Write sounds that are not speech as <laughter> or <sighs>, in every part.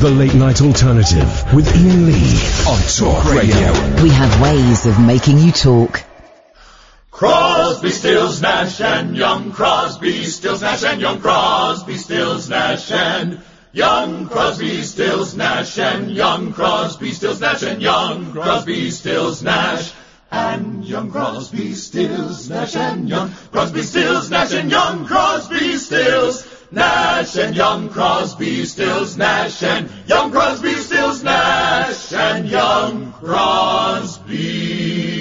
The Late Night Alternative with Iain Lee on Talk Radio. We have ways of making you talk. Crosby, Stills, Nash and Young. Crosby, Stills, Nash and Young. Crosby, Stills, Nash and Young. Crosby, Stills, Nash and Young. Crosby, Stills, Nash and Young. Crosby, Stills, Nash and Young. Crosby, Stills, Nash and Young. Crosby, Stills, Nash and Young. Crosby, Stills. Nash and young Crosby, Stills, Nash and young Crosby, Stills, Nash and young Crosby.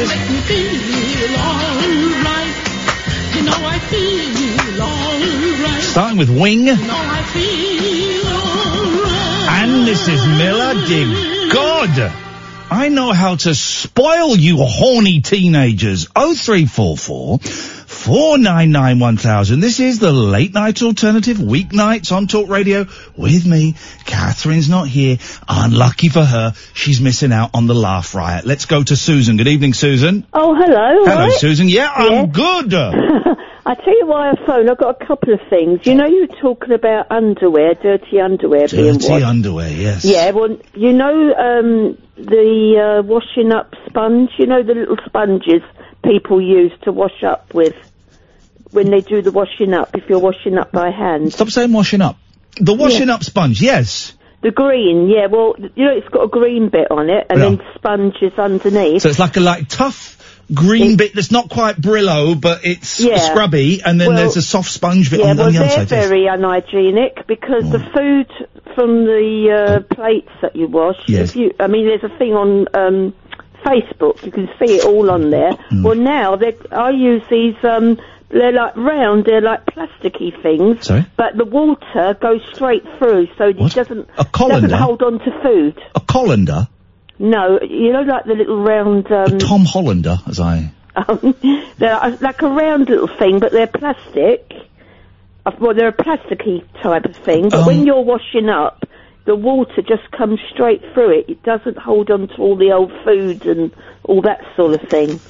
Do here's one like this. makes me feel alright. You know I feel alright. Starting with Wing. You know I feel alright. And Mrs. Miller, dear God, I know how to spoil you horny teenagers. 0344 499 1000. This is the late night alternative, weeknights on Talk Radio with me. Catherine's not here. Unlucky for her, she's missing out on the laugh riot. Let's go to Susan. Good evening, Susan. Oh, hello. Hello, right. Susan. Yeah, I'm good. <laughs> I tell you why I phone. I've got a couple of things. You know, you were talking about underwear, dirty underwear being Dirty washed. underwear, yes. Yeah, well, you know um, the uh, washing up sponge. You know the little sponges people use to wash up with when they do the washing up. If you're washing up by hand, Stop saying washing up. The washing up sponge, yes. the green. Yeah, well, you know it's got a green bit on it, and Yeah. then is underneath. So it's like a like tough green bit that's not quite Brillo, but it's Yeah. scrubby, and then Well, there's a soft sponge bit Yeah, on, well, on the other they're side. yes. very unhygienic because the food from the uh, plates that you wash. Yes. If you, I mean, there's a thing on um, Facebook. You can see it all on there. Hmm. Well, now I use these. Um, they're like round. They're like plasticky things. Sorry? But the water goes straight through, so it What? doesn't A colander? doesn't hold on to food. A colander, No, you know, like the little round. Um, Tom Hollander, as I. <laughs> they're uh, like a round little thing, but they're plastic. Uh, Well, they're a plasticky type of thing, but Um, when you're washing up, the water just comes straight through it. It doesn't hold on to all the old food and all that sort of thing.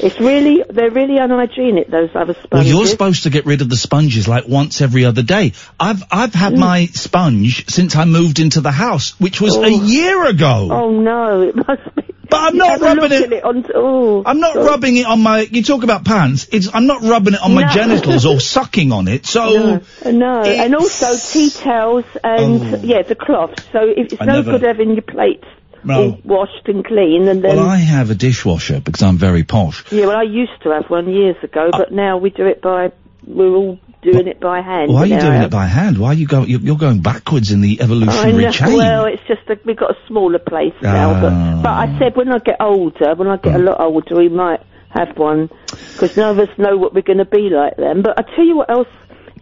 It's really, they're really unhygienic, those other sponges. Well, you're supposed to get rid of the sponges like once every other day. I've I've had mm. my sponge since I moved into the house, which was a oh. year ago. Oh no, it must be. But I'm You not rubbing it- it on. Oh, I'm not God. rubbing it on my. You talk about pants. It's. I'm not rubbing it on my genitals or <laughs> sucking on it. So No, no. and also tea towels and Oh. yeah, the cloth. So it's I no never- good having your plates No. washed and clean, and then Well, I have a dishwasher because I'm very posh. Yeah, well, I used to have one years ago, but now we do it by. We're all doing it by hand. Why are you doing it by hand? Why are you going? You're, you're going backwards in the evolutionary chain. Well, it's just that we've got a smaller place now. Ah. But, but I said when I get older, when I get a lot older, we might have one because none of us know what we're going to be like then. But I tell you what else.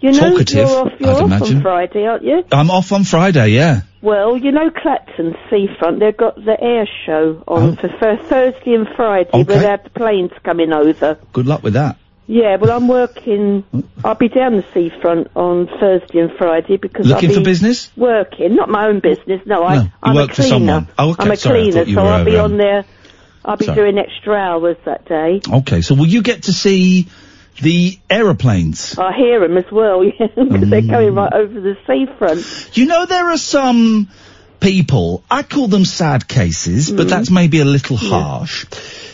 You know, Talkative, you're off. You're I'd off imagine. on Friday, aren't you? I'm off on Friday. Yeah. Well, you know Clacton Seafront, they've got the air show on Oh. for, for Thursday and Friday Okay. where they have the planes coming over. Good luck with that. Yeah, well, I'm working. I'll be down the seafront on Thursday and Friday because Looking I'll for business? working. Not my own business. No, I, No, I'm work a for cleaner. someone. Oh, okay, I'm a sorry, cleaner, so I'll be on there. I'll be sorry. doing extra hours that day. Okay. So will you get to see the aeroplanes? I hear them as well, <laughs> yeah, because they're coming right over the seafront. You know, there are some people, I call them sad cases, Mm. but that's maybe a little harsh.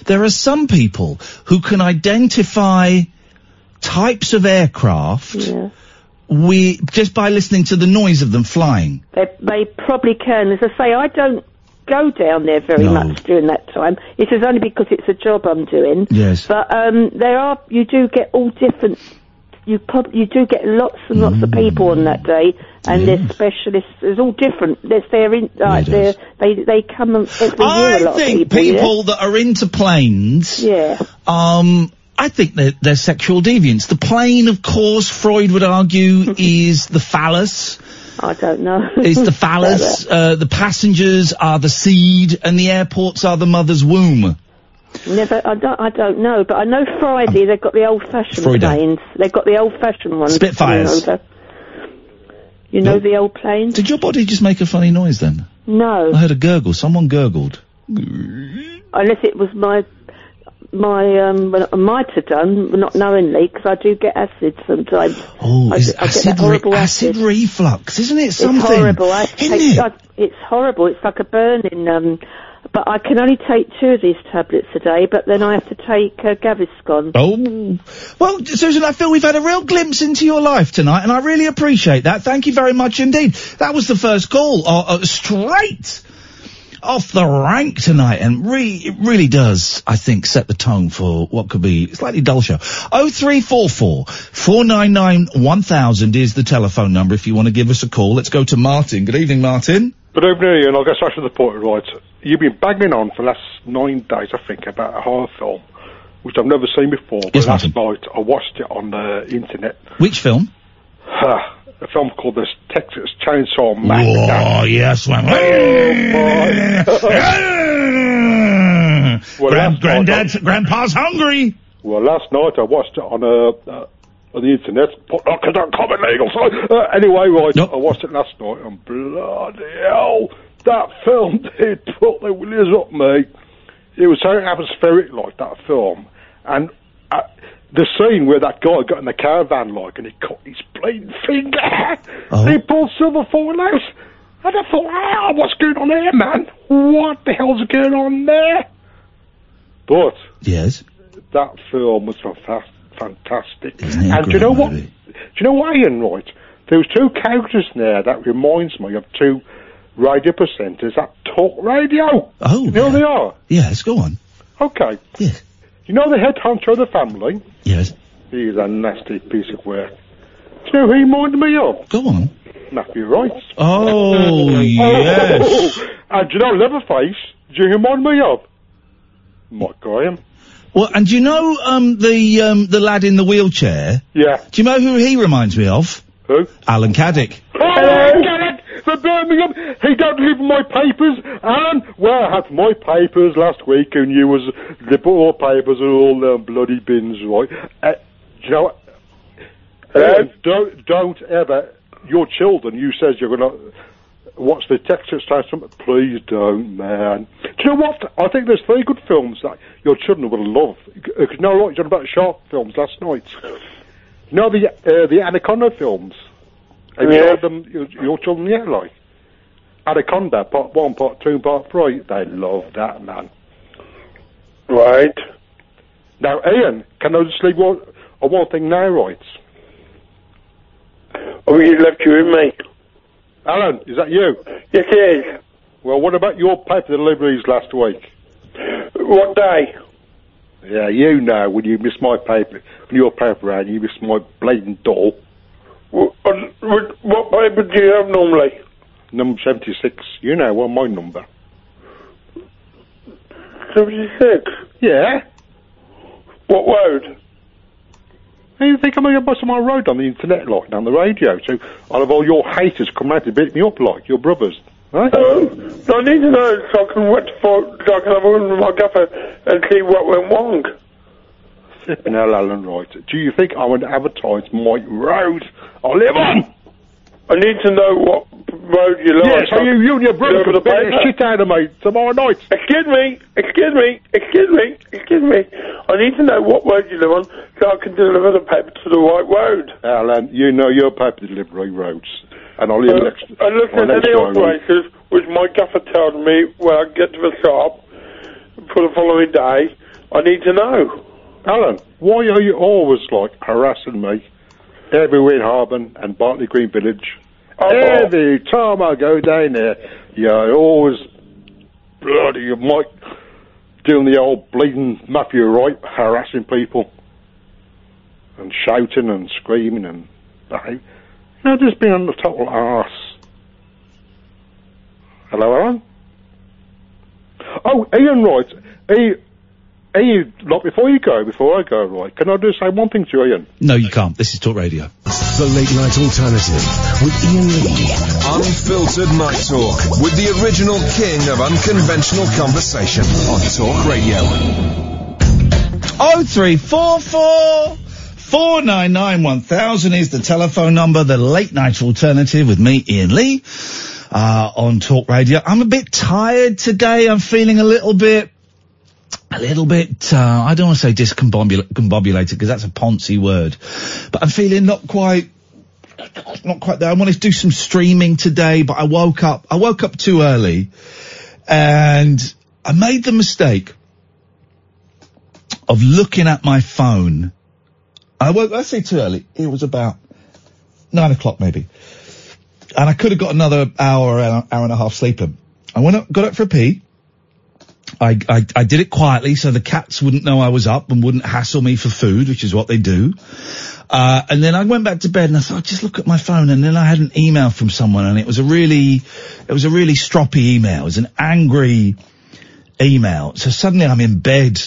There are some people who can identify types of aircraft Yeah. we, just by listening to the noise of them flying. They, they probably can. As I say, I don't go down there very No. much during that time. It is only because it's a job I'm doing. Yes. But um, there are, you do get all different. You prob- you do get lots and lots of people on that day, and there's Yes. specialists. There's all different. There's they're in like it they're, they they come every year. a I lot think of people. people that are into planes, Yeah. um, I think they're, they're sexual deviants. The plane, of course, Freud would argue, <laughs> is the phallus. I don't know. Is the <laughs> phallus. Uh, the passengers are the seed, and the airports are the mother's womb. Never. I don't. I don't know. But I know Friday they've got the old-fashioned planes. They've got the old-fashioned ones. Spitfires. You know the old planes? Did your body just make a funny noise then? No. I heard a gurgle. Someone gurgled. unless it was my my um well, I might have done not knowingly because I do get acid sometimes. Oh, I, is I acid, re- acid acid. reflux, isn't it? Something. It's horrible. I Isn't take, it? I, it's horrible. It's like a burning. Um, but I can only take two of these tablets a day. But then I have to take uh, Gaviscon. Oh, well, Susan, I feel we've had a real glimpse into your life tonight, and I really appreciate that. Thank you very much indeed. That was the first call, uh, uh, straight off the rank tonight, and re- it really does, I think, set the tone for what could be a slightly dull show. Oh three four four four nine nine one thousand is the telephone number if you want to give us a call. Let's go to Martin. Good evening, Martin. Good evening, and I'll get straight to the point, right? You've been banging on for the last nine days, I think, about a horror film, which I've never seen before. But Yes, last Martin. night I watched it on the internet. Which film? <sighs> A film called The Texas Chainsaw Massacre. Oh, yes, one. <laughs> Well, Grand, night grandpa's hungry. Well, last night I watched it on a... uh, on the internet. Because I'm common legal. So uh, anyway, right, I watched it last night, and bloody hell, that film <laughs> did put the willies up me. It was so atmospheric, like that film, and. Uh, the scene where that guy got in the caravan, like, and he cut his bleeding finger, and he pulled silver falling out. And I thought, ah, what's going on here, man? What the hell's going on there? But Yes. that film was fantastic. Isn't it a and do you know what? movie? Do you know what, Iain? Right, there was two characters in there that reminds me of two radio presenters at Talk Radio. Oh, you know who they are. Yes, go on. Okay. Yes. You know the head honcho of the family. Yes. He's a nasty piece of work. Do you know who he reminded me of? Go on. Matthew Wright. Oh, <laughs> yes. <laughs> and do you know Leatherface? Do you remind me of? Mike Graham. Well, and do you know um, the um, the lad in the wheelchair? Yeah. Do you know who he reminds me of? Who? Alan Caddick. Alan Garrett for Birmingham. He don't deliver my papers. Alan, well, I had my papers last week, and you was the all papers are all um, bloody bins, right? Uh, do you know? Uh, don't don't ever your children. You says you're gonna watch the Texas Chainsaw. Please don't, man. Do you know what? I think there's three good films that your children will love. Uh, You know what? You're about shark films last night. You know the uh, the Anaconda films. Have you Yeah. heard them? Your, your children yet, like Anaconda Part One, Part Two, Part Three. They love that, man. Right. Now, Iain, can I just leave one, on one thing now, right? Oh, you left you in me. Alan, is that you? Yes, it is. Well, what about your paper deliveries last week? What day? Yeah, you know when you miss my paper, when your paper and you miss my blatant door. What, what, paper do you have normally? Number 76. You know what my number. 76. Yeah. What road? How do you think I'm going to bust my road on the internet, like, down the radio? So I'll have all your haters come round to beat me up, like, your brothers. Right? Oh, I need to know so I can rectify, so I can have a word with my gaffer and see what went wrong. Flipping hell, Alan, right. Do you think I would advertise my road I live on? I need to know what road you live Yeah, on. so you, you and your brother could the beat the shit out of me tomorrow night. Excuse me, excuse me, excuse me, excuse me. I need to know what road you live on so I can deliver the paper to the right road. Alan, you know your paper delivery roads. And I'll live Uh, next... and look my at any operators, which my gaffer tells me when I get to the shop for the following day. I need to know. Alan, why are you always, like, harassing me? Everywhere in Harborne and Bartley Green Village. Oh, Every time I go down there, you're always bloody, you might doing the old bleeding Matthew Wright, harassing people and shouting and screaming and you know, just being the total arse. Hello, Alan. Oh, Ian Wright, Iain, Iain, like before you go, before I go, right? Can I just say one thing to you, Iain? No, you can't. This is Talk Radio. The Late Night Alternative with Iain Lee. Unfiltered Night Talk with the original king of unconventional conversation on Talk Radio. Oh three four four four nine nine one thousand is the telephone number. The late night alternative with me, Iain Lee, uh, on Talk Radio. I'm a bit tired today. I'm feeling a little bit, a little bit. Uh, I don't want to say discombobulated because that's a poncy word, but I'm feeling not quite. Not quite there. I wanted to do some streaming today, but I woke up. I woke up too early, and I made the mistake of looking at my phone. I woke, I say too early. It was about nine o'clock maybe. And I could have got another hour, hour, hour and a half sleeping. I went up, got up for a pee. I, I, I did it quietly so the cats wouldn't know I was up and wouldn't hassle me for food, which is what they do. Uh, and then I went back to bed and I thought, just look at my phone. And then I had an email from someone and it was a really, it was a really stroppy email. It was an angry email. So suddenly I'm in bed,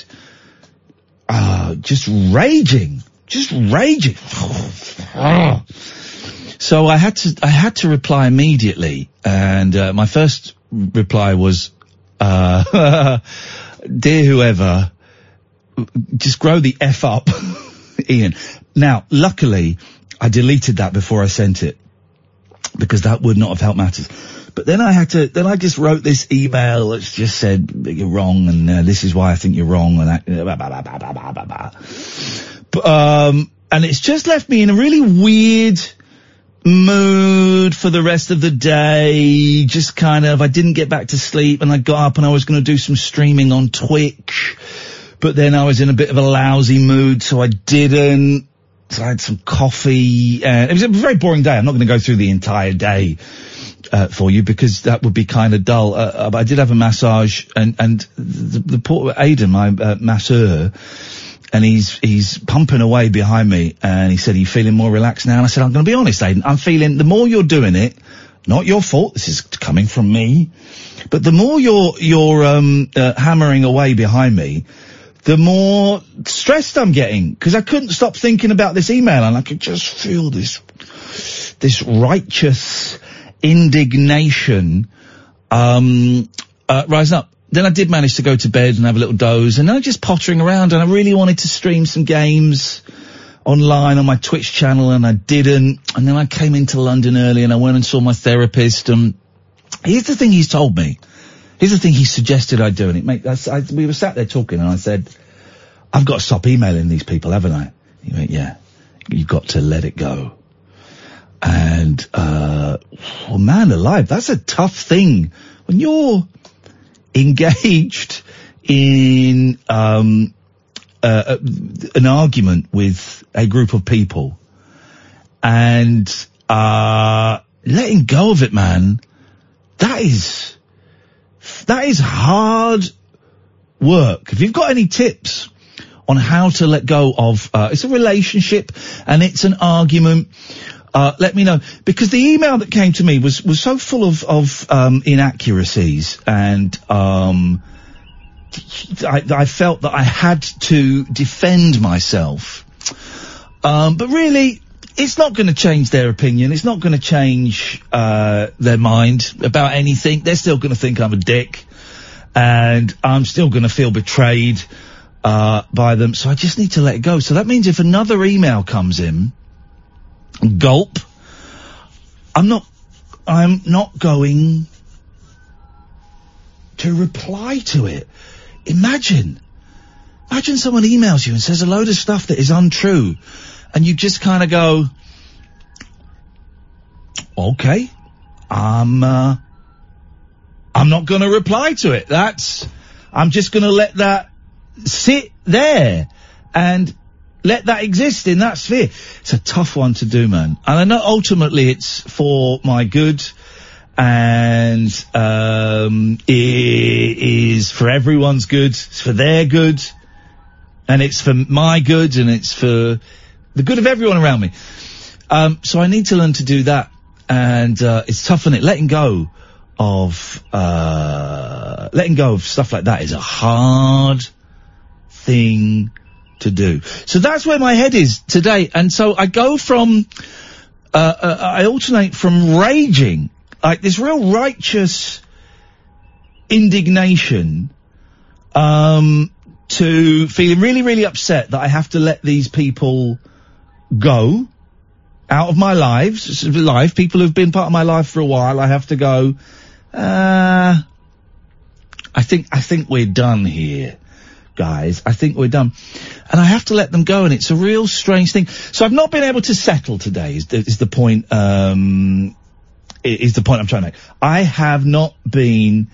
uh, just raging, just raging. <sighs> so I had to, I had to reply immediately. And, uh, my first reply was, uh, <laughs> dear whoever, just grow the F up, <laughs> Iain. Now, luckily, I deleted that before I sent it because that would not have helped matters. But then I had to, then I just wrote this email that just said you're wrong and uh, this is why I think you're wrong and that, blah, blah, blah, blah, blah, blah, blah. But, um, and it's just left me in a really weird mood for the rest of the day. Just kind of, I didn't get back to sleep and I got up and I was going to do some streaming on Twitch. But then I was in a bit of a lousy mood, so I didn't. So I had some coffee. And it was a very boring day. I'm not going to go through the entire day uh, for you because that would be kind of dull. Uh, uh, but I did have a massage, and and the, the poor my uh, masseur, and he's he's pumping away behind me, and he said, "Are you feeling more relaxed now?" And I said, "I'm going to be honest, Aidan. I'm feeling the more you're doing it, not your fault. This is coming from me, but the more you're you're um, uh, hammering away behind me." the more stressed I'm getting because I couldn't stop thinking about this email and I could just feel this, this righteous indignation, um, uh, rising up. Then I did manage to go to bed and have a little doze and I was just pottering around and I really wanted to stream some games online on my Twitch channel and I didn't. And then I came into London early and I went and saw my therapist and here's the thing he's told me. Here's the thing he suggested I do, and it made, I, I, we were sat there talking, and I said, I've got to stop emailing these people, haven't I? He went, yeah, you've got to let it go. And, uh, well, man alive, that's a tough thing. When you're engaged in, um, uh, an argument with a group of people and, uh, letting go of it, man, that is, that is hard work. If you've got any tips on how to let go of, uh, it's a relationship and it's an argument, uh, let me know. Because the email that came to me was, was so full of, of, um, inaccuracies and, um, I, I felt that I had to defend myself. Um, but really, it's not going to change their opinion. It's not going to change uh, their mind about anything. They're still going to think I'm a dick, and I'm still going to feel betrayed uh, by them. So I just need to let it go. So that means if another email comes in, gulp. I'm not. I'm not going to reply to it. Imagine. Imagine someone emails you and says a load of stuff that is untrue and you just kind of go, okay, I'm, uh, I'm not going to reply to it. That's, I'm just going to let that sit there and let that exist in that sphere. It's a tough one to do, man. And I know ultimately it's for my good and um, it is for everyone's good. It's for their good, and it's for my good, and it's for the good of everyone around me. Um, so I need to learn to do that, and uh, it's tough, is it? Letting go of uh, letting go of stuff like that is a hard thing to do. So that's where my head is today, and so I go from uh, uh, I alternate from raging, like this real righteous indignation, um, to feeling really, really upset that I have to let these people go out of my lives, life, people who've been part of my life for a while, I have to go, uh, I think, I think we're done here, guys. I think we're done. And I have to let them go and it's a real strange thing. So I've not been able to settle today is the, is the point, um, is the point I'm trying to make. I have not been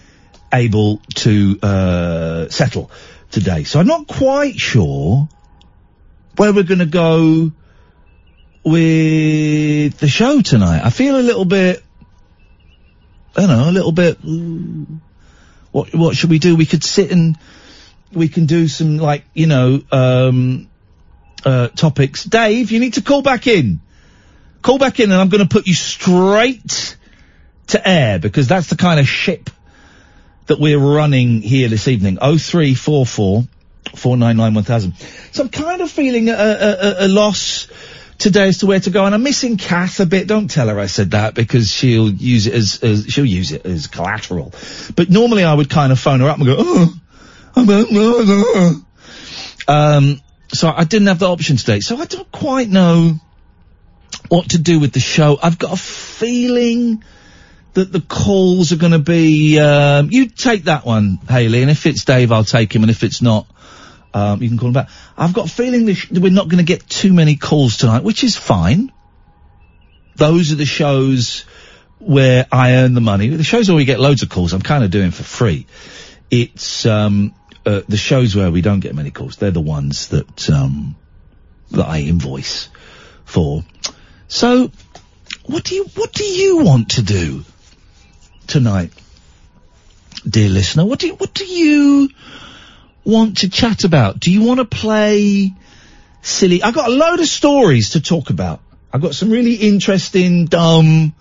able to, uh, settle today. So I'm not quite sure where we're going to go with the show tonight. I feel a little bit, I don't know, a little bit. What What what should we do? We could sit and we can do some like you know um, uh, topics. Dave, you need to call back in. Call back in, and I'm going to put you straight to air because that's the kind of ship that we're running here this evening. Oh three four four four nine nine one thousand. So I'm kind of feeling a, a, a, loss today as to where to go, and I'm missing Kath a bit. Don't tell her I said that because she'll use it as, as she'll use it as collateral. But normally I would kind of phone her up and go, oh. Um, so I didn't have the option today, so I don't quite know what to do with the show. I've got a feeling that the calls are going to be. Um, you take that one, Haley, and if it's Dave, I'll take him, and if it's not, um, you can call him back. I've got a feeling that sh- that we're not going to get too many calls tonight, which is fine. Those are the shows where I earn the money. The shows where we get loads of calls, I'm kind of doing for free. It's um, uh, the shows where we don't get many calls. They're the ones that um, that I invoice for. So, what do you what do you want to do tonight, dear listener? What do you, what do you want to chat about? Do you want to play silly? I've got a load of stories to talk about. I've got some really interesting, dumb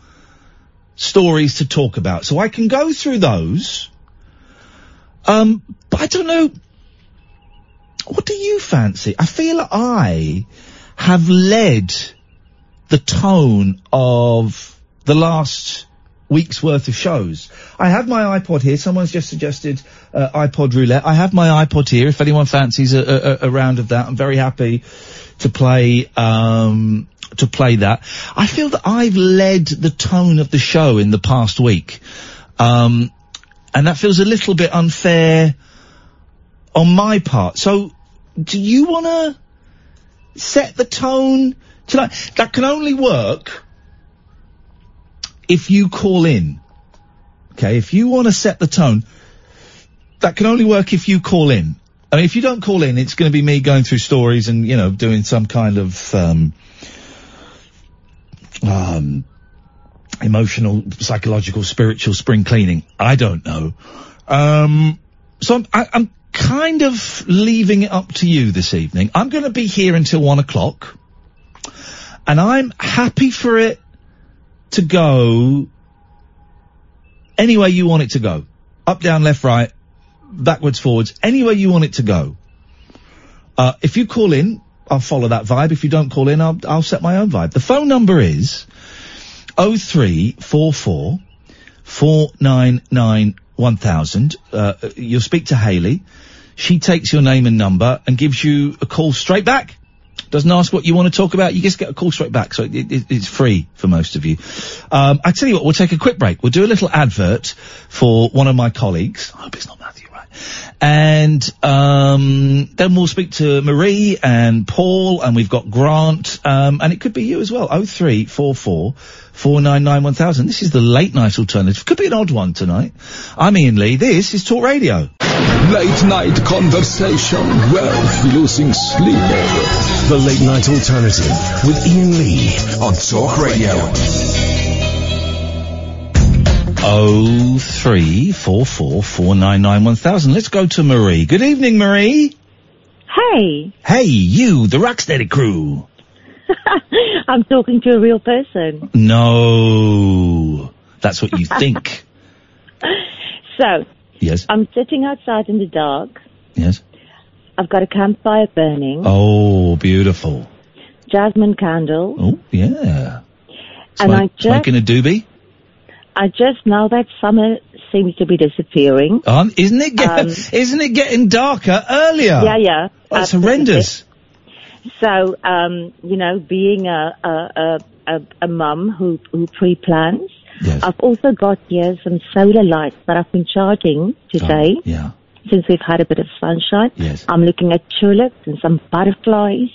stories to talk about, so I can go through those. Um, but I don't know. What do you fancy? I feel I have led the tone of the last week's worth of shows. I have my iPod here. Someone's just suggested uh, iPod roulette. I have my iPod here. If anyone fancies a, a, a- round of that, I'm very happy to play um, to play that. I feel that I've led the tone of the show in the past week, um, and that feels a little bit unfair on my part. So, do you want to set the tone tonight? That can only work if you call in. Okay, if you want to set the tone, that can only work if you call in. I mean, if you don't call in, it's going to be me going through stories and, you know, doing some kind of, um, um, emotional, psychological, spiritual spring cleaning. I don't know. Um, so I'm, I, I'm kind of leaving it up to you this evening. I'm going to be here until one o'clock and I'm happy for it to go any way you want it to go. Up, down, left, right, backwards, forwards, any way you want it to go. Uh, if you call in, I'll follow that vibe. If you don't call in, I'll, I'll set my own vibe. The phone number is 0344 499 1000. Uh, you'll speak to Haley. She takes your name and number and gives you a call straight back. Doesn't ask what you want to talk about. You just get a call straight back. So it, it, it's free for most of you. Um, I tell you what, we'll take a quick break. We'll do a little advert for one of my colleagues. I hope it's not right? And um, then we'll speak to Marie and Paul, and we've got Grant, um, and it could be you as well. Oh three four four four nine nine one thousand. This is the late night alternative. Could be an odd one tonight. I'm Iain Lee. This is Talk Radio. Late night conversation worth losing sleep. The Late Night Alternative with Iain Lee on Talk Radio. Oh three four four four nine nine one thousand. Let's go to Marie. Good evening, Marie. Hey, Hey, you, the Rocksteady crew. <laughs> I'm talking to a real person. No, that's what you <laughs> think. So, yes, I'm sitting outside in the dark. yes. I've got a campfire burning, Oh, beautiful. jasmine candle, Oh, yeah. and I just, Smoking a doobie. I just know that summer seems to be disappearing. Um, isn't it getting, <laughs> isn't it getting darker earlier? Yeah, yeah. Oh, it's absolutely. horrendous. So, um, you know, being a a a, a, mum who who pre-plans, I've also got here some solar lights that I've been charging today. Oh, yeah. Since we've had a bit of sunshine. Yes. I'm looking at tulips and some butterflies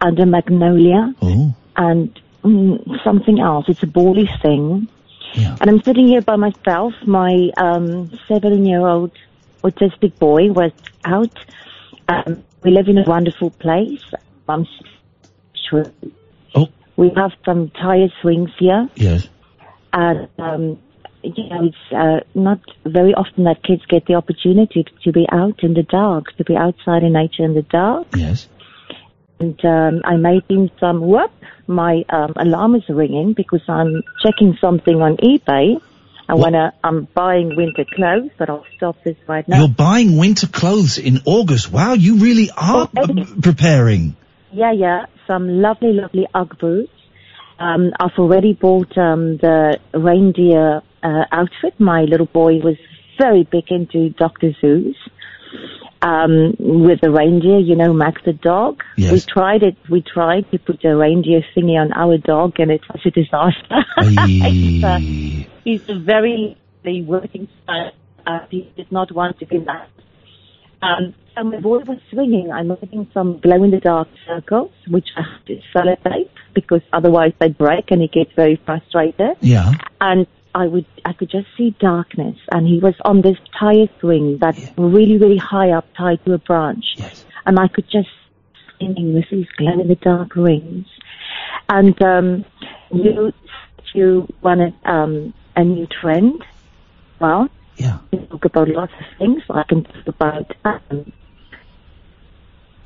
and a magnolia Oh. and mm, something else. It's a bally thing. And I'm sitting here by myself. My um, seven-year-old autistic boy was out. Um, we live in a wonderful place. I'm sure. Oh. We have some tire swings here. Yes. And um, you know, it's uh, not very often that kids get the opportunity to be out in the dark, to be outside in nature in the dark. Yes. And um, I made him some. Whoop! My um, alarm is ringing because I'm checking something on eBay. I wanna. I'm buying winter clothes, but I'll stop this right now. You're buying winter clothes in August. Wow, you really are uh, preparing. Yeah, yeah. Some lovely, lovely UGG boots. Um, I've already bought um, the reindeer uh, outfit. My little boy was very big into Dr. Seuss. Um, with the reindeer, you know, Max the dog. Yes. We tried it. We tried to put a reindeer thingy on our dog, and it was a disaster. It's, <laughs> uh, he's a very working style. Uh, he did not want to be that. Um, so my boy was swinging. I'm making some glow in the dark circles, which I have to sellotape because otherwise they break and he gets very frustrated. Yeah. And I would, I could just see darkness and he was on this tire swing that's really, really high up tied to a branch. And I could just spinning with these glow in the dark rings. And, um, you, you wanted, um, a new trend. Well, yeah. We talk about lots of things. I can talk about, um,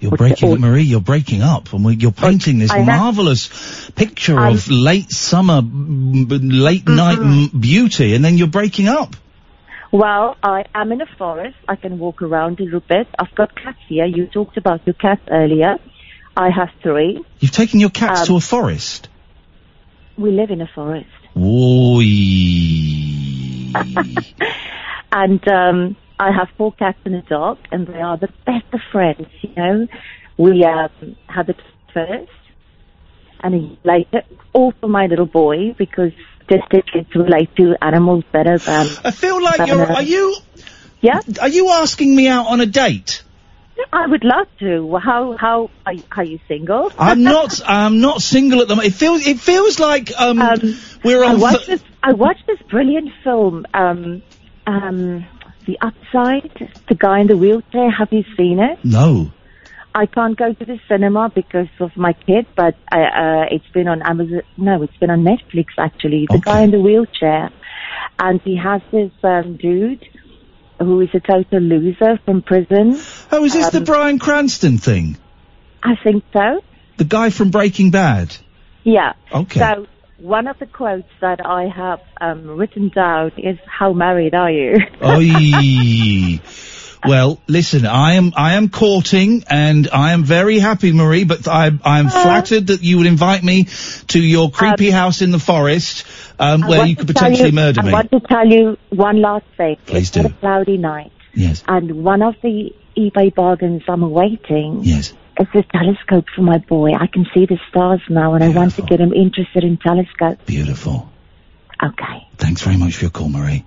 You're breaking, Marie. You're breaking up, and we, you're painting this I have- marvelous picture of late summer, late night Mm-hmm. m- beauty, and then you're breaking up. Well, I am in a forest. I can walk around a little bit. I've got cats here. You talked about your cats earlier. I have three. You've taken your cats Um, to a forest. We live in a forest. Oy. <laughs> And um, I have four cats and a dog, and they are the best of friends, you know. We um, had it first, and a year later, all for my little boy, because just the kids relate to animals better than... I feel like you're. Are you? Yeah. Are you asking me out on a date? I would love to. How how are you, are you single? I'm <laughs> not. I'm not single at the moment. It feels. It feels like um, we're on. I watched this. I watched this brilliant film, um, um, The Upside. The guy in the wheelchair. Have you seen it? no. I can't go to the cinema because of my kid, but I, uh, it's been on Amazon. No, it's been on Netflix actually. The guy in the wheelchair, and he has this um, dude who is a total loser from prison. Oh, is this the Um, Bryan Cranston thing? I think so. The guy from Breaking Bad. Yeah. Okay. So one of the quotes that I have um, written down is, "How married are you?" <laughs> Oy. Well, listen, I am I am courting and I am very happy, Marie. But I I am flattered that you would invite me to your creepy house in the forest, um, where you could potentially you- murder I me. I want to tell you one last thing. Please it's do. a cloudy night. Yes. And one of the eBay bargains I'm awaiting yes. Is a telescope for my boy. I can see the stars now, and I want to get him interested in telescopes. Beautiful. Okay. Thanks very much for your call, Marie.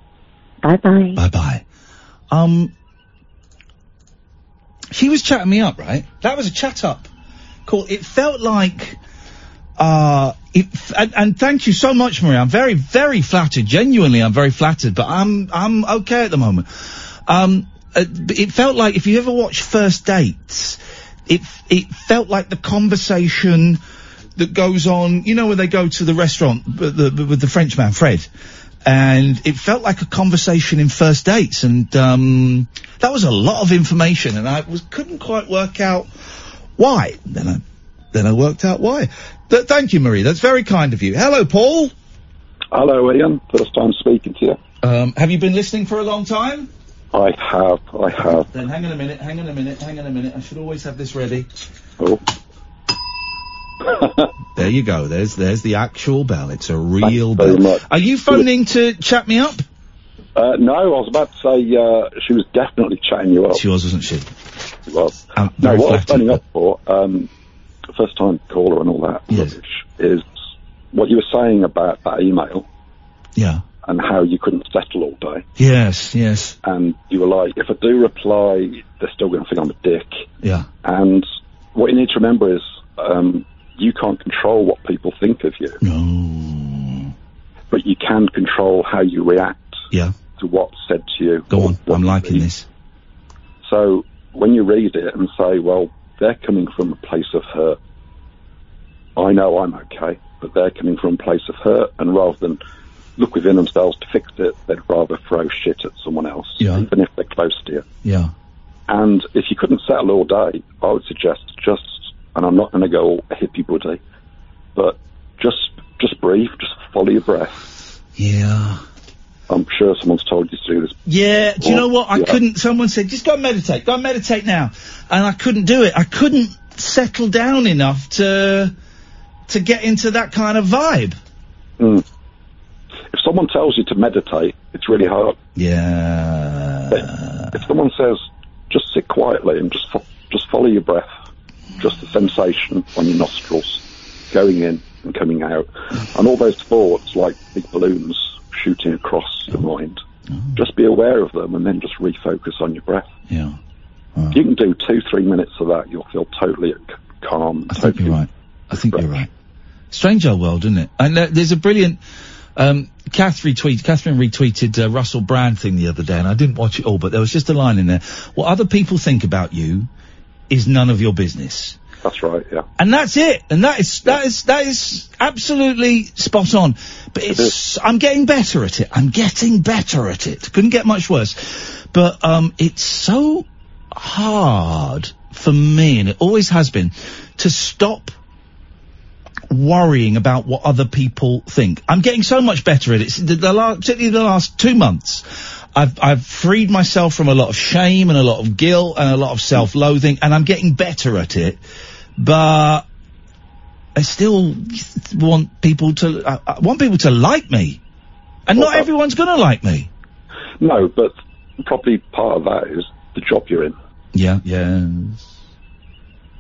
Bye bye. Bye bye. Um, she was chatting me up, right? That was a chat up. Cool. It felt like, uh, it, and, and thank you so much, Marie. I'm very, very flattered. Genuinely, I'm very flattered, but I'm, I'm okay at the moment. Um, uh, it felt like if you ever watch First Dates, it, it felt like the conversation that goes on, you know, when they go to the restaurant with the, with the Frenchman, Fred, and it felt like a conversation in First Dates, and um, that was a lot of information, and I was couldn't quite work out why. Then I, then I worked out why. Th- thank you, Marie. That's very kind of you. Hello, Paul. Hello, Iain. First time speaking to you. Um, have you been listening for a long time? I have, I have. Then hang on a minute, hang on a minute, hang on a minute. I should always have this ready. Oh. <laughs> There you go. There's there's the actual bell. It's a real very bell. much. Are you phoning to chat me up? Uh, no, I was about to say uh, she was definitely chatting you up. She was, wasn't she? She was. No, what I was phoning up for, um, first time caller and all that rubbish, is what you were saying about that email. Yeah. And how you couldn't settle all day. Yes, yes. And you were like, if I do reply, they're still going to think I'm a dick. Yeah. And what you need to remember is, um, you can't control what people think of you. No. But you can control how you react Yeah. to what's said to you. Go on. I'm liking this. So when you read it and say, well, they're coming from a place of hurt. I know I'm okay, but they're coming from a place of hurt, and rather than look within themselves to fix it, they'd rather throw shit at someone else, Yeah. even if they're close to you. Yeah. And if you couldn't settle all day, I would suggest just, and I'm not going to go all hippie buddy, but just just breathe, just follow your breath. Yeah. I'm sure someone's told you to do this. Yeah, do you know what? I Yeah. couldn't. Someone said, just go and meditate. Go and meditate now, and I couldn't do it. I couldn't settle down enough to to get into that kind of vibe. Mm. If someone tells you to meditate, it's really hard. Yeah. But if someone says just sit quietly and just fo- just follow your breath, just the sensation on your nostrils going in and coming out, and all those thoughts like big balloons shooting across your mind. Mm-hmm. Just be aware of them and then just refocus on your breath. Yeah. You can do two, three minutes of that, you'll feel totally calm. I think you're right. I think you're right. Strange old world, isn't it? And there's a brilliant. Um, Kath retweet, Catherine retweeted uh, Russell Brand thing the other day, and I didn't watch it all, but there was just a line in there. What other people think about you is none of your business. That's right, yeah. And that's it. And that is that is that is absolutely spot on. But it's I'm getting better at it. I'm getting better at it. Couldn't get much worse. But um it's so hard for me and it always has been to stop worrying about what other people think. I'm getting so much better at it. It's The, the last, particularly the last two months, I've, I've freed myself from a lot of shame and a lot of guilt and a lot of self-loathing, and I'm getting better at it. But I still want people to, I, I want people to like me. And not everyone's gonna like me. No, but probably part of that is the job you're in. Yeah, yeah.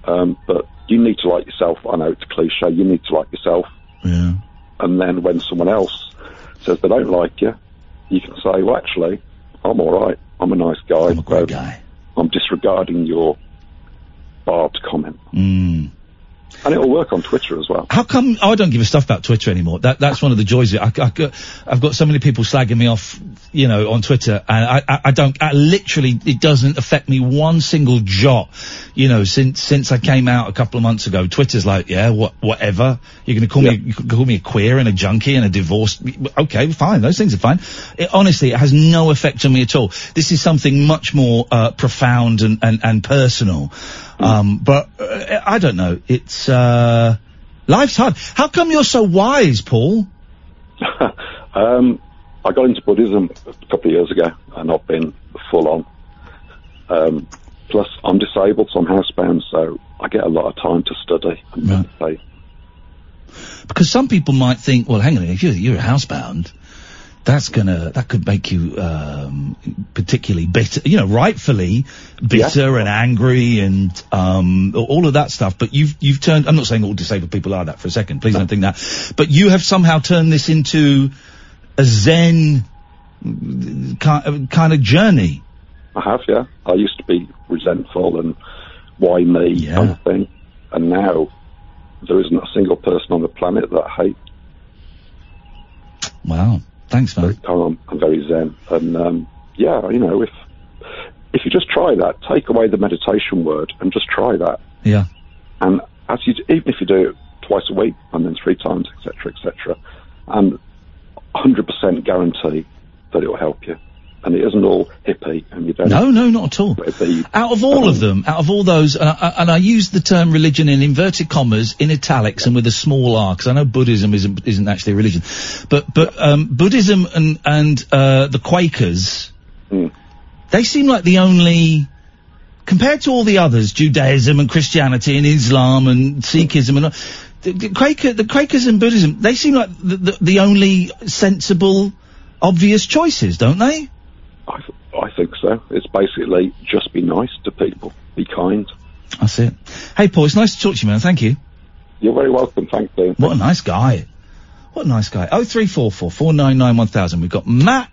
Um, but you need to like yourself. I know it's a cliche. You need to like yourself. Yeah. And then when someone else says they don't like you, you can say, well, actually, I'm all right. I'm a nice guy. I'm a great guy. I'm disregarding your barbed comment. Mm. And it'll work on Twitter as well. How come I don't give a stuff about Twitter anymore? That that's one of the joys. Of. I, I, I've got so many people slagging me off, you know, on Twitter, and I, I, I don't. I literally, it doesn't affect me one single jot. You know, since since I came out a couple of months ago, Twitter's like, yeah, what, whatever. You're going to call me, you could call me a queer and a junkie and a divorced. Okay, fine. Those things are fine. It, honestly, it has no effect on me at all. This is something much more uh, profound and and, and personal. Um, but uh, I don't know. It's uh, life's hard. How come you're so wise, Paul? <laughs> um, I got into Buddhism a couple of years ago, and I've been full on. Um, plus, I'm disabled, so I'm housebound, so I get a lot of time to study and meditate. Because some people might think, well, hang on, if you're, you're housebound, that's gonna that could make you um, particularly bitter, you know, rightfully bitter and angry and um, all of that stuff. But you've you've turned. I'm not saying all disabled people are that for a second. Please don't think that. But you have somehow turned this into a Zen kind of journey. I have, yeah. I used to be resentful and why me kind of thing, and now there isn't a single person on the planet that I hate. Wow, thanks, man. Very calm and very zen, and um, yeah, you know, if if you just try that, take away the meditation word and just try that, Yeah. and as you even if you do it twice a week and then three times, etc., etc., and 100% guarantee that it will help you, and it isn't all hippie and you don't. No, no, not at all. Out of all of them, out of all those, and I, and I use the term religion in inverted commas, in italics, and with a small r, because I know Buddhism isn't isn't actually a religion, but but um, Buddhism and and uh, the Quakers, they seem like the only. Compared to all the others, Judaism and Christianity and Islam and Sikhism and the, the Quaker, the Quakers and Buddhism, they seem like the, the, the only sensible, obvious choices, don't they? I, I think so. It's basically just be nice to people, be kind. That's it. Hey, Paul, it's nice to talk to you, man. Thank you. You're very welcome. Thank you. What a nice guy. What a nice guy. Oh three four four four nine nine one thousand. We've got Matt,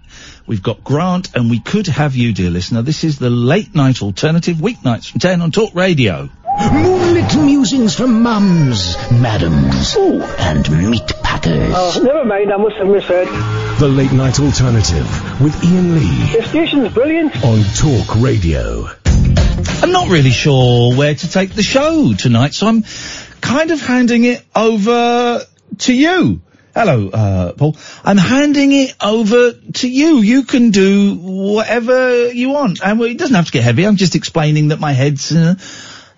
we've got Grant, and we could have you, dear listener. This is the late night alternative, weeknights from ten on Talk Radio. Moonlit musings from mums, madams, and meat packers. Oh, never mind, I must have misheard. The Late Night Alternative with Iain Lee The station's brilliant. on Talk Radio. I'm not really sure where to take the show tonight, so I'm kind of handing it over to you. Hello, uh, Paul. I'm handing it over to you. You can do whatever you want. And well, it doesn't have to get heavy. I'm just explaining that my head's, uh,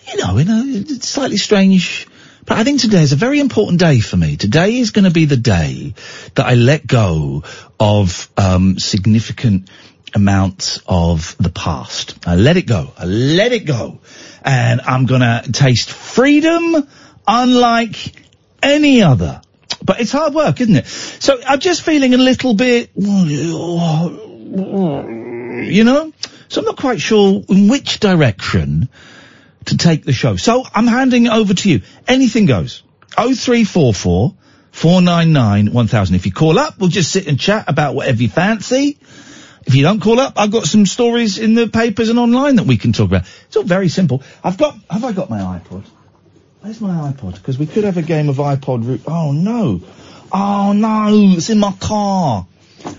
you know, in a slightly strange. But I think today is a very important day for me. Today is going to be the day that I let go of um, significant amounts of the past. I let it go. I let it go. And I'm going to taste freedom unlike any other. But it's hard work, isn't it? So I'm just feeling a little bit, you know? So I'm not quite sure in which direction to take the show. So I'm handing it over to you. Anything goes. 0344 499 1000. If you call up, we'll just sit and chat about whatever you fancy. If you don't call up, I've got some stories in the papers and online that we can talk about. It's all very simple. I've got, have I got my iPod? Where's my iPod? Because we could have a game of iPod. Ru- oh no. Oh no, it's in my car.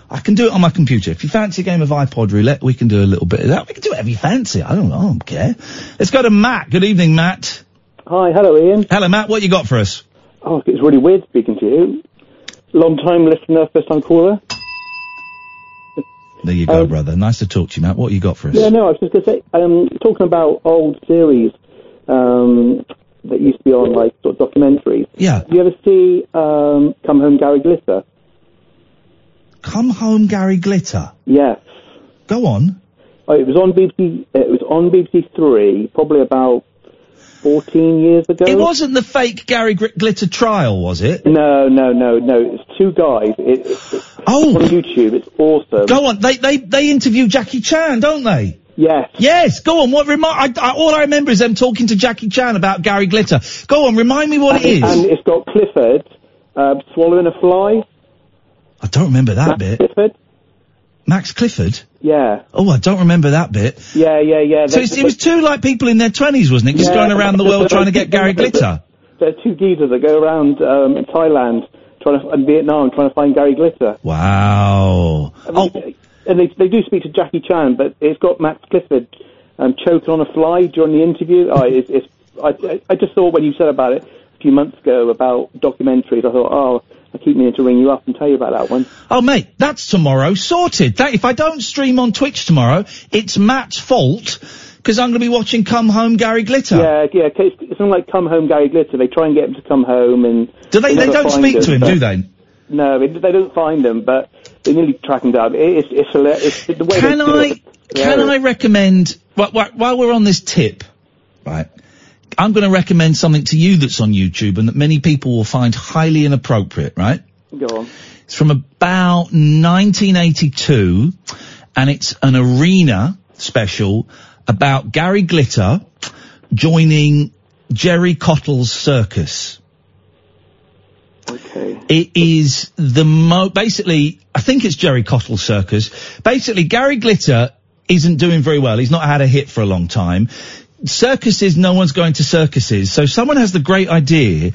I can do it on my computer. If you fancy a game of iPod roulette, we can do a little bit of that. We can do whatever you fancy. I don't know. I don't care. Let's go to Matt. Good evening, Matt. Hi, hello Iain. Hello, Matt. What you got for us? Oh, it's really weird speaking to you. Long time listener, first time caller. There you go, brother. Nice to talk to you, Matt. What you got for us? Yeah, no, I was just going to say, um, talking about old series um, that used to be on like sort of documentaries. Yeah. Do you ever see um, Come Home Gary Glitter? Come Home Gary Glitter. Yes. Go on. Oh, it was on BBC. It was on BBC Three, probably about fourteen years ago. It wasn't the fake Gary Gr- Glitter trial, was it? No, no, no, no. It's two guys. It, it, it's oh. on YouTube. It's awesome. Go on. They they they interview Jackie Chan, don't they? Yes. Yes. Go on. What remi- I, I, all I remember is them talking to Jackie Chan about Gary Glitter. Go on. Remind me what it is. And it's got Clifford uh, swallowing a fly. I don't remember that bit. Clifford. Max Clifford. Yeah. Oh, I don't remember that bit. Yeah, yeah, yeah. So it's, it was two like people in their twenties, wasn't it? Just Yeah. going around the world trying to get Gary Glitter. There are two geezers that go around um, in Thailand trying to, and Vietnam trying to find Gary Glitter. Wow. Oh. And they, they do speak to Jackie Chan, but it's got Max Clifford um, choking on a fly during the interview. <laughs> Oh, it's, it's, I, I- I just thought when you said about it a few months ago about documentaries, I thought, oh, I keep meaning to ring you up and tell you about that one. Oh, mate, that's tomorrow. Sorted. That, if I don't stream on Twitch tomorrow, it's Matt's fault because I'm going to be watching Come Home Gary Glitter. Yeah, yeah. It's, it's something like Come Home Gary Glitter. They try and get him to come home, and Do they? They never don't speak to him, do they? No, they, they don't find him, but they nearly track him down. It, it's it's, hilarious. it's the way Can I? it. Can I recommend? While, while we're on this tip, right? I'm going to recommend something to you that's on YouTube and that many people will find highly inappropriate, right? Go on. It's from about 1982, and it's an arena special about Gary Glitter joining Gerry Cottle's circus. Okay. It is the mo, basically, I think it's Gerry Cottle's circus. Basically, Gary Glitter isn't doing very well. He's not had a hit for a long time. Circuses, no one's going to circuses. So someone has the great idea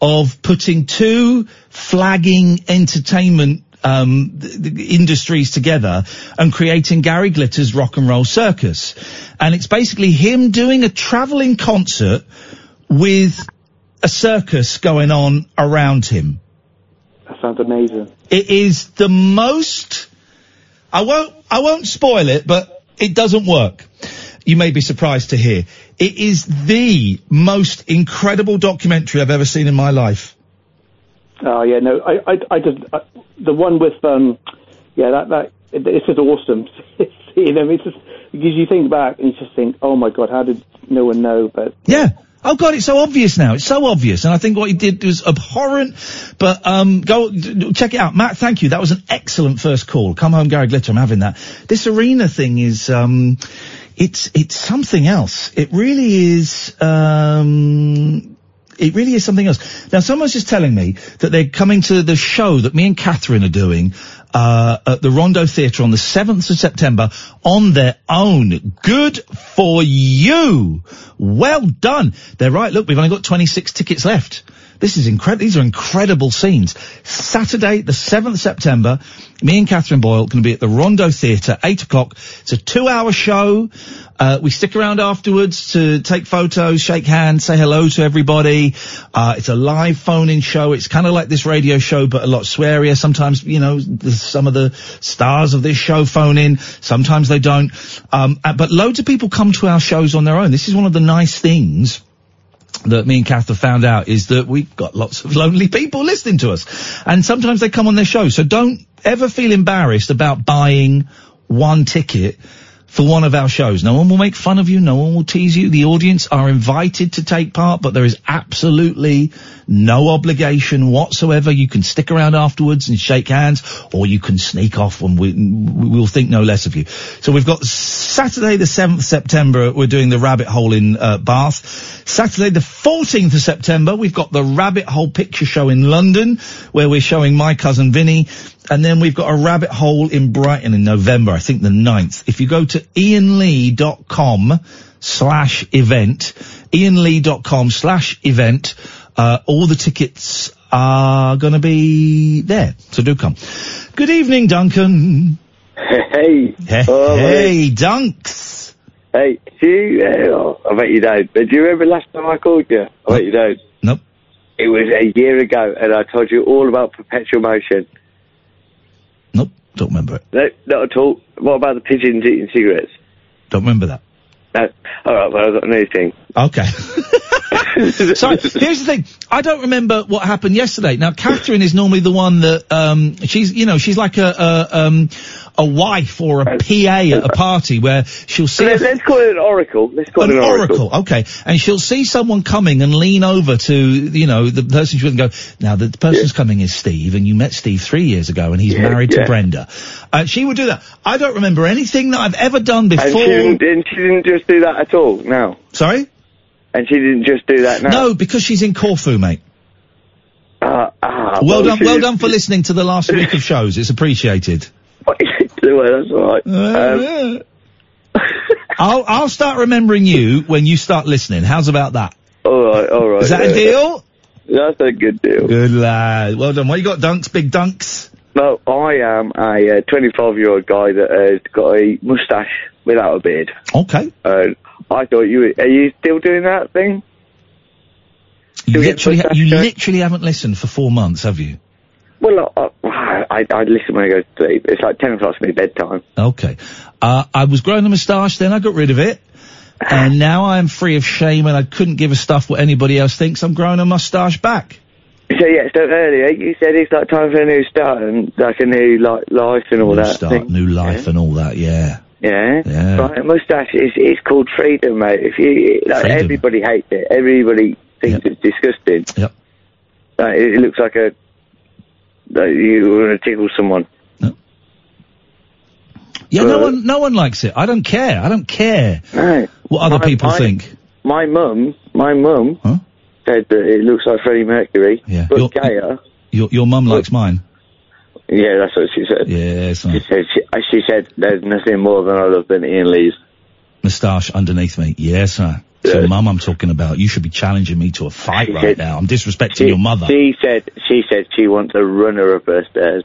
of putting two flagging entertainment um, th- th- industries together and creating Gary Glitter's rock and roll circus. And it's basically him doing a traveling concert with a circus going on around him. That sounds amazing. It is the most. I won't. I won't spoil it, but it doesn't work. You may be surprised to hear it is the most incredible documentary I've ever seen in my life. Oh yeah, no, I, I, I just I, the one with um, yeah, that that it, it's just awesome. <laughs> Seeing them, it's just because you think back and you just think, oh my god, how did no one know? But Yeah. Oh god, it's so obvious now. It's so obvious, and I think what he did was abhorrent. But um, go d- check it out, Matt. Thank you. That was an excellent first call. Come home, Gary Glitter. I'm having that. This arena thing is um, it's it's something else. It really is. Um, it really is something else. Now, someone's just telling me that they're coming to the show that me and Catherine are doing uh, at the Rondo Theatre on the 7th of September on their own. Good for you. Well done. They're right. Look, we've only got 26 tickets left. This is incredible. These are incredible scenes. Saturday, the 7th September, me and Catherine Boyle going to be at the Rondo Theatre, 8 o'clock. It's a two hour show. Uh, we stick around afterwards to take photos, shake hands, say hello to everybody. Uh, it's a live phone-in show. It's kind of like this radio show, but a lot swearier. Sometimes, you know, some of the stars of this show phone in. Sometimes they don't. Um, uh, but loads of people come to our shows on their own. This is one of the nice things that me and Kath have found out is that we've got lots of lonely people listening to us. And sometimes they come on their show. So don't ever feel embarrassed about buying one ticket for one of our shows. No one will make fun of you. No one will tease you. The audience are invited to take part, but there is absolutely no obligation whatsoever. You can stick around afterwards and shake hands, or you can sneak off and we, we'll think no less of you. So we've got Saturday the 7th September, we're doing the Rabbit Hole in uh, Bath. Saturday the 14th of September, we've got the Rabbit Hole Picture Show in London, where we're showing My Cousin Vinny. And then we've got a rabbit hole in Brighton in November, I think the 9th. If you go to ianlee.com slash event, ianlee.com slash event, uh, all the tickets are gonna be there. So do come. Good evening, Duncan. Hey. Hey, Oh, hey Dunks. Hey, do you, I bet you don't, but do you remember last time I called you? I bet you don't. Nope. It was a year ago, and I told you all about perpetual motion. Don't remember it. No, not at all. What about the pigeons eating cigarettes? Don't remember that. No. All right, well, I've got a new thing. Okay. <laughs> so here's the thing. I don't remember what happened yesterday. Now, Catherine is normally the one that um, she's, you know, she's like a a, um, a wife or a PA at a party where she'll see. Let's, let's call it an oracle. Let's call an it an oracle. oracle. Okay, and she'll see someone coming and lean over to, you know, the person she wouldn't go. Now the person's coming is Steve, and you met Steve three years ago, and he's Yeah, married yeah. to Brenda. Uh, she would do that. I don't remember anything that I've ever done before. And she didn't, and she didn't just do that at all. No. Sorry. And she didn't just do that now. No, because she's in Corfu, mate. Uh, ah, well done, well done for listening to the last week of shows. It's appreciated. Well, that's all right. Um, <laughs> I'll I'll start remembering you when you start listening. How's about that? all right, all right. Is that a deal? That's a good deal. Good lad. Well done. What you got, Dunks? Big Dunks. No, I am a 25 year old guy that has got a moustache without a beard. Okay. And I thought you were, are you still doing that thing? You literally, you literally haven't listened for four months, have you? Well, I, I, I listen when I go to sleep. It's like 10 o'clock o'clock's my bedtime. Okay. Uh, I was growing a moustache, then I got rid of it. And <laughs> now I'm free of shame and I couldn't give a stuff what anybody else thinks. I'm growing a moustache back. So yeah, so earlier you said it's like time for a new start and like a new like life and all that. New that start, thing. new life and all that, yeah. Yeah. Yeah. Right, moustache is it's called freedom, mate. If you like, Freedom. everybody hates it. Everybody thinks it's disgusting. Yep. Like, it looks like a you want to tickle someone. Yeah, no Uh, one, no one likes it. I don't care. I don't care No. what other My- people my- think. My mum, my mum said that it looks like Freddie Mercury, Yeah. but Your- gayer. Your, your mum likes mine. Yeah, that's what she said. Yes. She said she, uh, she said there's nothing more than I love than Iain Lee's. Moustache underneath me. Yes, sir. Your mum I'm talking about. You should be challenging me to a fight She right said- now. I'm disrespecting She, your mother. She said she said she wants a runner up her stairs,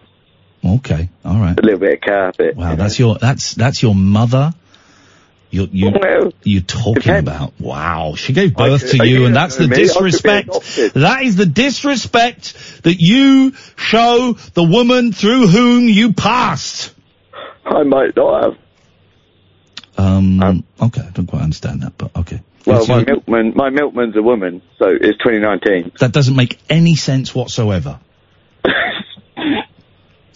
Okay. All right. a little bit of carpet. Wow, that's your that's that's your mother. You you Well, you're talking about. Wow, she gave birth to I you, and that's the me. I could be disrespect. That is the disrespect that you show the woman through whom you passed. I might not have. Um. okay, I don't quite understand that, but okay. Well, my milkman, my milkman's a woman, so it's 2019. that doesn't make any sense whatsoever. <laughs>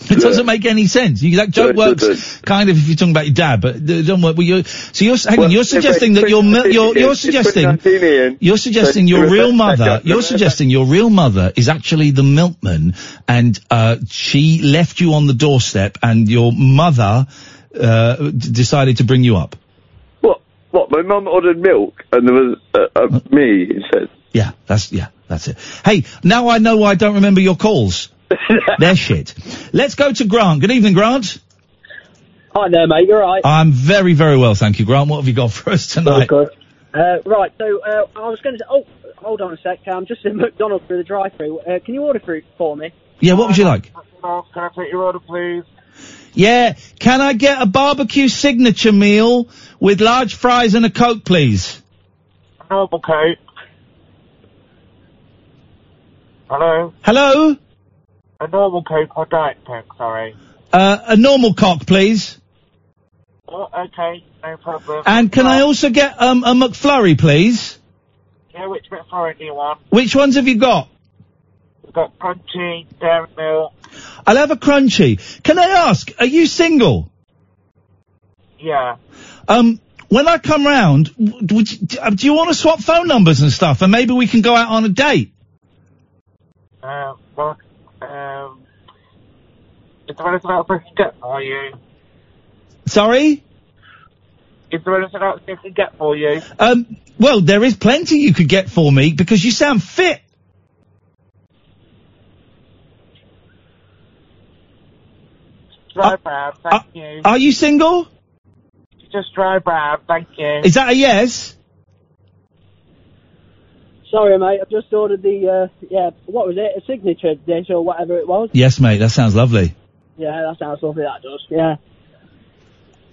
It doesn't make any sense. You, that joke works kind of if you're talking about your dad, but it doesn't work. Well, you're, so you're hang on. You're suggesting that your you're you're suggesting you're suggesting your real mother. You're suggesting your real mother is actually the milkman, and uh, she left you on the doorstep, and your mother uh, d- decided to bring you up. What? What? My mum ordered milk, and there was uh, uh, me instead. Yeah, that's yeah, that's it. Hey, now I know why I don't remember your calls. <laughs> They're shit. Let's go to Grant. Good evening, Grant. Hi there, mate. You're right. I'm very, very well, thank you, Grant. What have you got for us tonight? Good. Uh, right. So uh, I was going to. say Oh, hold on a sec. I'm just in <laughs> McDonald's through the drive-through. Uh, can you order fruit for me? Yeah, what would you like? Can I take your order, please? Yeah, can I get a barbecue signature meal with large fries and a coke, please? Normal coke. Hello? Hello? A normal coke or diet coke, sorry. Uh, a normal cock, please. Oh, okay, no problem. And can I also get um, a McFlurry, please? Yeah, which for do you want? Which ones have you got? We've got crunchy, dairy milk. I'll have a crunchy. Can I ask, are you single? Yeah. Um, when I come round, would you, uh, do you want to swap phone numbers and stuff, and maybe we can go out on a date? Um, well, um, is there anything else I can get for you? Sorry? Is there anything else I can get for you? Um, well, there is plenty you could get for me because you sound fit. Dry brown, thank you. Are you single? Just dry brown, thank you. Is that a yes? Sorry, mate. I've just ordered the, uh, yeah, what was it? A signature dish or whatever it was. Yes, mate. That sounds lovely. Yeah, that sounds lovely, that does. Yeah.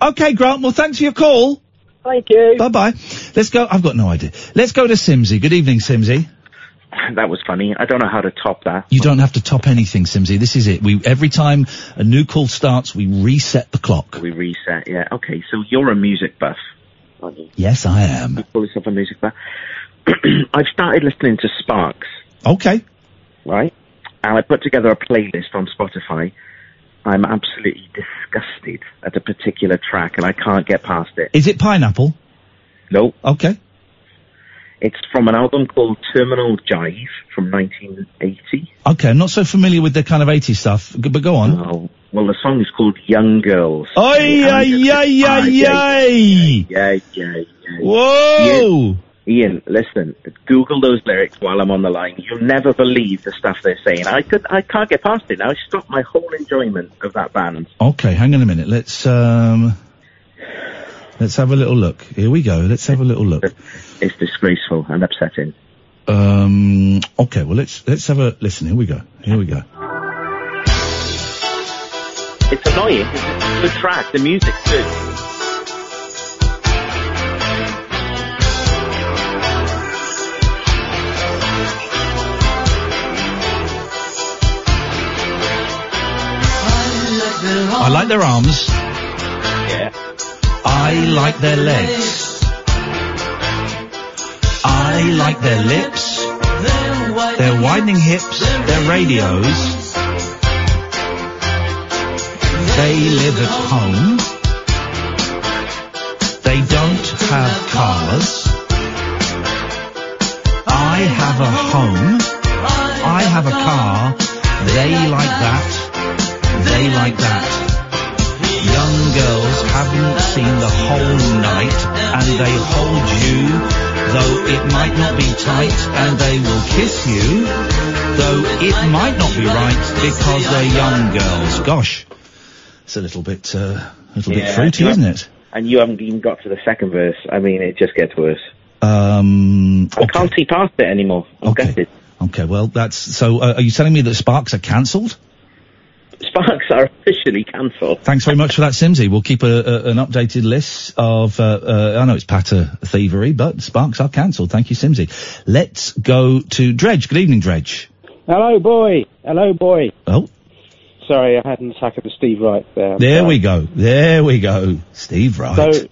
Okay, Grant. Well, thanks for your call. Thank you. Bye bye. Let's go. I've got no idea. Let's go to Simsy. Good evening, Simsy. <laughs> That was funny. I don't know how to top that. You don't have to top anything, Simsy. This is it. We every time a new call starts, we reset the clock. We reset, yeah. Okay, so you're a music buff. Yes, I am. You call yourself a music buff. <clears throat> I've started listening to Sparks, Okay. right? And I put together a playlist on Spotify. I'm absolutely disgusted at a particular track and I can't get past it. Is it pineapple? No. Okay. It's from an album called Terminal Jive from 1980. Okay. I'm not so familiar with the kind of 80s stuff, but go on. Oh, well, the song is called Young Girls. Oi, ay, ay, ay, ay. Yeah, yeah. Whoa! Iain, listen, Google those lyrics while I'm on the line. You'll never believe the stuff they're saying. I could, I can't get past it now. It stopped my whole enjoyment of that band. Okay, hang on a minute. Let's um, let's have a little look. Here we go. Let's have a little look. It's disgraceful and upsetting. Um, okay. Well, let's let's have a listen. Here we go. Here we go. It's annoying. It's a good track. The music's good. I like their arms. I like their legs. I like their lips. Their widening hips. Their radios. They live at home. They don't have cars. I have a home. I have a car. They like that. They like that. Young girls haven't seen the whole night and they hold you, though it might not be tight, and they will kiss you, though it might not be right because they're young girls. Gosh, it's a little bit, uh, a little bit fruity, isn't it? And you haven't even got to the second verse. I mean, it just gets worse. Um, I can't see past it anymore. I'm gutted. okay, well that's, so uh, are you telling me that Sparks are cancelled? Sparks are officially cancelled. Thanks very much for that, Simsy. We'll keep a, a, an updated list of, uh, uh, I know it's patter thievery, but Sparks are cancelled. Thank you, Simsy. Let's go to Dredge. Good evening, Dredge. Hello, boy. Hello, boy. Oh. Sorry, I had an attack of the Steve Wright there. There sorry. we go. There we go. Steve Wright. So,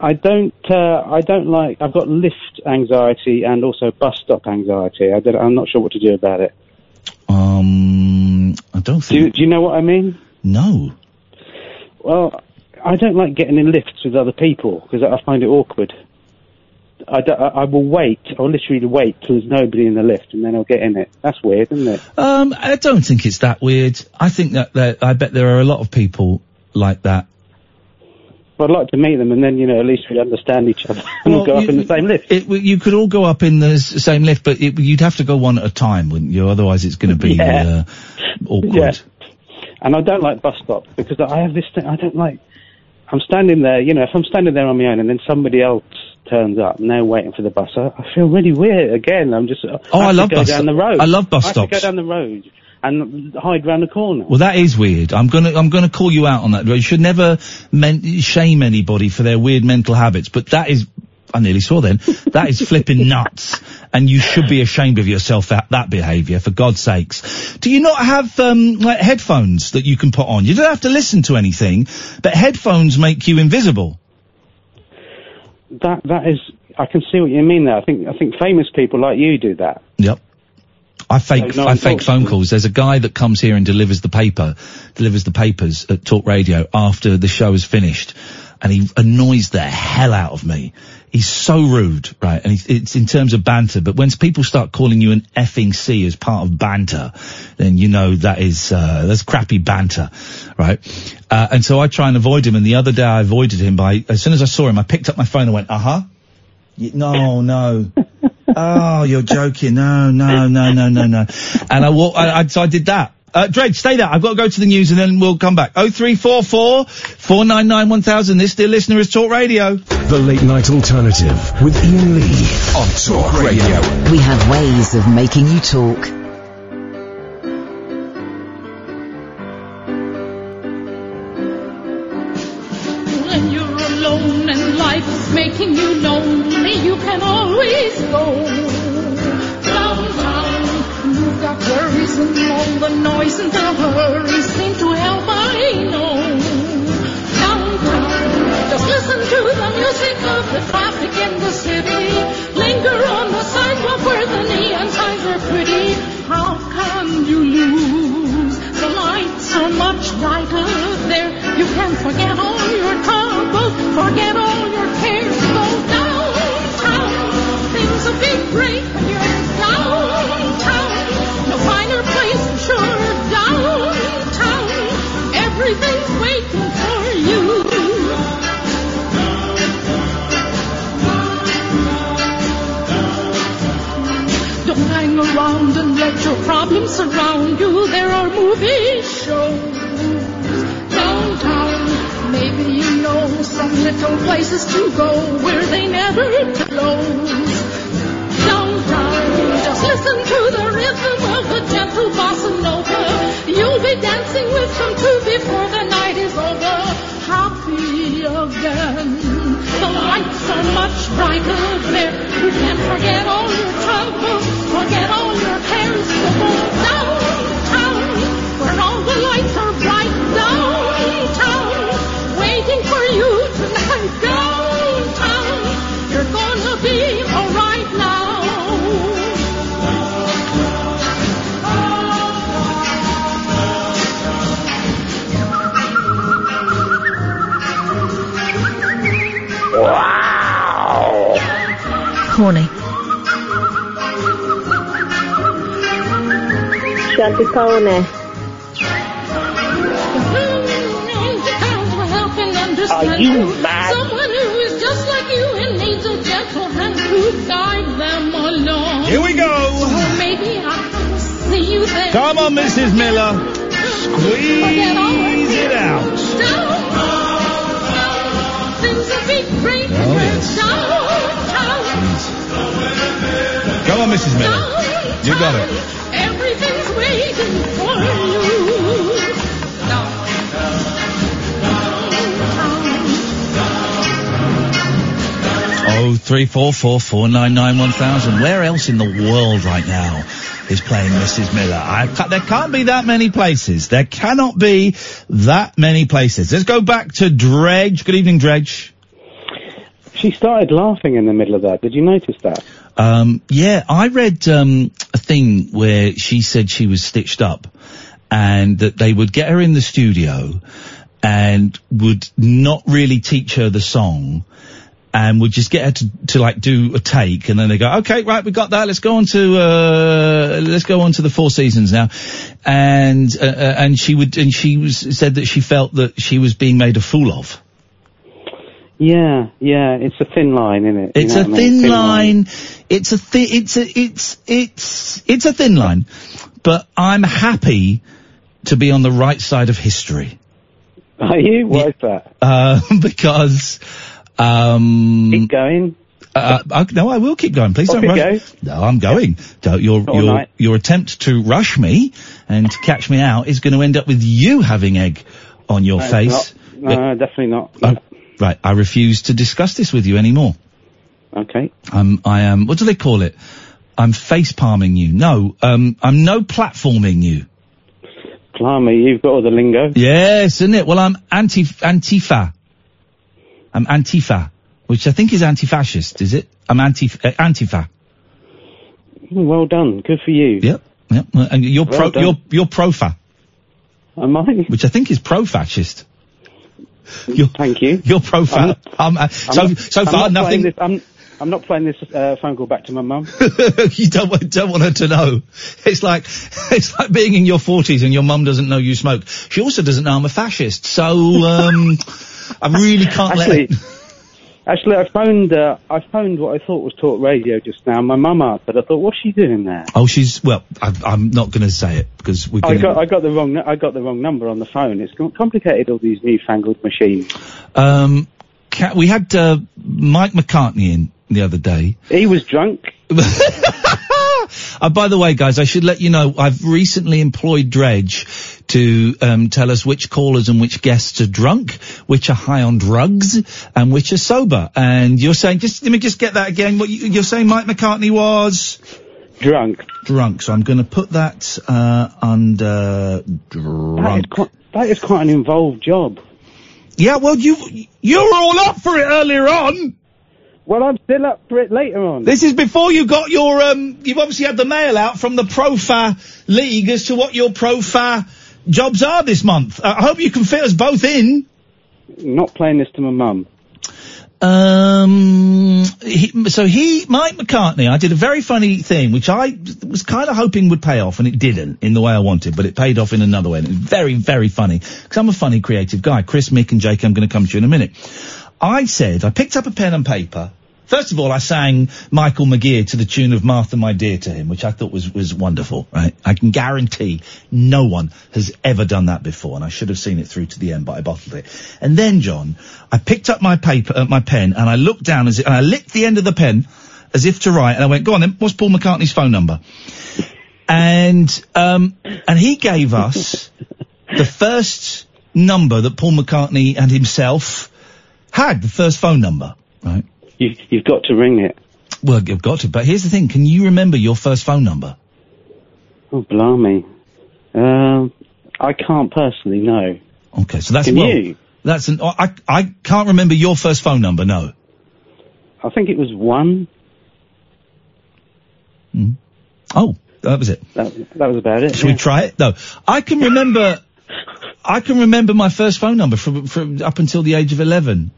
I don't, uh, I don't like, I've got lift anxiety and also bus stop anxiety. I don't, I'm not sure what to do about it. Um, I don't Do, you- do you know what I mean? No. Well, I don't like getting in lifts with other people because I find it awkward. I, I- I will wait, I'll literally wait till there's nobody in the lift and then I'll get in it. That's weird, isn't it? Um, I don't think it's that weird. I think that, that I bet there are a lot of people like that. I'd like to meet them and then, you know, at least we understand each other <laughs> and we'll go up in the same lift. It, you could all go up in the same lift, but it, you'd have to go one at a time, wouldn't you? Otherwise, it's going to be <laughs> Yeah. uh, awkward. Yeah. And I don't like bus stops because I have this thing, I don't like, I'm standing there, you know, if I'm standing there on my own and then somebody else turns up and they're waiting for the bus. I, I feel really weird again. I'm just. Oh, I, I love go bus down the road. I love bus stops. I have to go down the road and hide round the corner. Well, that is weird. I'm gonna, I'm gonna call you out on that. You should never men- shame anybody for their weird mental habits, but that is, I nearly saw then, <laughs> that is flipping nuts. And you should be ashamed of yourself for that behaviour, for God's sakes. Do you not have, um, like headphones that you can put on? You don't have to listen to anything, but headphones make you invisible. That that is. I can see what you mean there. I think I think famous people like you do that. Yep. I fake, No, I fake phone calls. There's a guy that comes here and delivers the paper, delivers the papers at Talk Radio after the show is finished, and he annoys the hell out of me. He's so rude, right? And he, it's in terms of banter, but when people start calling you an effing C as part of banter, then you know that is, uh, that's crappy banter, right? Uh, and so I try and avoid him, and the other day I avoided him by, as soon as I saw him, I picked up my phone and went, uh-huh. No, no. <laughs> oh, you're joking. No, no, no, no, no, no. And I walk, I, I, so I did that. Uh, Dredge, stay there. I've got to go to the news and then we'll come back. 0344 499 1000. This dear listener is Talk Radio. The Late Night Alternative with Iain Lee on Talk Radio. We have ways of making you talk. Making you lonely, you can always go downtown. You've got worries and all the noise and the hurry seem to help, I know. Downtown, just listen to the music of the traffic in the city. Linger on the sidewalk where the neon signs are pretty. How can you lose? The lights are much brighter there. You can forget all your troubles, forget all when you're downtown. No finer place sure. Downtown. Everything's waiting for you. Don't hang around and let your problems surround you. There are movie shows downtown. Maybe you know some little places to go where they never close. Listen to the rhythm of the gentle bossa nova. You'll be dancing with them too before the night is over. Happy again. The lights are much brighter there. You can forget all your troubles, forget all your cares. So Horny. Chantipone. Are you mad? Someone who is just like you and needs a gentle hand to guide them along. Here we go. So maybe I can see you there. Come on, Mrs. Miller. Squeeze it out. Things will be great on, Mrs. Miller. You got it. Everything's waiting for you. Oh, three four four four nine nine one thousand. Where else in the world right now is playing Mrs. Miller? I ca- there can't be that many places. There cannot be that many places. Let's go back to Dredge. Good evening, Dredge. She started laughing in the middle of that. Did you notice that? Um, yeah, I read um, a thing where she said she was stitched up, and that they would get her in the studio, and would not really teach her the song, and would just get her to, to like do a take, and then they go, okay, right, we got that. Let's go on to uh, let's go on to the Four Seasons now, and uh, uh, and she would and she was said that she felt that she was being made a fool of. Yeah, yeah. It's a thin line, isn't it? You It's know a what I mean? thin line. It's a thi- It's a. It's it's it's a thin line, but I'm happy to be on the right side of history. Are you? Why is that? Uh, <laughs> because um, Keep going. Uh, uh, no, I will keep going. Please Off don't you rush. No, I'm going. Don't, your All your right. your attempt to rush me and to catch me out is going to end up with you having egg on your No, face. No, definitely not. Right. I refuse to discuss this with you anymore. Okay. I'm, I am, what do they call it? I'm face palming you. No, um, I'm no platforming you. Blimey, you've got all the lingo. Yes, isn't it? Well, I'm anti, antifa. I'm antifa, which I think is anti-fascist, is it? I'm anti, uh, antifa. Well done. Good for you. Yep. Yep. And you're Well pro, done. you're, you're profa. Am I? Which I think is pro-fascist. Thank you. You're pro-fa. Um, uh, I'm so, not- so I'm far, not playing nothing. This, I'm, I'm not playing this uh, phone call back to my mum. <laughs> you don't want, don't want her to know. It's like <laughs> it's like being in your forties and your mum doesn't know you smoke. She also doesn't know I'm a fascist. So um, <laughs> I really can't Actually, let. Actually, I phoned. Uh, I phoned what I thought was talk radio just now. My mum answered. I thought, what's she doing there? Oh, she's well. I, I'm not going to say it because we're I got I got the wrong I got the wrong number on the phone. It's complicated. All these newfangled machines. Um, ca- we had uh, Mike McCartney in the other day. He was drunk. <laughs> Uh, by the way, guys, I should let you know I've recently employed Dredge to um, tell us which callers and which guests are drunk, which are high on drugs, and which are sober. And you're saying, just let me just get that again. What you, you're saying, Mike McCartney was drunk. Drunk. So I'm going to put that uh, under That is, drunk. quite, that is quite an involved job. Yeah, well, you you were all up for it earlier on. Well, I'm still up for it later on. This is before you got your, um, you've obviously had the mail out from the Profa League as to what your Profa jobs are this month. Uh, I hope you can fit us both in. Not playing this to my mum. Um, he, so he, Mike McCartney, I did a very funny thing, which I was kind of hoping would pay off, and it didn't in the way I wanted, but it paid off in another way. And it was very, very funny because I'm a funny, creative guy. Chris, Mick, and Jake, I'm going to come to you in a minute. I said I picked up a pen and paper. First of all, I sang Michael McGear to the tune of Martha, My Dear to him, which I thought was, was wonderful, right? I can guarantee no one has ever done that before, and I should have seen it through to the end, but I bottled it. And then, John, I picked up my paper, uh, my pen, and I looked down as, it, and I licked the end of the pen as if to write, and I went, go on then, what's Paul McCartney's phone number? And, um, and he gave us the first number that Paul McCartney and himself had, the first phone number, right? You, you've got to ring it. Well, you've got to. But here's the thing: can you remember your first phone number? Oh, blimey. Um, I can't personally, no. Okay, so that's Can well, you? That's an. I I can't remember your first phone number. No. I think it was one. Oh, that was it. That, that was about it. Should we try it? No, I can remember. I can remember my first phone number from from up until the age of eleven,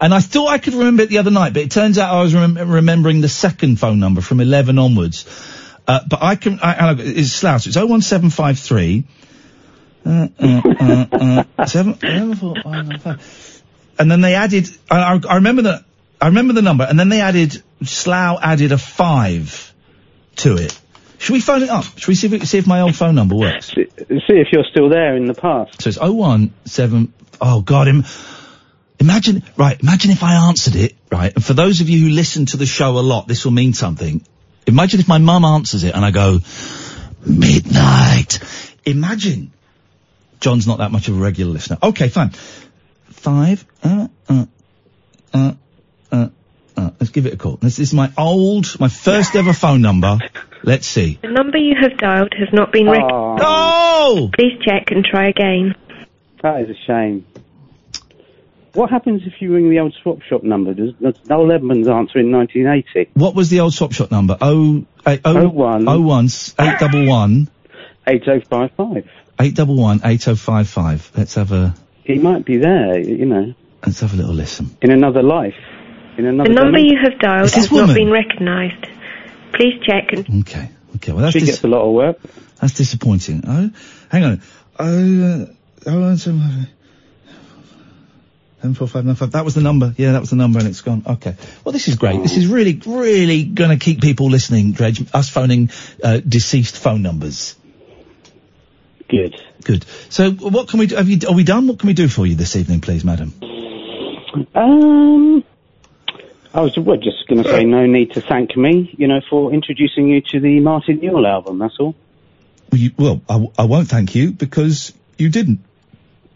and I thought I could remember it the other night, but it turns out I was rem- remembering the second phone number from eleven onwards. Uh, but I can. I, I, it's Slough. So it's oh one seven five three. Uh, uh, uh, <laughs> seven, eleven, four, five, nine, five. And then they added. I, I, remember the. I remember the number, and then they added. Slough added a five to it. Should we phone it up? Should we see if, it, see if my old phone number works? See, see if you're still there in the past. So it's oh one seven. Oh God, Im- imagine right. Imagine if I answered it right. And for those of you who listen to the show a lot, this will mean something. Imagine if my mum answers it and I go midnight. Imagine. John's not that much of a regular listener. Okay, fine. Five. Uh, uh, uh, uh, uh. Let's give it a call. This, this is my old, my first ever phone number. Let's see. The number you have dialed has not been recognized. Oh! Please check and try again. That is a shame. What happens if you ring the old swap shop number? Does, does Noel Edmonds answer in 1980? What was the old swap shop number? Oh, eight, oh, Oh one. oh one, s- eight double one. 8055. Eight double one, eight oh five five. Let's have a, He might be there, you know, let's have a little listen. in another life. In another The number dimension. you have dialed Is this has not been recognized. Please check and Okay, okay. Well, that's She dis- gets a lot of work. that's disappointing. Oh, hang on. Oh, uh, oh, one, seven, five, seven, four, five, nine, five. That was the number. Yeah, that was the number, and it's gone. Okay. Well, this is great. This is really, really going to keep people listening. Dredge, us phoning uh, deceased phone numbers. Good. Good. So, what can we do? Have you? Are we done? What can we do for you this evening, please, madam? Um, I was well, just going to say no need to thank me, you know, for introducing you to the Martin Newell album. That's all. Well, you, well I, w- I won't thank you because you didn't.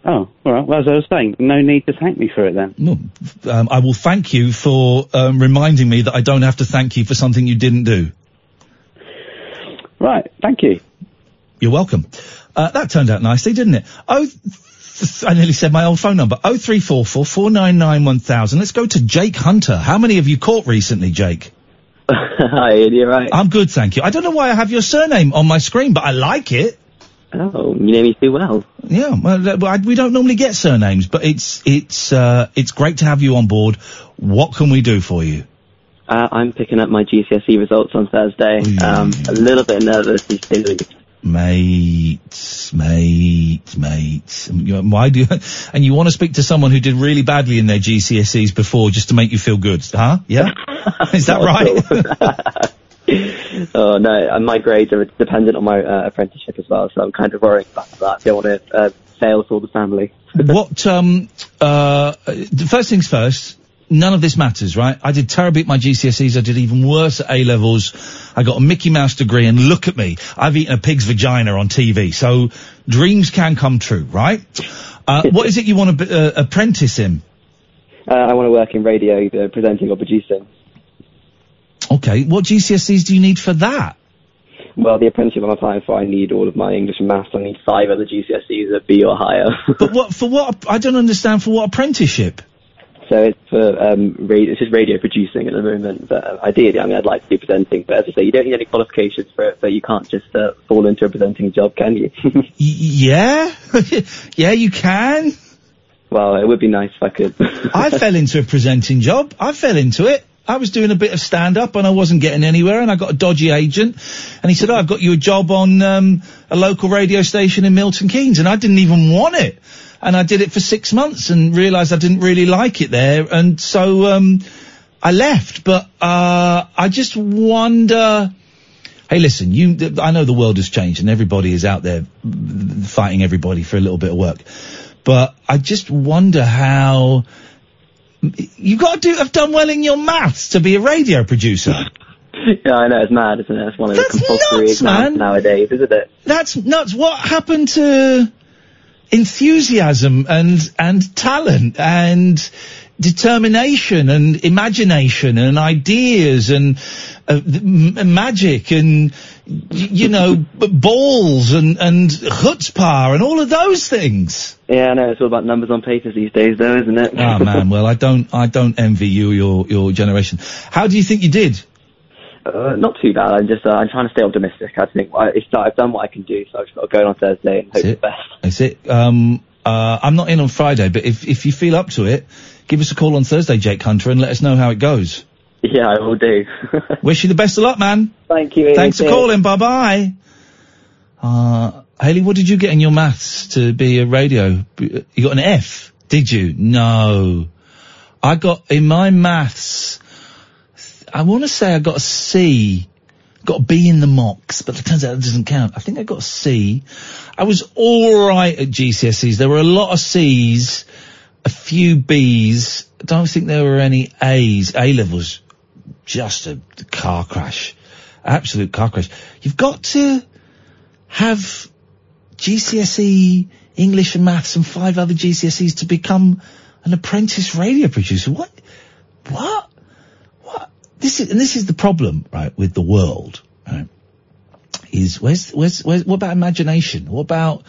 Oh, all right. Well, as I was saying, no need to thank me for it then. No, um, I will thank you for um, reminding me that I don't have to thank you for something you didn't do. Right. Thank you. You're welcome. Uh, that turned out nicely, didn't it? Oh, I nearly said my old phone number. Oh three four four four nine nine one thousand. Let's go to Jake Hunter. How many have you caught recently, Jake? <laughs> Hi, Iain, you right? I'm good, thank you. I don't know why I have your surname on my screen, but I like it. Oh, you know me too well. Yeah, well, I, we don't normally get surnames, but it's it's uh, it's great to have you on board. What can we do for you? Uh, I'm picking up my GCSE results on Thursday. Um, a little bit nervous to say the least. Mate, mate, mate. Why do you, <laughs> and you want to speak to someone who did really badly in their GCSEs before just to make you feel good, huh? Yeah? <laughs> Is that right? <laughs> <laughs> Oh no, and my grades are dependent on my uh, apprenticeship as well, so I'm kind of worrying about that. Don't want to uh, fail for the family. <laughs> what, um, uh, first things first, none of this matters, right? I did terribly at my GCSEs, I did even worse at A levels. I got a Mickey Mouse degree and look at me. I've eaten a pig's vagina on TV, so dreams can come true, right? Uh, <laughs> what is it you want to be, uh, apprentice in? Uh, I want to work in radio, either presenting or producing. Okay, what GCSEs do you need for that? Well, the apprenticeship I'm applying for, I need all of my English and maths. I need five other GCSEs at B or higher. <laughs> But what, for what, I don't understand for what apprenticeship? so it's for um, radio, it's just radio producing at the moment. But uh, ideally, I mean, I'd like to be presenting. But as I say, you don't need any qualifications for it. But you can't just uh, fall into a presenting job, can you? <laughs> Yeah? <laughs> yeah, you can. well, it would be nice if I could. I fell into a presenting job. I fell into it. I was doing a bit of stand up and I wasn't getting anywhere and I got a dodgy agent and he said, oh, I've got you a job on, um, a local radio station in Milton Keynes and I didn't even want it. And I did it for six months and realised I didn't really like it there and so, um, I left. But, uh, I just wonder, Hey, listen, you, I know the world has changed and everybody is out there fighting everybody for a little bit of work. But I just wonder how, you got to do, have done well in your maths to be a radio producer. <laughs> yeah, I know it's mad, isn't it? It's one of the compulsory nuts, exams man. nowadays, isn't it? That's nuts. What happened to enthusiasm and, and talent and determination and imagination and ideas and uh, m- magic and you know balls and and chutzpah and all of those things. Yeah, I know it's all about numbers on papers these days, though, isn't it? Oh <laughs> man, well I don't I don't envy you your your generation. How do you think you did? Uh, not too bad. I'm just uh, I'm trying to stay optimistic. I think I, it's, I've done what I can do, so I've just got to go on Thursday and hope the best. Is it? Um, uh, I'm not in on Friday, but if if you feel up to it, give us a call on Thursday, Jake Hunter, and let us know how it goes. Yeah, I will do. <laughs> Wish you the best of luck, man. Thank you. Thanks for calling. Bye bye. Uh, Haley, what did you get in your maths to be a radio? You got an F, did you? No. I got, in my maths, I want to say I got a C. Got a B in the mocks, but it turns out it doesn't count. I think I got a C. I was alright at GCSEs. There were a lot of C's, a few B's. I don't think there were any A's. A levels, just a car crash. Absolute car crash. You've got to have GCSE English and maths and five other GCSEs to become an apprentice radio producer. What? What? What? This is, and this is the problem, right, with the world, right? Is where's, where's, where's, what about imagination? What about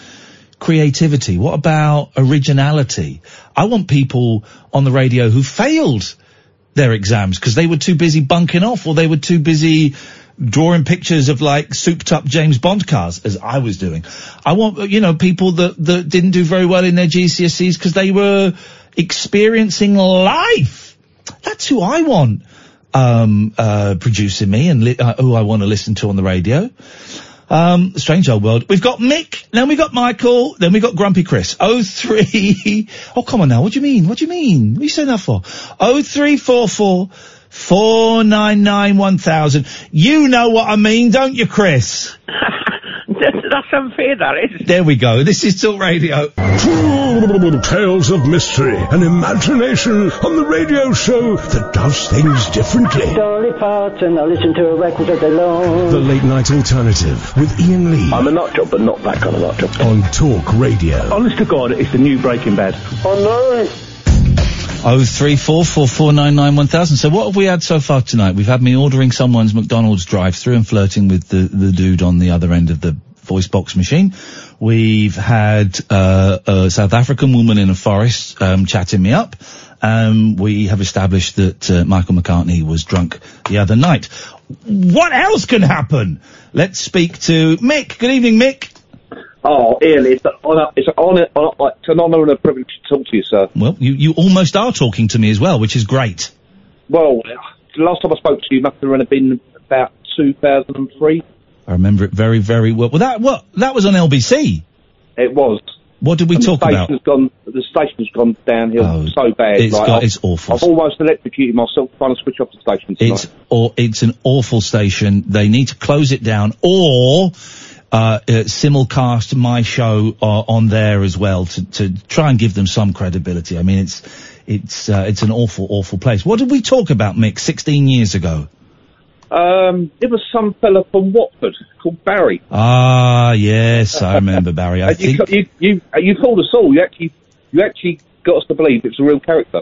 creativity? What about originality? I want people on the radio who failed their exams because they were too busy bunking off or they were too busy drawing pictures of like souped up James Bond cars as I was doing. I want, you know, people that, that didn't do very well in their GCSEs because they were experiencing life. That's who I want, um, uh, producing me and li- uh, who I want to listen to on the radio. Um, strange old world. We've got Mick, then we've got Michael, then we've got Grumpy Chris. Oh three. <laughs> Oh, come on now. What do you mean? What do you mean? What are you saying that for? Oh three four four Four nine nine one thousand. You know what I mean, don't you, Chris? <laughs> That's unfair, that is. There we go. This is Talk Radio. Tales of mystery and imagination on the radio show that does things differently. Dolly Parton, I listen to a record that they love. The Late Night Alternative with Iain Lee. I'm a nut job, but not that kind of nut job. On Talk Radio. Honest to God, it's the new Breaking Bad. Oh, no. 03444991000. So what have we had so far tonight? We've had me ordering someone's McDonald's drive-through and flirting with the, the dude on the other end of the voice box machine. We've had uh, a South African woman in a forest um, chatting me up. Um, we have established that uh, Michael McCartney was drunk the other night. What else can happen? Let's speak to Mick. Good evening, Mick. Oh, Iain, it's, an honour, it's, an honour, it's an honour and a privilege to talk to you, sir. Well, you, you almost are talking to me as well, which is great. Well, the last time I spoke to you must have been about 2003. I remember it very, very well. Well, that what that was on LBC. It was. What did we And talk the about? Gone, the station's gone downhill oh, so bad. it's like, got- it's awful. I've almost electrocuted myself trying to switch off the station tonight. It's or it's an awful station. They need to close it down or uh, uh, simulcast my show uh, on there as well to, to try and give them some credibility. I mean, it's it's uh, it's an awful, awful place. What did we talk about, Mick, 16 years ago? Um, it was some fella from Watford called Barry. Ah, yes, I remember Barry. I <laughs> you, think you, you, you fooled us all. You actually, you actually got us to believe it's a real character.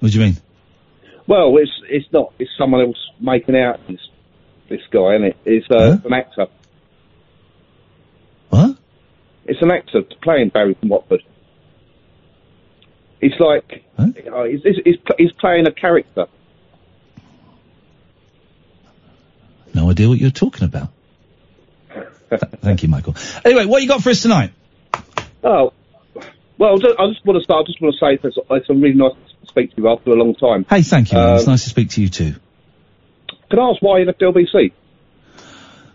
What do you mean? Well, it's it's not. It's someone else making out this this guy, isn't it? It's uh, an actor. It's an actor playing Barry from Watford. It's like uh, he's, he's, he's, he's playing a character. no idea what you're talking about. Th- Thank you, Michael. Anyway, what you got for us tonight? Oh, well, I just want to start. I just want to say it's, it's a really nice to speak to you after a long time. Hey, thank you. man. it's Um, nice to speak to you too. Can I ask why you left LBC?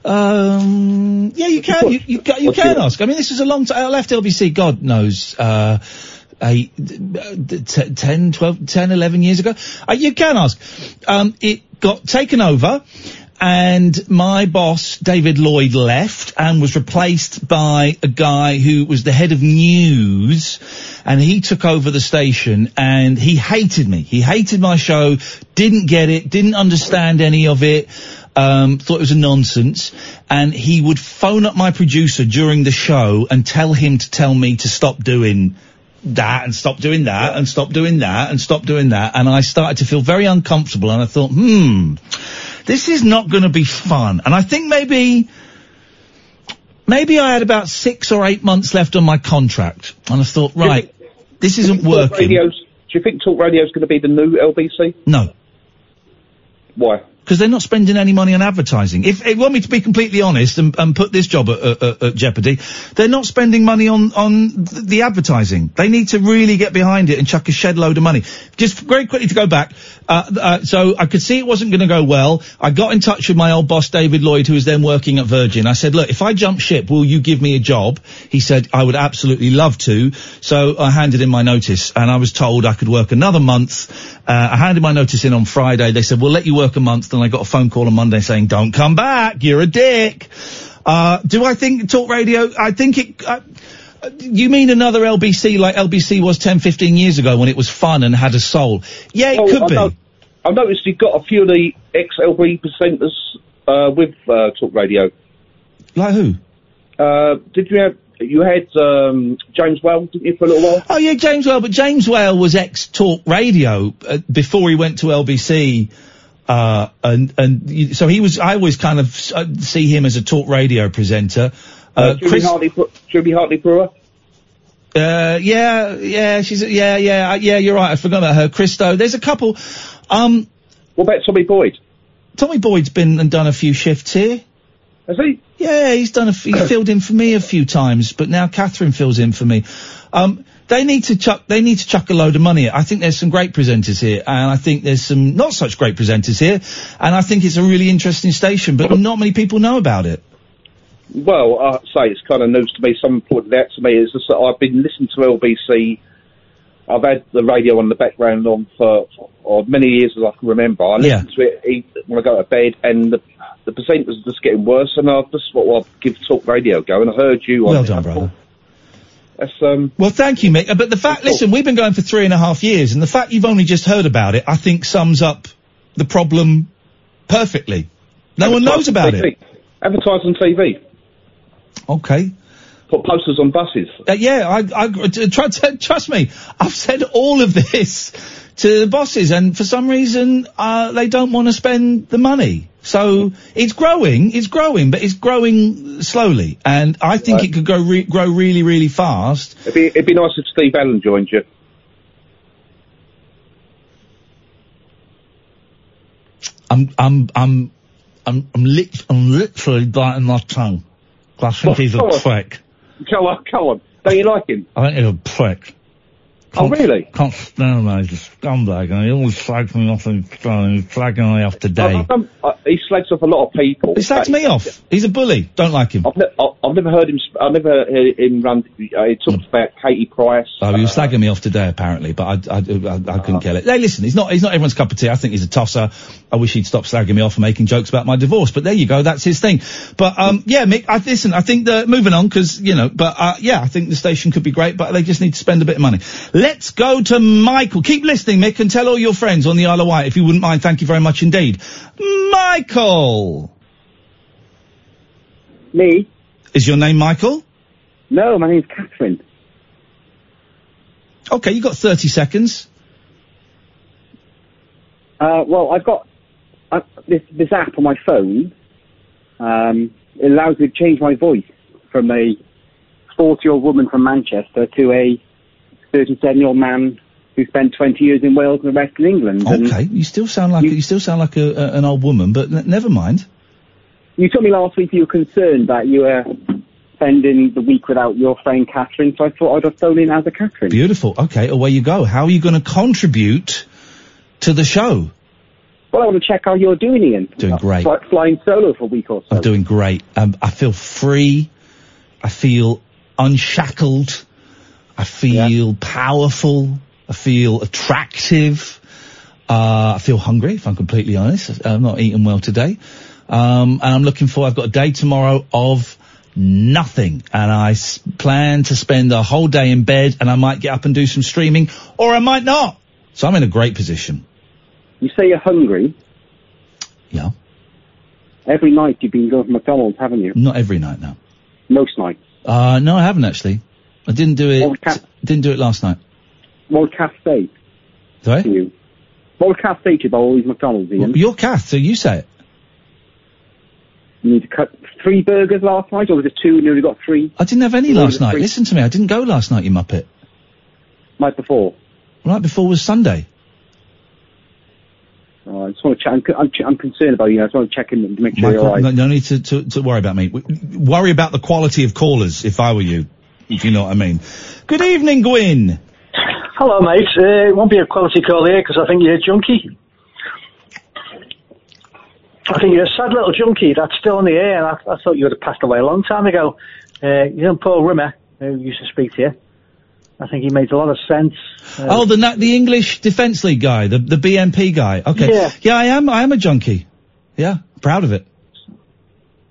Um, yeah, you can. You, you, ca- you can ask. I mean, this is a long time. I left LBC, God knows, uh, eight, uh, t- 10, 12, 10, 11 years ago. Uh, you can ask. Um, it got taken over and my boss, David Lloyd, left and was replaced by a guy who was the head of news and he took over the station and he hated me. He hated my show, didn't get it, didn't understand any of it, um, thought it was a nonsense and he would phone up my producer during the show and tell him to tell me to stop doing that and stop doing that and stop doing that and stop doing that and I started to feel very uncomfortable and I thought, hmm, this is not going to be fun. And I think maybe, maybe I had about six or eight months left on my contract and I thought, right, this isn't Talk working. Radio's, do you think Talk radio is going to be the new LBC? No. Why? Because they're not spending any money on advertising. If you want me to be completely honest and, and put this job at, at, at- at jeopardy, they're not spending money on on the advertising. They need to really get behind it and chuck a shed load of money. Just very quickly to go back. Uh, uh, so I could see it wasn't going to go well. I got in touch with my old boss David Lloyd, who was then working at Virgin. I said, look, if I jump ship, will you give me a job? He said, I would absolutely love to. So I handed in my notice, and I was told I could work another month. Uh, I handed my notice in on Friday. They said, we'll let you work a month. Then I got a phone call on Monday saying, don't come back. You're a dick. Uh, do I think talk radio? I think it, uh, you mean another LBC like LBC was 10, 15 years ago when it was fun and had a soul? Yeah, it Well, could I be. know- I've noticed you've got a few of the ex-LB presenters uh, with uh, Talk Radio. Like who? Uh, did you have, you had um, James Whale, didn't you, for a little while? Oh yeah, James Whale, but James Whale was ex Talk Radio uh, before he went to LBC. Uh, and, and so he was, I always kind of uh, see him as a talk radio presenter. Uh, Uh, Julie, Chris, Hartley, Julie Hartley Brewer? uh, yeah, yeah, she's, yeah, yeah, uh, yeah, you're right, I forgot about her. Christo, there's a couple, um. What about Tommy Boyd? Tommy Boyd's been and done a few shifts here. Has he? Yeah, he's done a, f- he's <coughs> filled in for me a few times, but now Catherine fills in for me. Um, they need to chuck, they need to chuck a load of money. I think there's some great presenters here, and I think there's some not such great presenters here, and I think it's a really interesting station, but not many people know about it. Well, I'd say it's kind of news to me. Someone pointed out to me is that I've been listening to LBC I've had the radio on the background on for, for many years as I can remember. I listen to it when I go to bed, and the, the percentages are just getting worse. And I just thought, well, I'll give talk radio a go, and I heard you. on Well done, I brother. That's um. Well, thank you, Mick. But the fact, listen, we've been going for three and a half years, and the fact you've only just heard about it, I think sums up the problem perfectly. No one knows about it. Advertise on TV. Okay. Put posters on buses. Uh, yeah, I try to, trust me. I've said all of this to the bosses, and for some reason, uh, they don't want to spend the money. So it's growing, it's growing, but it's growing slowly, and I think it could go re- grow really, really fast. It'd be it'd be nice if Steve Allen joined you. I'm, I'm, I'm, I'm, I'm, lit- I'm literally biting my tongue. I think he's a on. prick. Go on, go on. Don't you like him? I think he's a prick. Oh, really? Can't stand him. He's a scumbag, and he always slags me off and uh, he's slagging me off today. I, I'm, I, he slags off a lot of people. He slags me off. He's a bully. Don't like him. I've, ne- I- I've never heard him. Sp- I've never heard him run. Uh, he talks about Katie Price. Oh, he was slagging me off today, apparently, but I, I, I, I couldn't kill it. Hey, listen, he's not, he's not everyone's cup of tea. I think he's a tosser. I wish he'd stop slagging me off and making jokes about my divorce, but there you go, that's his thing. But, um, yeah, Mick, I, listen, I think that, moving on, cause, you know, but, uh, yeah, I think the station could be great, but they just need to spend a bit of money. Let's go to Michael. Keep listening, Mick, and tell all your friends on the Isle of Wight, if you wouldn't mind. Thank you very much indeed. Michael! Me? Is your name Michael? No, my name's Catherine. Okay, you've got 30 seconds. Uh, well, I've got uh, this this app on my phone. Um, it allows me to change my voice from a 40-year-old woman from Manchester to a 37-year-old man who spent 20 years in Wales and the rest in England. And Okay, you still sound like, you, still sound like a, a, an old woman, but n- never mind. you told me last week you were concerned that you were spending the week without your friend Catherine, so I thought I'd have phoned in as a Catherine. Beautiful. Okay, away you go. How are you going to contribute to the show? Well, I want to check how you're doing, Iain. Doing great. Fly, flying solo for a week or so. I'm doing great. Um, I feel free. I feel unshackled. I feel powerful. I feel attractive. Uh, I feel hungry, if I'm completely honest. I'm not eating well today. Um, and I'm looking for, I've got a day tomorrow of nothing. And I s- plan to spend a whole day in bed and I might get up and do some streaming or I might not. So I'm in a great position. You say you're hungry. Yeah. Every night you've been going to McDonald's, haven't you? Not every night now. Most nights. Uh, no, I haven't actually. I didn't do it, didn't do it last night. Kath say Sorry? you? What would Kath say to you about all these McDonald's, Iain? You're so you say it. You need to cut three burgers last night, or was it two and you only got three? I didn't have any last night. three? Listen to me, I didn't go last night, you muppet. Night before. Night before was Sunday. Oh, I just want to check. I'm, c- I'm, ch- I'm concerned about you. I just want to check in to make sure Michael, you're all no, no need to, to, to worry about me. W- Worry about the quality of callers, if I were you. If you know what I mean. Good evening, Gwyn. Hello, mate. Uh, it won't be a quality call here because I think you're a junkie. I think you're a sad little junkie that's still on the air. And I, I thought you would have passed away a long time ago. Uh, you know Paul Rimmer, who used to speak to you. I think he made a lot of sense. Uh, oh, the the English Defence League guy, the the BNP guy. Okay. Yeah. Yeah, I am. I am a junkie. Yeah, proud of it.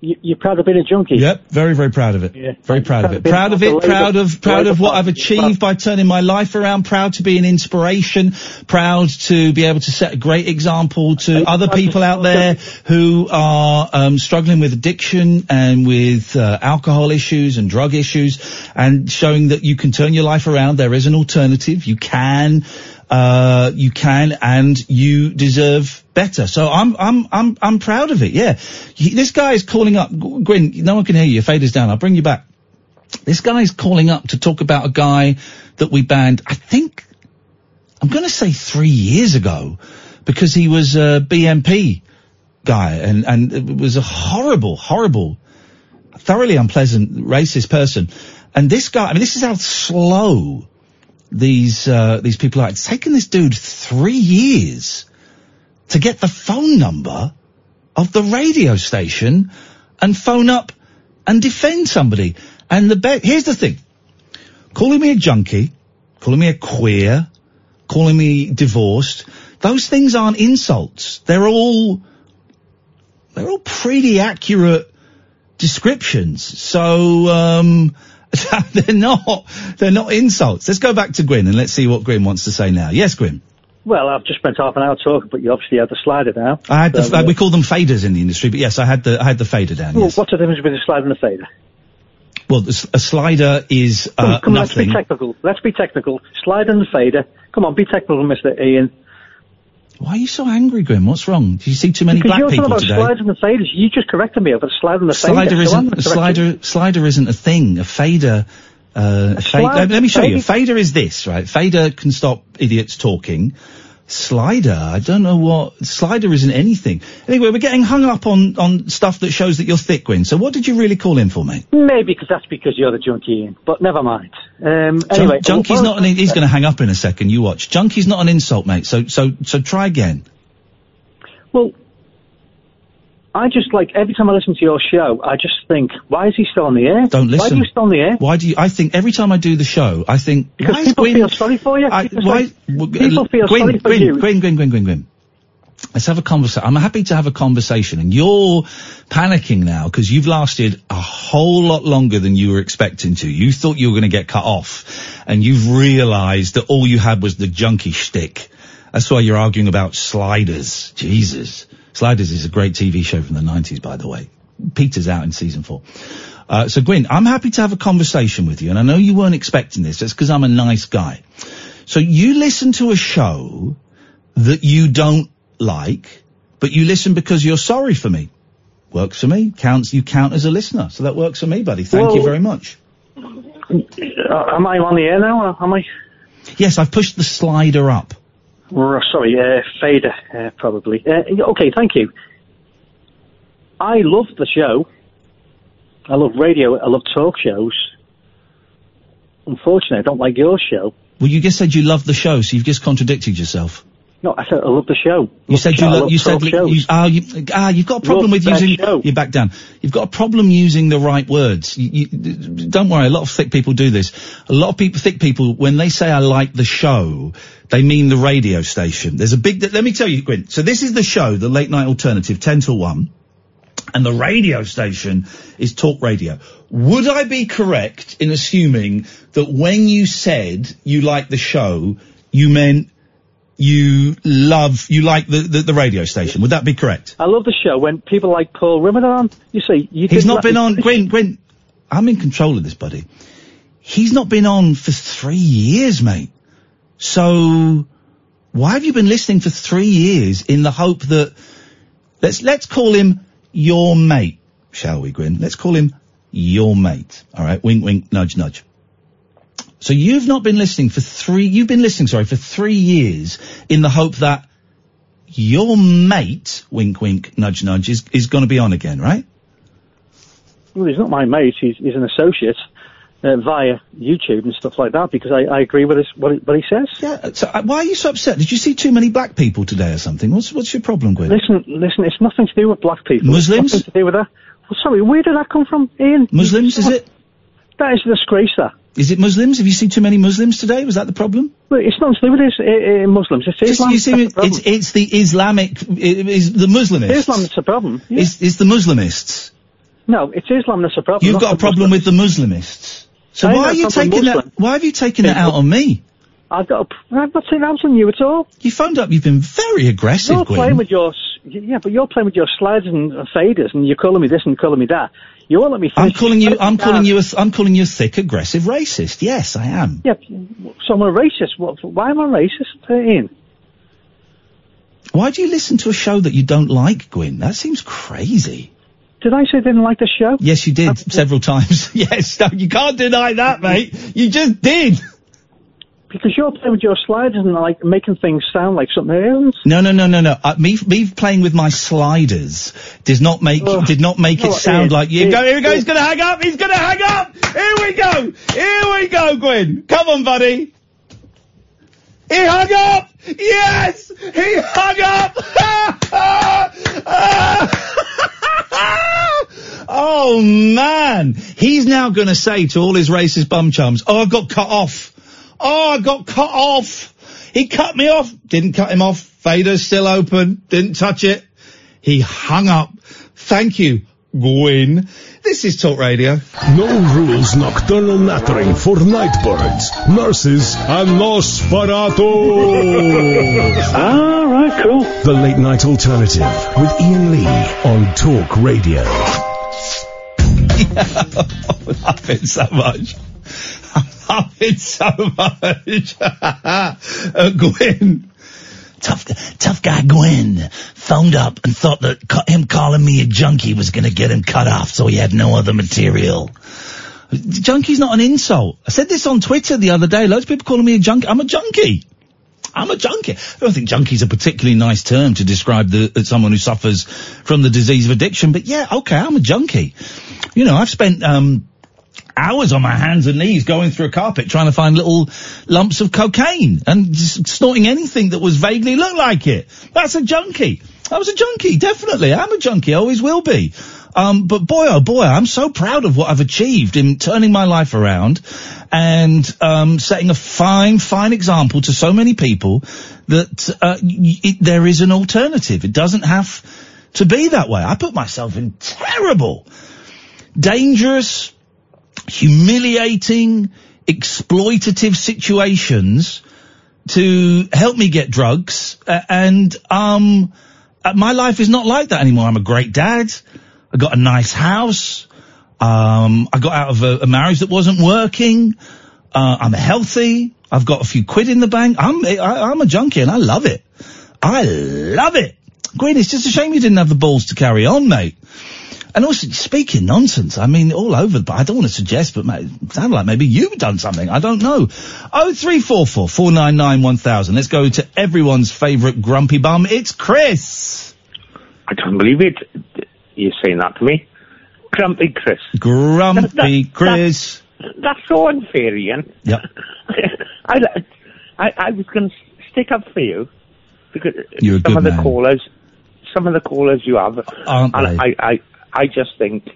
You, you're proud of being a junkie. Yep, very very proud of it. Yeah. Very proud of it. Proud of it. Proud of proud of what I've achieved by turning my life around. Proud to be an inspiration. Proud to be able to set a great example to other people out there who are um, struggling with addiction and with uh, alcohol issues and drug issues, and showing that you can turn your life around. There is an alternative. You can. Uh, you can and you deserve better. So I'm, I'm, I'm, I'm proud of it. Yeah. He, this guy is calling up. Gwyn, no one can hear you. Your fade is down. I'll bring you back. This guy is calling up to talk about a guy that we banned, I think, I'm going to say three years ago, because he was a BNP guy and, and it was a horrible, horrible, thoroughly unpleasant, racist person. And this guy, I mean, this is how slow these, uh, these people are. It's taken this dude three years to get the phone number of the radio station and phone up and defend somebody. And the be- here's the thing. Calling me a junkie, calling me a queer, calling me divorced. Those things aren't insults. They're all, they're all pretty accurate descriptions. So, um, <laughs> they're not, they're not insults. Let's go back to Gwyn and let's see what Gwyn wants to say now. Yes, Gwyn. Well, I've just spent half an hour talking, but you obviously had the slider now. I had the, So, uh, we call them faders in the industry, but yes, I had the, I had the fader down. well, Yes. What's the difference between a slider and a fader? Well, the a slider is, Come, uh, come on, let's be technical. Let's be technical. Slider and fader. Come on, be technical, Mr. Iain. Why are you so angry, Grim? What's wrong? Do you see too many because black you're talking people about today? sliders and faders. You just corrected me over a slider and a fader. Slider so isn't a slider. Slider isn't a thing. A fader. Uh, a fader. Let me show you. A fader is this, right? Fader can stop idiots talking. Slider, I don't know what. Slider isn't anything. Anyway, we're getting hung up on on stuff that shows that you're thick, Gwyn. So what did you really call in for, mate? Maybe because that's because you're the junkie, Iain. But never mind. Um, anyway, Jun- Junkie's well, not an. He's going to hang up in a second. You watch. Junkie's not an insult, mate. So so so try again. Well, I just like every time I listen to your show, I just think, why is he still on the air? Don't listen. Why are you still on the air? Why do you? I think every time I do the show, I think Because why people Gwyn- feel sorry for you. I, It's why, like, people feel Gwyn, sorry for Gwyn, you. Gwyn, Gwyn, Gwyn, Gwyn, Gwyn. Let's have a conversation. I'm happy to have a conversation, and you're panicking now because you've lasted a whole lot longer than you were expecting to. You thought you were going to get cut off, and you've realised that all you had was the junkie shtick. That's why you're arguing about Sliders. Jesus, Sliders is a great TV show from the '90s, by the way. Peter's out in season four. Uh, so Gwyn, I'm happy to have a conversation with you, and I know you weren't expecting this. That's because I'm a nice guy. So you listen to a show that you don't like, but you listen because you're sorry for me. Works for me. Counts. You count as a listener, so that works for me, buddy. Thank you very much. Uh, am I on the air now? Am I? Yes, I've pushed the slider up. Sorry, uh, fader, uh, probably. Uh, okay, thank you. I love the show. I love radio. I love talk shows. Unfortunately, I don't like your show. Well, you just said you love the show, so you've just contradicted yourself. No, I said I love the show. You Love said you lo- love you said you, you, ah, you, ah, you've got a problem Love with using show. you back down. You've got a problem using the right words. You, you, don't worry, a lot of thick people do this. A lot of people, thick people, when they say I like the show, they mean the radio station. There's a big. Let me tell you, Gwyn. So this is the show, the late night alternative, ten till one, and the radio station is Talk Radio. Would I be correct in assuming that when you said you like the show, you meant you love you like the, the, the radio station? Would that be correct? I love the show when people like Paul Rimmer are on. You see, you He's not let been on. Gwyn, Gwyn, I'm in control of this, buddy. He's not been on for three years, mate. So why have you been listening for three years in the hope that let's let's call him your mate, shall we, Gwyn? Let's call him your mate. All right, wink, wink, nudge, nudge. So you've not been listening for three. You've been listening, sorry, for three years in the hope that your mate, wink, wink, nudge, nudge, is is going to be on again, right? Well, he's not my mate. He's, he's an associate uh, via YouTube and stuff like that because I, I agree with his, what, he, what he says. Yeah. So uh, why are you so upset? Did you see too many black people today or something? What's what's your problem, Gwyn? Listen, listen. It's nothing to do with black people. Muslims? It's nothing to do with that. Well, sorry, where did that come from, Iain? Muslims, is it? That is a disgrace. That. Is it Muslims? Have you seen too many Muslims today? Was that the problem? Well, it's not with this, uh, uh, Muslims. It's Just, Islam. you see, that's it- the problem. it's it's the Islamic, it is the Muslimists. Islam that's a problem. Yeah. It's, it's the Muslimists. No, it's Islam that's a problem. You've got a problem with the Muslimists. So I why are you it's taking that? Why have you taken that out on me? I've got. A, I've not taken out on you at all. You phoned up. You've been very aggressive, You're Gwyn. playing with your. Yeah, but you're playing with your slides and faders, and you're calling me this and calling me that. You won't let me finish. I'm calling you. I'm calling Uh, you. A, I'm calling you a thick, aggressive racist. Yes, I am. Yeah, so I'm a racist. What, why am I racist, uh, Iain? Why do you listen to a show that you don't like, Gwyn? That seems crazy. Did I say I didn't like the show? Yes, you did several times. <laughs> yes, no, you can't deny that, mate. You just did. Because you're playing with your slides and like making things sound like something else. No, no, no, no, no. Uh, me, me playing with my sliders does not make did not make it Oh, sound Iain, like you. Iain, Go, here we go. Iain. He's gonna hang up. He's gonna hang up. Here we go. Here we go, Gwyn. Come on, buddy. He hung up. Yes, he hung up. <laughs> oh man, he's now going to say to all his racist bum chums, "Oh, I got cut off. Oh, I got cut off. He cut me off. Didn't cut him off. Fader's still open. Didn't touch it. He hung up. Thank you, Gwyn. This is Talk Radio. No rules nocturnal nattering for nightbirds, nurses, and Nosferatu. <laughs> All right, cool. The Late Night Alternative with Iain Lee on Talk Radio. I'm laughing so much. I'm laughing so much. <laughs> uh, Gwyn. Tough, tough guy Gwyn phoned up and thought that ca- him calling me a junkie was going to get him cut off, so he had no other material. Junkie's not an insult. I said this on Twitter the other day. Loads of people calling me a junkie. I'm a junkie. I'm a junkie. I don't think junkie's a particularly nice term to describe the uh, someone who suffers from the disease of addiction. But yeah, okay, I'm a junkie. You know, I've spent um, hours on my hands and knees going through a carpet trying to find little lumps of cocaine and snorting anything that was vaguely looked like it. That's a junkie. I was a junkie, definitely. I'm a junkie. I always will be. Um, but boy, oh boy, I'm so proud of what I've achieved in turning my life around and um, setting a fine, fine example to so many people that uh, it, there is an alternative. It doesn't have to be that way. I put myself in terrible, dangerous, humiliating, exploitative situations to help me get drugs. Uh, and um, uh, my life is not like that anymore. I'm a great dad. I got a nice house. Um, I got out of a, a marriage that wasn't working. Uh, I'm healthy. I've got a few quid in the bank. I'm I, I'm a junkie and I love it. I love it. Green, it's just a shame you didn't have the balls to carry on, mate. And also, speaking nonsense, I mean, all over, but I don't want to suggest, but it sounded like maybe you've done something. I don't know. Oh, three, four, four, four, nine, nine, one thousand. Let's go to everyone's favourite grumpy bum. It's Chris. I can't believe it. You're saying that to me. Grumpy Chris. Grumpy Chris. That's so unfair, Iain. Yep. <laughs> I, I, I was going to stick up for you because You're some of the man. callers, some of the callers you have, Aren't and they? I, I, I just think,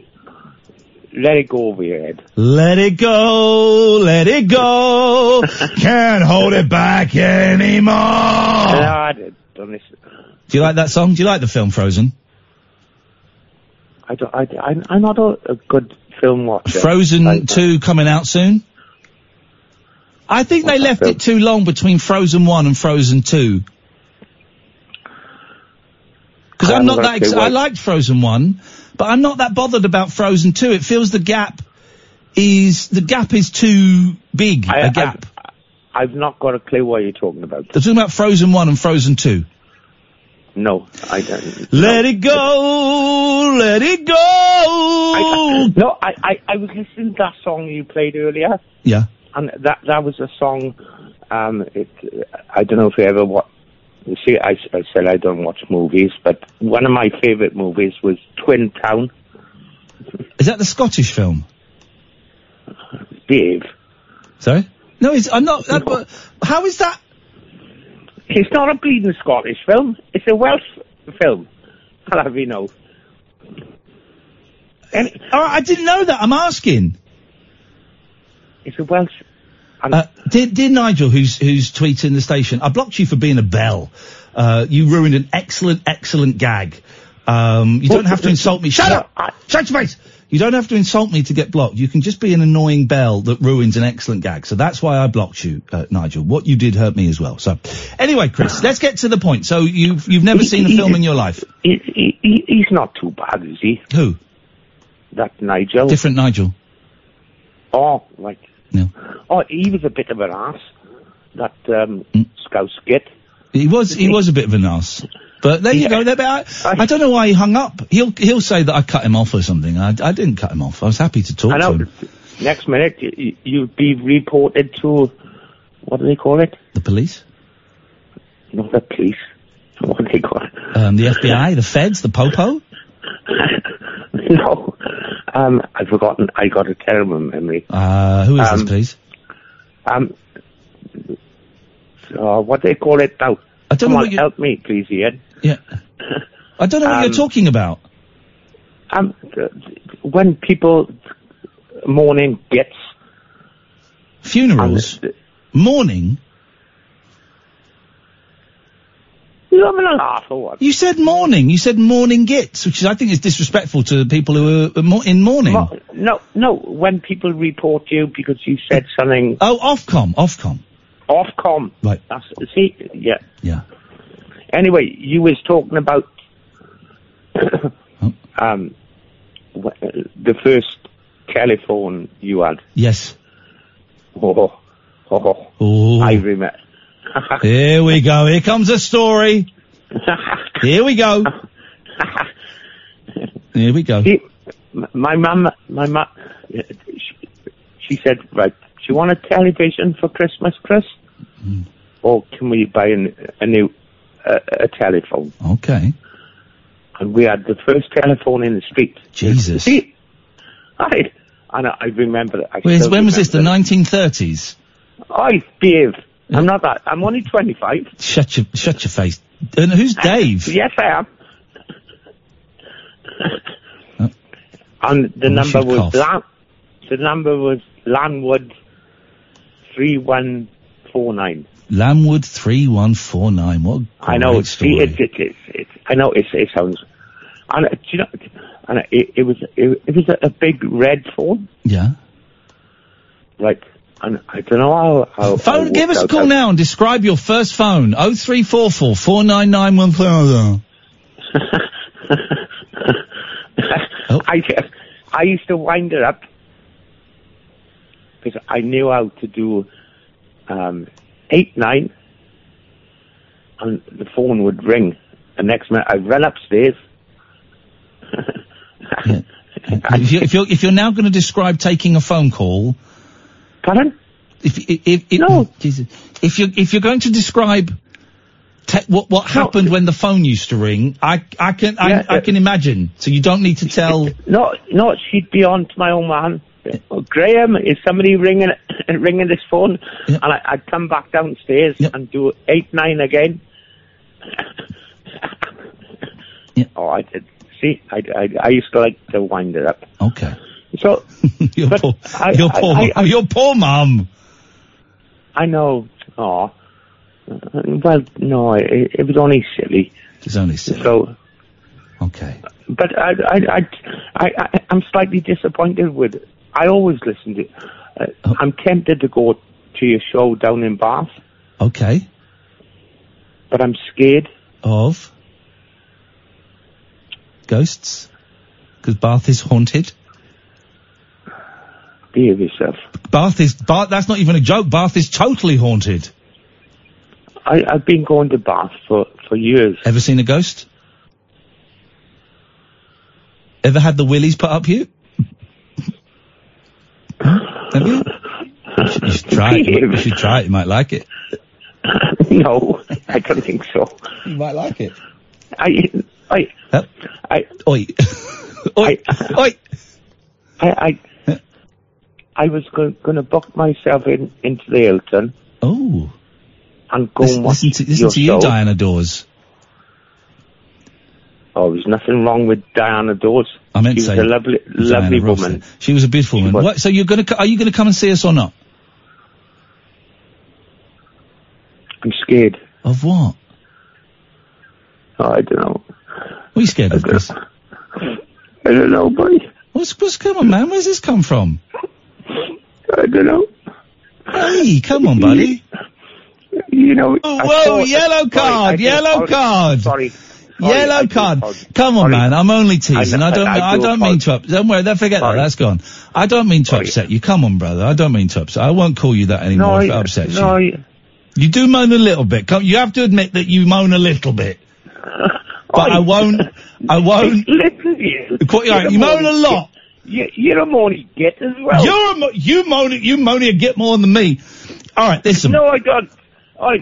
let it go over your head. Let it go, let it go. <laughs> Can't hold it back anymore. Ah, I don't listen. Do you like that song? Do you like the film Frozen? I don't, I, I, I'm not a, a good film watcher. Frozen Like, 2 coming out soon? I think they left it too long between Frozen 1 and Frozen 2. Because I'm not that, ex- I liked Frozen 1, but I'm not that bothered about Frozen 2. It feels the gap is, the gap is too big, I, a gap. I've, I've not got a clue what you're talking about. They're talking about Frozen 1 and Frozen 2. No, I don't. Let it go, let it go. I, no, I, I, I was listening to that song you played earlier, Yeah. and that that was a song. Um, it, I don't know if you ever watch. You see, I, I said I don't watch movies, but one of my favourite movies was Twin Town. Is that the Scottish film? Dave. Sorry? No, it's, I'm not, that, but how is that? It's not a bleeding Scottish film. It's a Welsh film. I'll have you know. All right, oh, I didn't know that. I'm asking. It's a Welsh. Uh, dear, dear Nigel, who's who's tweeting the station, I blocked you for being a bell. Uh, you ruined an excellent, excellent gag. Um, you don't have to insult me. Shut up! Shut your face! You don't have to insult me to get blocked. You can just be an annoying bell that ruins an excellent gag. So that's why I blocked you, uh, Nigel. What you did hurt me as well. So, anyway, Chris, let's get to the point. So you've you've never seen a film in your life? He, he, he- he's not too bad, is he? Who? That Nigel. Different Nigel. Oh, like. No. Oh, he was a bit of an ass. That um, Mm. Scouse git. He was he was a bit of an ass. But there you go. There, I, I don't know why he hung up. He'll he'll say that I cut him off or something. I, I didn't cut him off. I was happy to talk I to know. him. Next minute, you, you'd be reported to. What do they call it? The police, Not the police. <laughs> What do they call it? um, the FBI, the feds, the popo. <laughs> no. Um, I've forgotten. I got a terrible memory. Uh, who is Um, this, please? Um, uh, what do they call it now? I don't Come know on, you- help me, please, Iain. Yeah. I don't know what Um, you're talking about. Um, uh, when people mourning gets Funerals. Morning? You having a laugh or what? You said morning. You said morning gits, which is, I think is disrespectful to people who are in mourning. Mo- no, no. When people report you because you said something oh, Ofcom, Ofcom. Ofcom. Right. That's see. Yeah. Yeah. Anyway, you was talking about <coughs> um the first telephone you had. Yes. Oh, <laughs> oh, Oh. I remember. <laughs> Here we go. Here comes a story. Here we go. Here we go. My mum, my mum, she, she said, right, do you want a television for Christmas, Chris? Hmm. Or can we buy an, a new uh, a telephone? Okay. And we had the first telephone in the street. Jesus. See, I, and I, I remember. I Where's, when was this? The 1930s? I, Dave, I'm not that. I'm only 25. Shut your, shut your face. And who's <laughs> Dave? Yes, I am. and the I number was. Lan- the number was Landwood three one four nine. Lamwood 3149. What I know. story. it, it, it, it, I know it, it sounds. And uh, do you know? And it, it was it, it was a, a big red phone, Yeah. right? I don't know how. how Phone, how give us a call now and describe your first phone. 0344 <laughs> 499 Oh. I I used to wind it up because I knew how to do um, eight nine, and the phone would ring. The next minute, I'd run upstairs. <laughs> if, you, if, you're, if you're now going to describe taking a phone call. Pardon? If, if, if, no. If you're, if you're going to describe te- what, what happened when the phone used to ring, I, I can, I, Yeah, I can imagine. So you don't need to tell. No, no, she'd be on to my own man. Oh, Graham, is somebody ringing <coughs> ringing this phone? And I, I'd come back downstairs and do eight nine again. Oh, I did. See, I, I, I used to like to wind it up. Okay. So, <laughs> your but poor, I, your I- poor, I, I, your poor mum. I know. Oh, well, no, it, it was only silly. It's only silly. So, okay. but I, I, I, I, I'm slightly disappointed with. It. I always listen to. Uh, Oh. I'm tempted to go to your show down in Bath, Okay. but I'm scared. Of ghosts? Because Bath is haunted. Behave yourself. Bath is Bath. That's not even a joke. Bath is totally haunted. I, I've been going to Bath for for years. Ever seen a ghost? Ever had the willies put up you? <laughs> Have you? You should, you should try it. You should try it. You might like it. <laughs> no, I don't think so. You might like it. I, I, I, oi, <laughs> oi, oi. I, I, I was going to book myself in into the Hilton. Oh. And go Listen, and watch listen to, listen to you. Diana Dors. Oh, there's nothing wrong with Diana Dors. I meant she to was a lovely, Diana lovely Ross woman. then. She was a beautiful woman. What, so you're gonna, are you gonna come and see us or not? I'm scared. Of what? Oh, I don't know. What are you scared of, Chris? I don't know, boy. What's, what's, come on, man, where's this come from? I don't know. Hey, come on, buddy. You know. Oh, whoa, yellow card, yellow card. Sorry. Yellow card. Come on, man. I'm only teasing. I don't. I I, do don't mean to. Up, don't worry. Don't forget that. That's gone. I don't mean to upset you. Come on, brother. I don't mean to upset. I won't call you that anymore if it upsets no, you. You do moan a little bit. Come, you have to admit that you moan a little bit. <laughs> But I won't. I <laughs> won't. Listen to you. Quite right, you moan a lot. You, you're a moany git as well. You're a, mo- you moan. You moan a get more than me. All right, listen. No, I don't. I,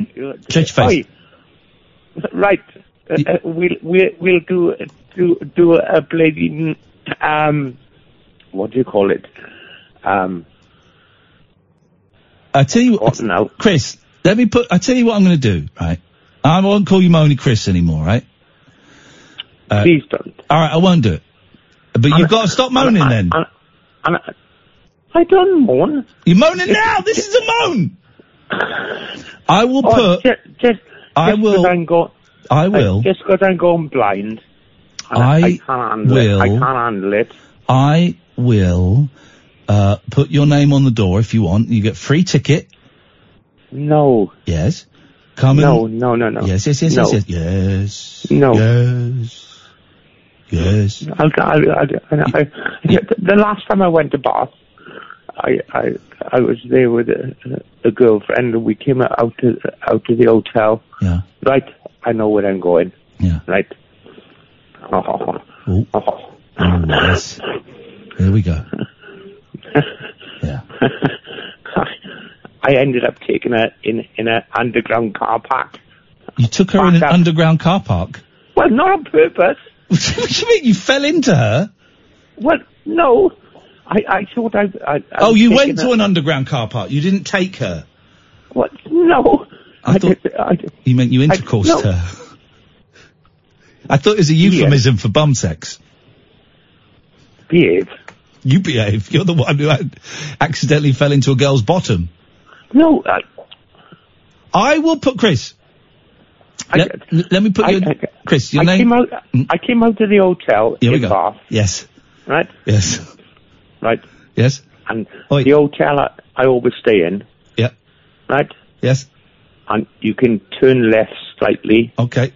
Shut your face. Oi. Right. Uh, uh, we'll, we'll, we'll do, do, do a bloody, um, what do you call it? Um, I tell you what, now? Chris. Let me put. I tell you what I'm going to do. Right. I won't call you Moany Chris anymore. Right. Uh, Please don't. All right, I won't do it. But you've got to stop moaning then. I don't moan. You're moaning now. This is a moan. I will Oh, put. Just, just, I just will- go- I will. I, just because I'm going blind. I I, can't handle it. I can't handle it. I will uh, put your name on the door if you want. You get free ticket. No. Yes. Come in No, no, no, no. Yes, yes, yes, No. yes, yes. Yes. No. Yes. Yes. I'll, I'll, I, I, the last time I went to Bath, I I I was there with a, a girlfriend, and we came out to out to the hotel. Yeah. Right, I know where I'm going. Yeah. Right. Oh, Oh. oh. Oh, yes. Here we go. <laughs> Yeah. I ended up taking her in in an underground car park. You took her in an underground car park. Well, not on purpose. <laughs> what do you mean? You fell into her? Well, no. I I thought I. I, I Oh, you went to her- an underground car park. You didn't take her. What? No. I, thought I, you meant you intercoursed no. her. <laughs> I thought it was a euphemism for bum sex. Behave. You behave. You're the one who accidentally fell into a girl's bottom. No. I, I will put Chris. Let, let me put I- your I- Chris. Your I name. came out. Mm. I came out to the hotel Here we in go. Bath. Yes. Right. Yes. Right. Yes. And the hotel I, I always stay in. Yeah. Right. Yes. And you can turn left slightly. Okay.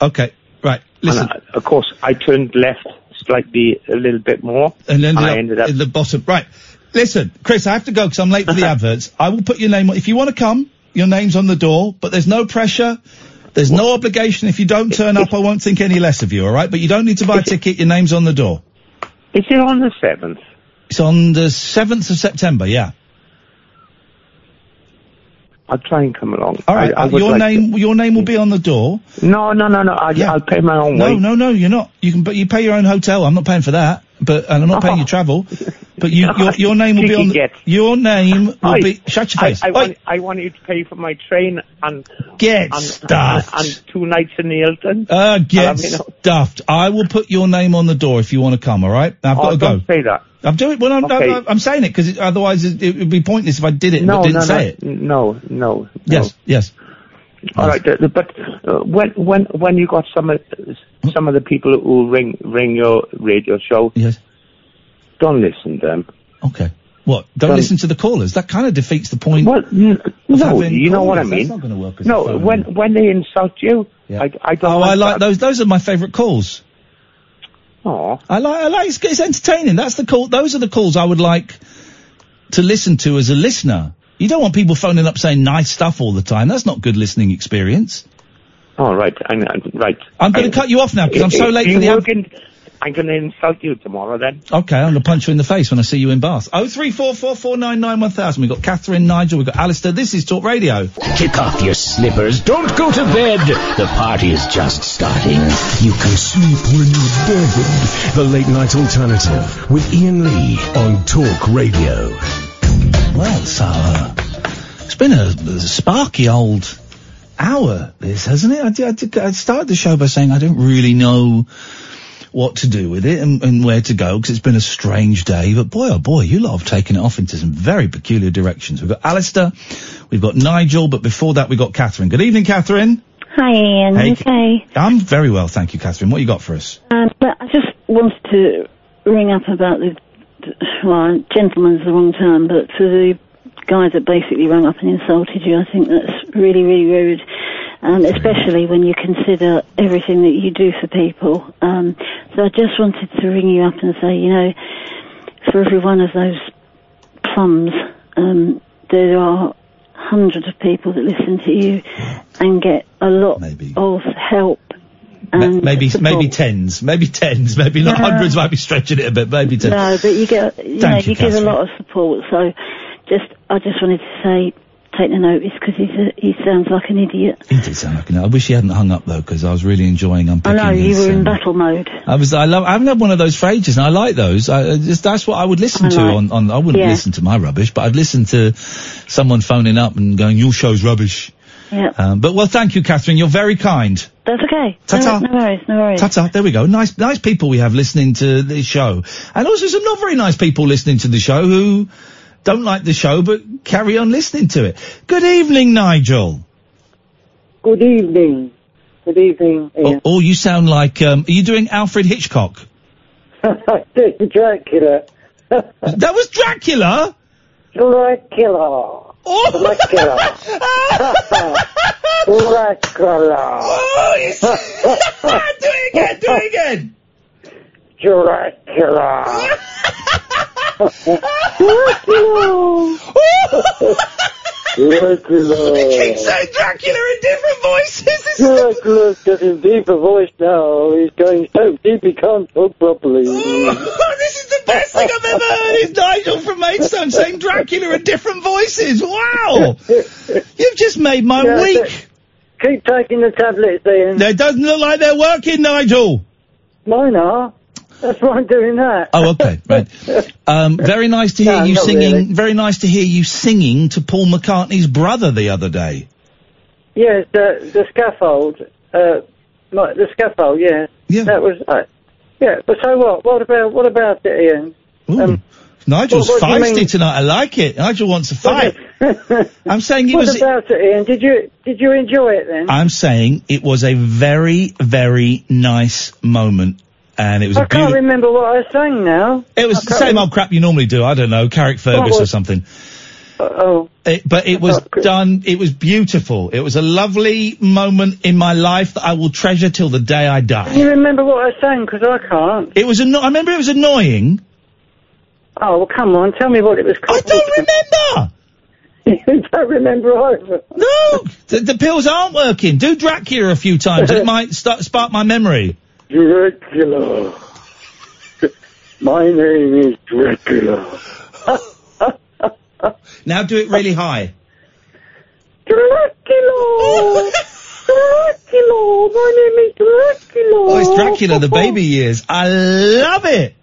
Okay. Right. Listen. And I, of course, I turned left slightly a little bit more, and ended, I ended up. in the bottom. Right. Listen, Chris, I have to go because I'm late for the <laughs> adverts. I will put your name on. If you want to come, your name's on the door, but there's no pressure. There's no obligation. If you don't turn up, I won't think any less of you, all right? But you don't need to buy a ticket. Your name's on the door. Is it on the seventh? It's on the 7th of September, yeah. I'll try and come along. All right. I, I uh, your like name, your name will be on the door. No, no, no, no. I, I'll pay my own way. No, way. no, no, you're not. You can, but you pay your own hotel. I'm not paying for that. But and I'm not paying your <laughs> travel. But you, your, your name will be on. The, your name will I- be. Shut your face. I, Oi. want, I want you to pay for my train and Get and, stuffed. and, and two nights in the Hilton. Uh, get you stuffed. I will put your name on the door if you want to come. All right. I've got Oh, to go. say that. I'm doing. Well, I'm, Okay. I'm, I'm saying it because otherwise it, it would be pointless if I did it No, but didn't no, say no, it. no, no. Yes. Yes. All right, uh, but uh, when when when you got some of some of the people who ring ring your radio show, yes, don't listen to them. Okay. What? Don't Um, listen to the callers. That kind of defeats the point. Well, n- no, you know what I mean. That's not going to work. No, when when they insult you, I I don't. Oh, I like that. those. Those are my favourite calls. Oh, I like. I like. It's, it's entertaining. That's the call. Those are the calls I would like to listen to as a listener. You don't want people phoning up saying nice stuff all the time. That's not good listening experience. Oh, all right, I'm, I'm right. I'm going to cut you off now because I'm so late for the. ad- in- I'm going to insult you tomorrow then. Okay, I'm going to punch you in the face when I see you in Bath. Oh three four four four nine nine one thousand. We've got Catherine, Nigel, we've got Alistair. This is Talk Radio. Kick off your slippers. Don't go to bed. The party is just starting. You can sleep when you're dead. The Late Night Alternative with Iain Lee on Talk Radio. Well, so uh, it's been a, a sparky old hour, this hasn't it? I, I, I started the show by saying I don't really know what to do with it and, and where to go because it's been a strange day. But boy, oh boy, you lot have taken it off into some very peculiar directions. We've got Alistair, we've got Nigel, but before that we've got Catherine. Good evening, Catherine. Hi, Iain. Hey. Okay. I'm very well, thank you, Catherine. What you got for us? Um, but I just wanted to ring up about the, <coughs> well, gentleman's the wrong term, but for the guy that basically rang up and insulted you, I think that's really, really rude. Um, especially when you consider everything that you do for people. Um, so I just wanted to ring you up and say, you know, for every one of those plums, um, there are hundreds of people that listen to you and get a lot of help. And maybe support. maybe tens, maybe tens, maybe not No. hundreds. Might be stretching it a bit. Maybe tens. No, but you get, you know, you, you, give a lot of support. So, just, I just wanted to say, take the notice because he's he sounds like an idiot. He did sound like an. idiot. I wish he hadn't hung up though, because I was really enjoying I unpicking. know you his, were in um, battle mode. I was. I love. I haven't had one of those for ages, and I like those. I, I just that's what I would listen I to like- on, on. I wouldn't Yeah. listen to my rubbish, but I'd listen to someone phoning up and going, "Your show's rubbish." Yeah, Um, but well, thank you, Catherine. You're very kind. that's okay. Ta-ta. No, no worries, no worries. Ta-ta. There we go. Nice, nice people we have listening to the show, and also some not very nice people listening to the show who don't like the show, but carry on listening to it. Good evening, Nigel. Good evening. Good evening, Iain. Oh, you sound like, um, are you doing Alfred Hitchcock? <laughs> Dracula. that was Dracula? Dracula. Dracula. Dracula. do it again, do it again. Dracula. Dracula. Dracula. You keep saying Dracula in different voices. Dracula's getting deeper voice now. He's going so deep he can't talk properly. this is the best thing I've ever heard. Is Nigel from Maidstone saying Dracula in different voices? Wow, you've just made my Yeah, week. Keep taking the tablets, Iain. It doesn't look like they're working, Nigel. Mine are. That's why I'm doing that. Oh, okay, right. Um, very nice to hear No, you singing. really. Very nice to hear you singing to Paul McCartney's brother the other day. Yes, the the scaffold. Uh, my, the scaffold. Yeah. Yeah. That was. Uh, yeah. But so what? What about what about it, Iain? Um, Nigel's What- what feisty tonight. I like it. Nigel wants to fight. <laughs> I'm saying it what was. about it, Iain? Did you did you enjoy it then? I'm saying it was a very, very nice moment, and it was I a can't beautiful. remember what I sang now. It was the same old crap you normally do. I don't know, Carrickfergus What or something. Oh. But it was done. It was beautiful. It was a lovely moment in my life that I will treasure till the day I die. Can you remember what I sang? Because I can't. It was. Anno- I remember it was annoying. Oh well, come on, tell me what it was called. I don't remember. <laughs> you don't remember either. No, the, the pills aren't working. Do Dracula a few times. it <laughs> might start, spark my memory. Dracula. My name is Dracula. <laughs> <laughs> Now do it really high. Dracula. <laughs> Dracula. My name is Dracula. Oh, it's Dracula, the baby <laughs> years. I love it.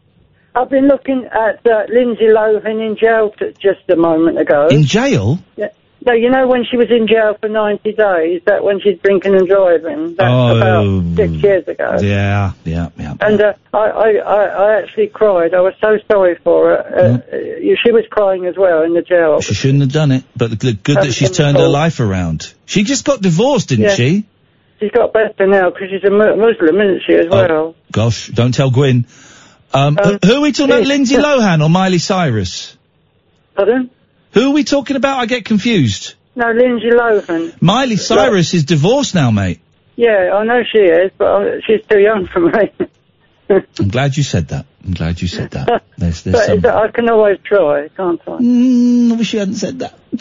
I've been looking at uh, Lindsay Lohan in jail t- just a moment ago. In jail? Yeah. No, you know when she was in jail for 90 days, that when she's drinking and driving, that's Oh. about six years ago. Yeah, yeah, yeah. And uh, I, I, I, actually cried. I was so sorry for her. Uh, uh, she was crying as well in the jail. She shouldn't have done it, but good that she's turned her life around. She just got divorced, didn't Yeah. she? She's got better now because she's a Muslim, isn't she, as well? Gosh, don't tell Gwyn. Um, who- who are we talking about, Lindsay. Lohan or Miley Cyrus? Pardon? Who are we talking about? I get confused. No, Lindsay Lohan. Miley Cyrus is divorced now, mate. Yeah, I know she is, but uh, she's too young for me. <laughs> I'm glad you said that. I'm glad you said that. <laughs> There's, there's but some... I can always try, can't I? Mm, I wish you hadn't said that. <laughs>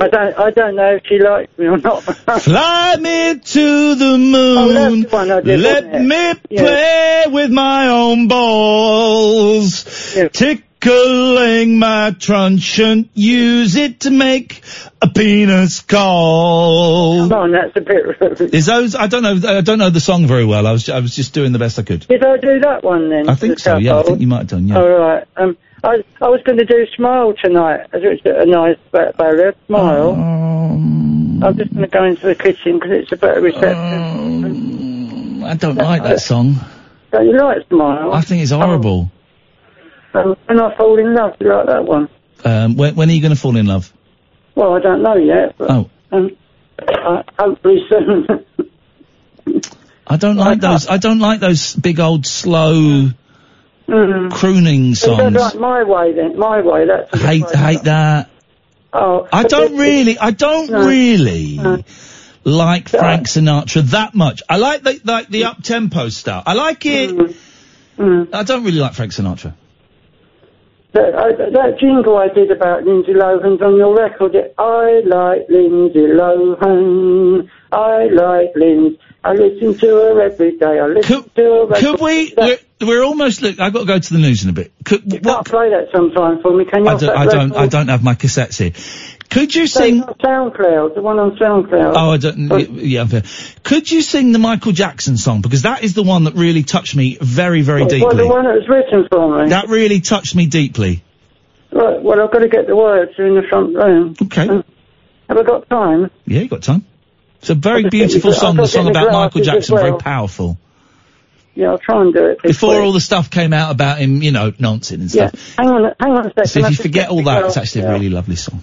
I don't. I don't know if she likes me or not. Fly me to the moon. Oh, one I did, Let me Yeah. play with my own balls. Tickling my truncheon. Use it to make a penis call. Come on, that's a bit rude. Is those? I don't know. I don't know the song very well. I was. I was just doing the best I could. Did I do that one then? I think so. Yeah, I think you might have done. Yeah. All right. Um, I I was going to do Smile tonight. as It's a nice ba- ballad. Smile. Um, I'm just going to go into the kitchen because it's a better reception. Um, I don't like that song. Don't you like Smile? I think it's horrible. Um, when I fall in love, you like that one? Um, when, when are you going to fall in love? Well, I don't know yet, but Oh. um, uh, hopefully soon. <laughs> I don't like those. I don't like those big old slow mm. crooning So you don't songs. like my way then? My way. That's I hate hate that. Oh, I don't really. I don't No. really No. like Frank Sinatra that much. I like the like the up tempo stuff. I like it. Mm. I don't really like Frank Sinatra. That, uh, I, that jingle I did about Lindsay Lohan's on your record, it, I like Lindsay Lohan, I like Lindsay, I listen to her every day, I listen to her every Could we? We're, we're almost. Look, I've got to go to the news in a bit. Could, You can't play that sometime for me, can you? I don't. I don't. I don't have my cassettes here. Could you sing? SoundCloud, the one on SoundCloud. Oh, I don't. Yeah, I'm fair. Could you sing the Michael Jackson song because that is the one that really touched me very, very Well, deeply. the one that was written for me. That really touched me deeply. Right, well, I've got to get the words in the front room. Okay. have I got time? Yeah, you got time. It's a very I'll just get beautiful song. The song about Michael Jackson, very powerful. Yeah, I'll try and do it. Before week. all the stuff came out about him, you know, nonsense and Yeah. stuff. Hang on, hang on a second. So if you forget all that, it's actually yeah. a really lovely song.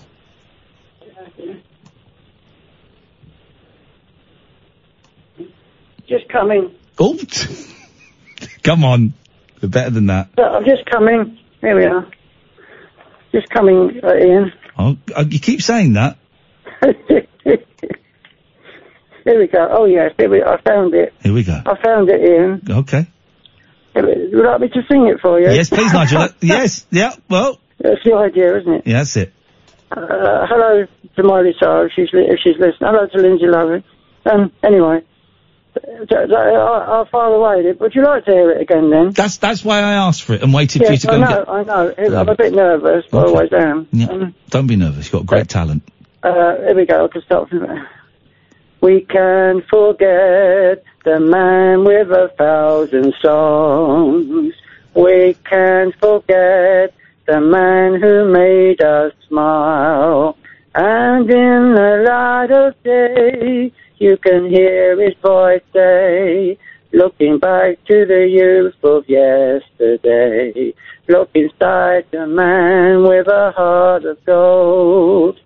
Just coming. Oh, <laughs> come on. We're better than that. I'm just coming. Here we are. Just coming, uh, Iain. Oh, uh, you keep saying that. <laughs> Here we go. Oh yes, here we. I found it. Here we go. I found it, Iain. Okay. Would you like me to sing it for you? Yes, please, Nigel. <laughs> Yes. Yeah. Well. That's the idea, isn't it? Yeah, that's it. Uh, hello to Miley Cyrus, if she's, li- if she's listening. Hello to Lindsay Lohan. Um, anyway, I, I far away. Would you like to hear it again then? That's that's why I asked for it and waited for you Yes, to go I know. I know. I'm a bit nervous, but I always am. Yeah. Um, Don't be nervous. You've got great talent. Uh, here we go. I can start from there. We can forget the man with a thousand songs. We can forget the man who made us smile. And in the light of day, you can hear his voice say, looking back to the youth of yesterday. Look inside the man with a heart of gold.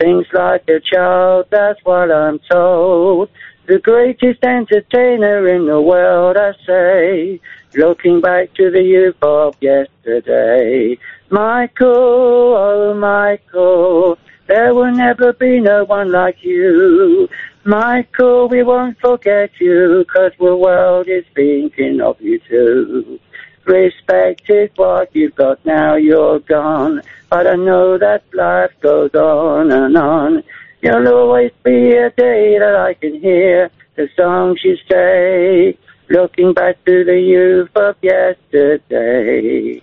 Sings like a child, that's what I'm told. The greatest entertainer in the world, I say. Looking back to the youth of yesterday. Michael, oh Michael, there will never be no one like you. Michael, we won't forget you, cause the world is thinking of you too. Respect is what you've got now, you're gone. But I know that life goes on and on. You'll always be a day that I can hear the songs you say. Looking back to the youth of yesterday.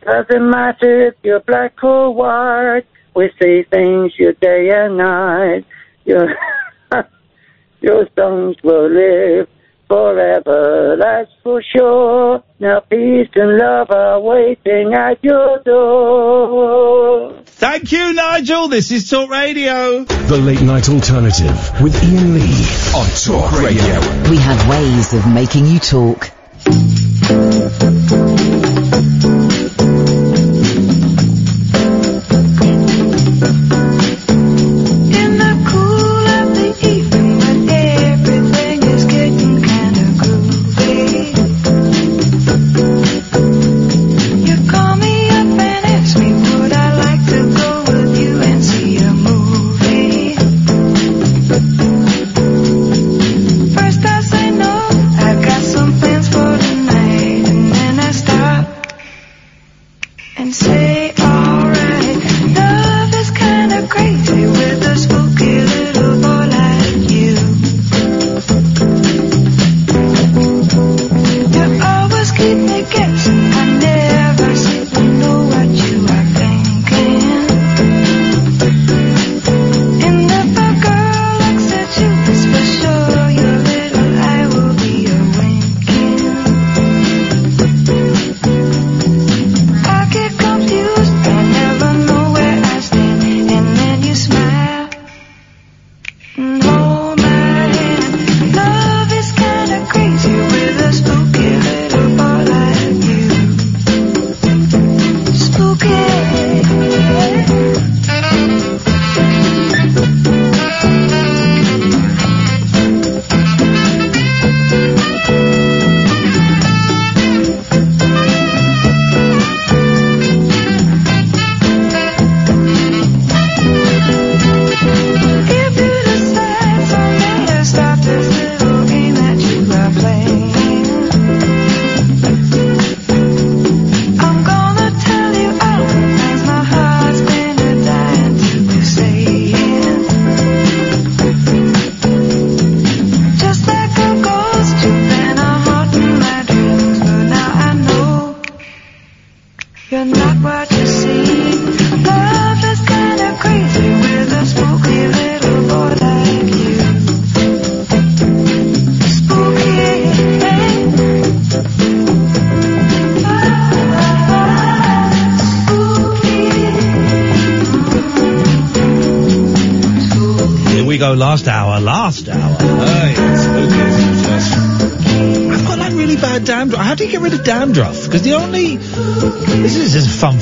Doesn't matter if you're black or white. We see things your day and night. Your, <laughs> your songs will live forever, that's for sure. Now peace and love are waiting at your door. Thank you, Nigel. This is Talk Radio. The Late Night Alternative with Iain Lee on Talk Radio. We have ways of making you talk.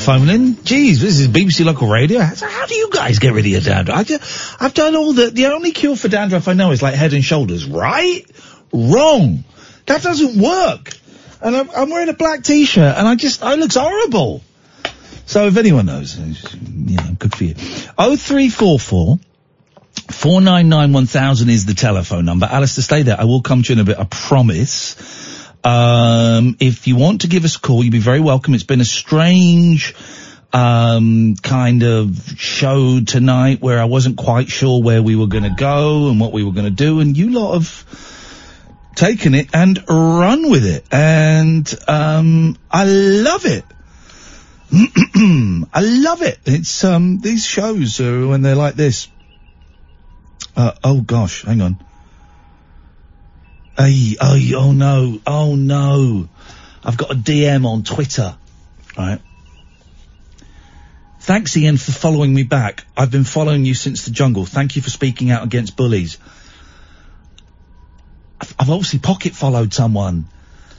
Just fun. Jeez, this is BBC local radio. How, how do you guys get rid of your dandruff? I I've done all the the only cure for dandruff I know is like Head and Shoulders. Right? Wrong. That doesn't work. And I'm, I'm wearing a black t-shirt, and I just I looks horrible. So if anyone knows, know, good for you. Oh three four four. 499 1000 is the telephone number. Alistair, stay there. I will come to you in a bit, I promise. Um, if you want to give us a call, you'd be very welcome. It's been a strange, um, kind of show tonight where I wasn't quite sure where we were going to go and what we were going to do. And you lot have taken it and run with it. And, um, I love it. <clears throat> I love it. It's, um, these shows, when they're like this. Uh, oh gosh, hang on. Hey, oh, oh no, oh no. I've got a DM on Twitter. Right. Thanks Iain for following me back. I've been following you since the jungle. Thank you for speaking out against bullies. I've, I've obviously pocket followed someone.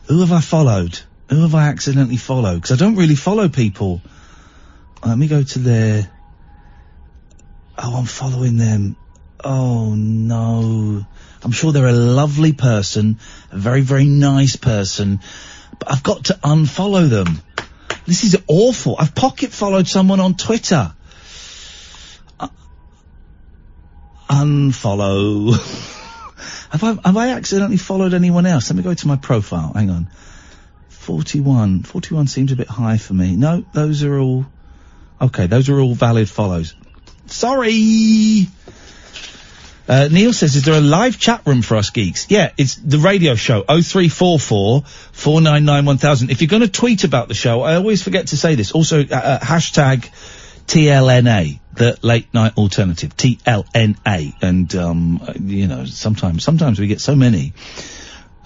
Who have I followed? Who have I accidentally followed? Because I don't really follow people. Let me go to their. Oh, I'm following them. Oh no. I'm sure they're a lovely person, a very, very nice person, but I've got to unfollow them. This is awful. I've pocket followed someone on Twitter. Uh, unfollow. <laughs> have I, have I accidentally followed anyone else? Let me go to my profile. Hang on. 41. 41 seems a bit high for me. No, those are all, okay, those are all valid follows. Sorry! Uh, Neil says, is there a live chat room for us geeks? Yeah, it's the radio show, 0344 499 1000. If you're going to tweet about the show, I always forget to say this. Also, uh, uh, hashtag TLNA, the late night alternative, TLNA. And, um, you know, sometimes, sometimes we get so many,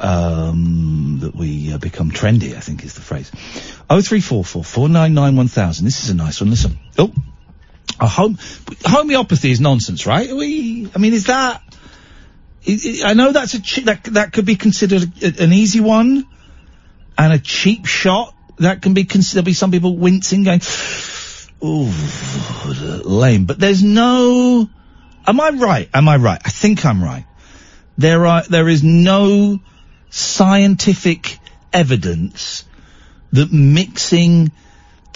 um, that we uh, become trendy, I think is the phrase. 0344 499 1000. This is a nice one. Listen. Oh. A home, homeopathy is nonsense, right? We, I mean, is that? I know that's a che- that that could be considered a, an easy one, and a cheap shot that can be considered. Be some people wincing, going, "Ooh, lame." But there's no. Am I right? Am I right? I think I'm right. There are there is no scientific evidence that mixing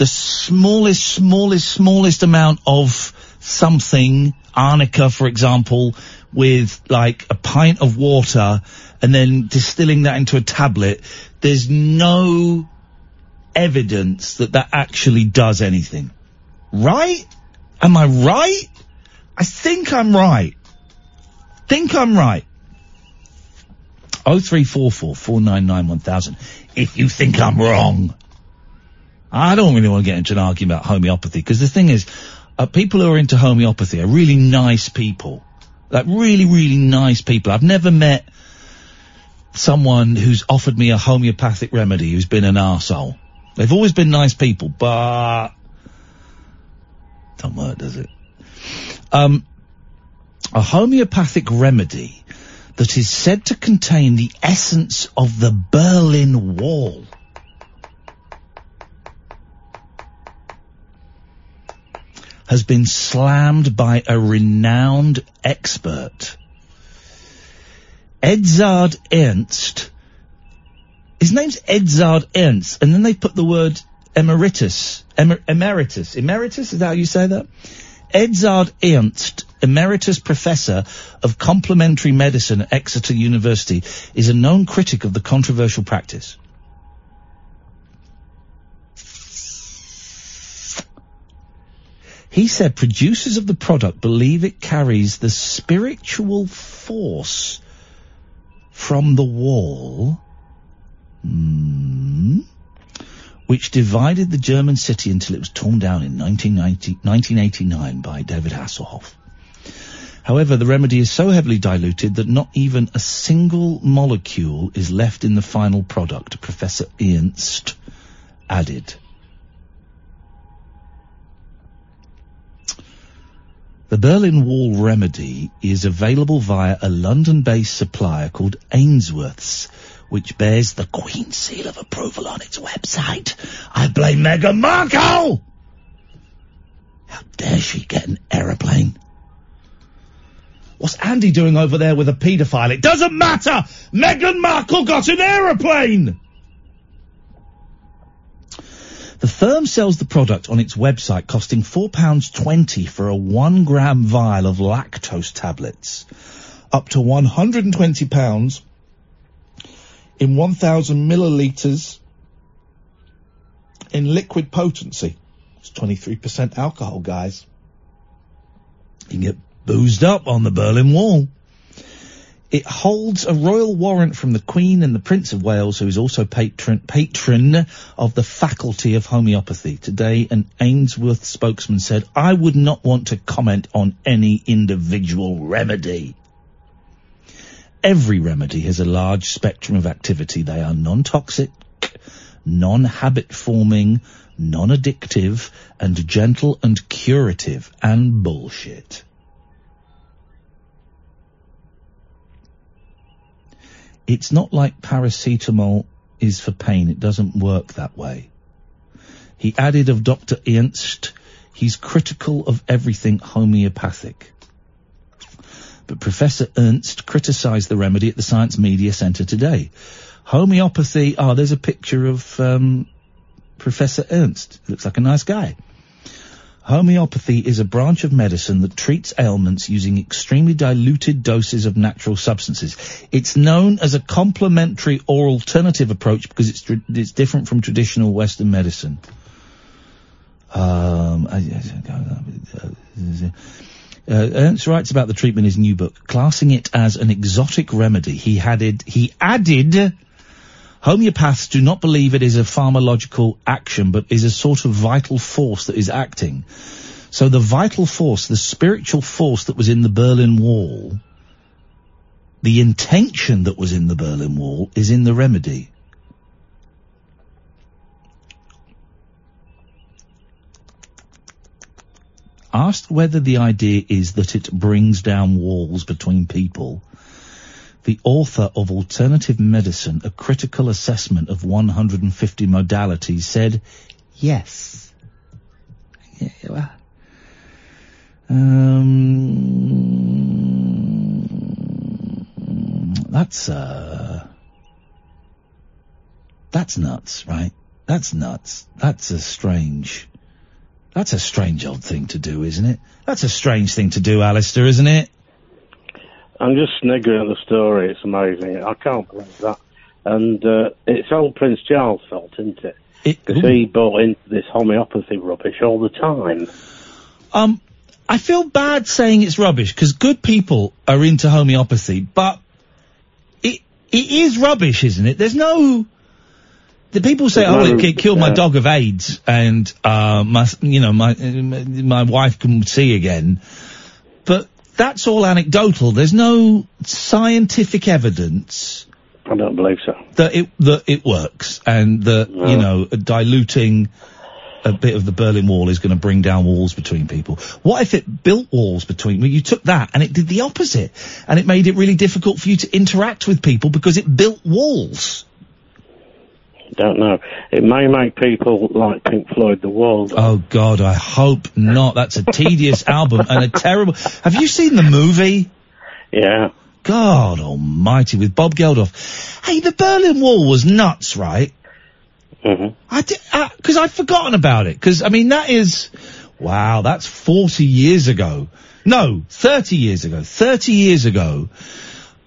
the smallest, smallest, smallest amount of something, arnica, for example, with like a pint of water and then distilling that into a tablet, there's no evidence that that actually does anything. Right? Am I right? I think I'm right. Think I'm right. 0344 499 1000. If you think I'm wrong. I don't really want to get into an argument about homeopathy because the thing is, uh, people who are into homeopathy are really nice people. Like really, really nice people. I've never met someone who's offered me a homeopathic remedy who's been an arsehole. They've always been nice people, but don't work, does it? Um, a homeopathic remedy that is said to contain the essence of the Berlin Wall. Has been slammed by a renowned expert. Edzard Ernst, his name's Edzard Ernst, and then they put the word emeritus, emer- emeritus, emeritus, is that how you say that? Edzard Ernst, emeritus professor of complementary medicine at Exeter University, is a known critic of the controversial practice. He said producers of the product believe it carries the spiritual force from the wall, hmm, which divided the German city until it was torn down in 1989 by David Hasselhoff. However, the remedy is so heavily diluted that not even a single molecule is left in the final product, Professor Ernst added. The Berlin Wall remedy is available via a London-based supplier called Ainsworth's, which bears the Queen's seal of approval on its website. I blame Meghan Markle! How dare she get an aeroplane? What's Andy doing over there with a paedophile? It doesn't matter! Meghan Markle got an aeroplane! The firm sells the product on its website costing £4.20 for a one gram vial of lactose tablets, up to £120 in 1,000 millilitres in liquid potency. It's 23% alcohol, guys. You can get boozed up on the Berlin Wall. It holds a royal warrant from the Queen and the Prince of Wales, who is also patron, patron of the Faculty of Homeopathy. Today, an Ainsworth spokesman said, I would not want to comment on any individual remedy. Every remedy has a large spectrum of activity. They are non-toxic, non-habit forming, non-addictive, and gentle and curative, and bullshit. It's not like paracetamol is for pain. It doesn't work that way. He added of Dr. Ernst, he's critical of everything homeopathic. But Professor Ernst criticised the remedy at the Science Media Centre today. Homeopathy, oh, there's a picture of um, Professor Ernst. Looks like a nice guy. Homeopathy is a branch of medicine that treats ailments using extremely diluted doses of natural substances. It's known as a complementary or alternative approach because it's, tr- it's different from traditional Western medicine. Um, uh, Ernst writes about the treatment in his new book, classing it as an exotic remedy. He added, he added, homeopaths do not believe it is a pharmacological action, but is a sort of vital force that is acting. So the vital force, the spiritual force that was in the Berlin Wall, the intention that was in the Berlin Wall is in the remedy. Asked whether the idea is that it brings down walls between people, the author of Alternative Medicine, a critical assessment of 150 modalities, said, yes. Yeah, well, um, that's, uh, that's nuts, right? That's nuts. That's a strange, that's a strange old thing to do, isn't it? That's a strange thing to do, Alistair, isn't it? I'm just sniggering at the story. It's amazing. I can't believe that. And uh, it's all Prince Charles' fault, isn't it? Because he bought into this homeopathy rubbish all the time. Um, I feel bad saying it's rubbish because good people are into homeopathy, but it it is rubbish, isn't it? There's no. The people say, "Oh, it, it killed my dog of AIDS," and uh, my, you know, my my wife can see again. That's all anecdotal. There's no scientific evidence I don't believe so. that it that it works, and that you know diluting a bit of the Berlin Wall is going to bring down walls between people. What if it built walls between? Well, you took that and it did the opposite, and it made it really difficult for you to interact with people because it built walls. Don't know. It may make people like Pink Floyd The though. Oh God, I hope not. That's a tedious <laughs> album and a terrible. Have you seen the movie? Yeah. God Almighty, with Bob Geldof. Hey, the Berlin Wall was nuts, right? Mm-hmm. I because I'd forgotten about it. Because, I mean, that is, wow, that's 40 years ago. No, 30 years ago. 30 years ago,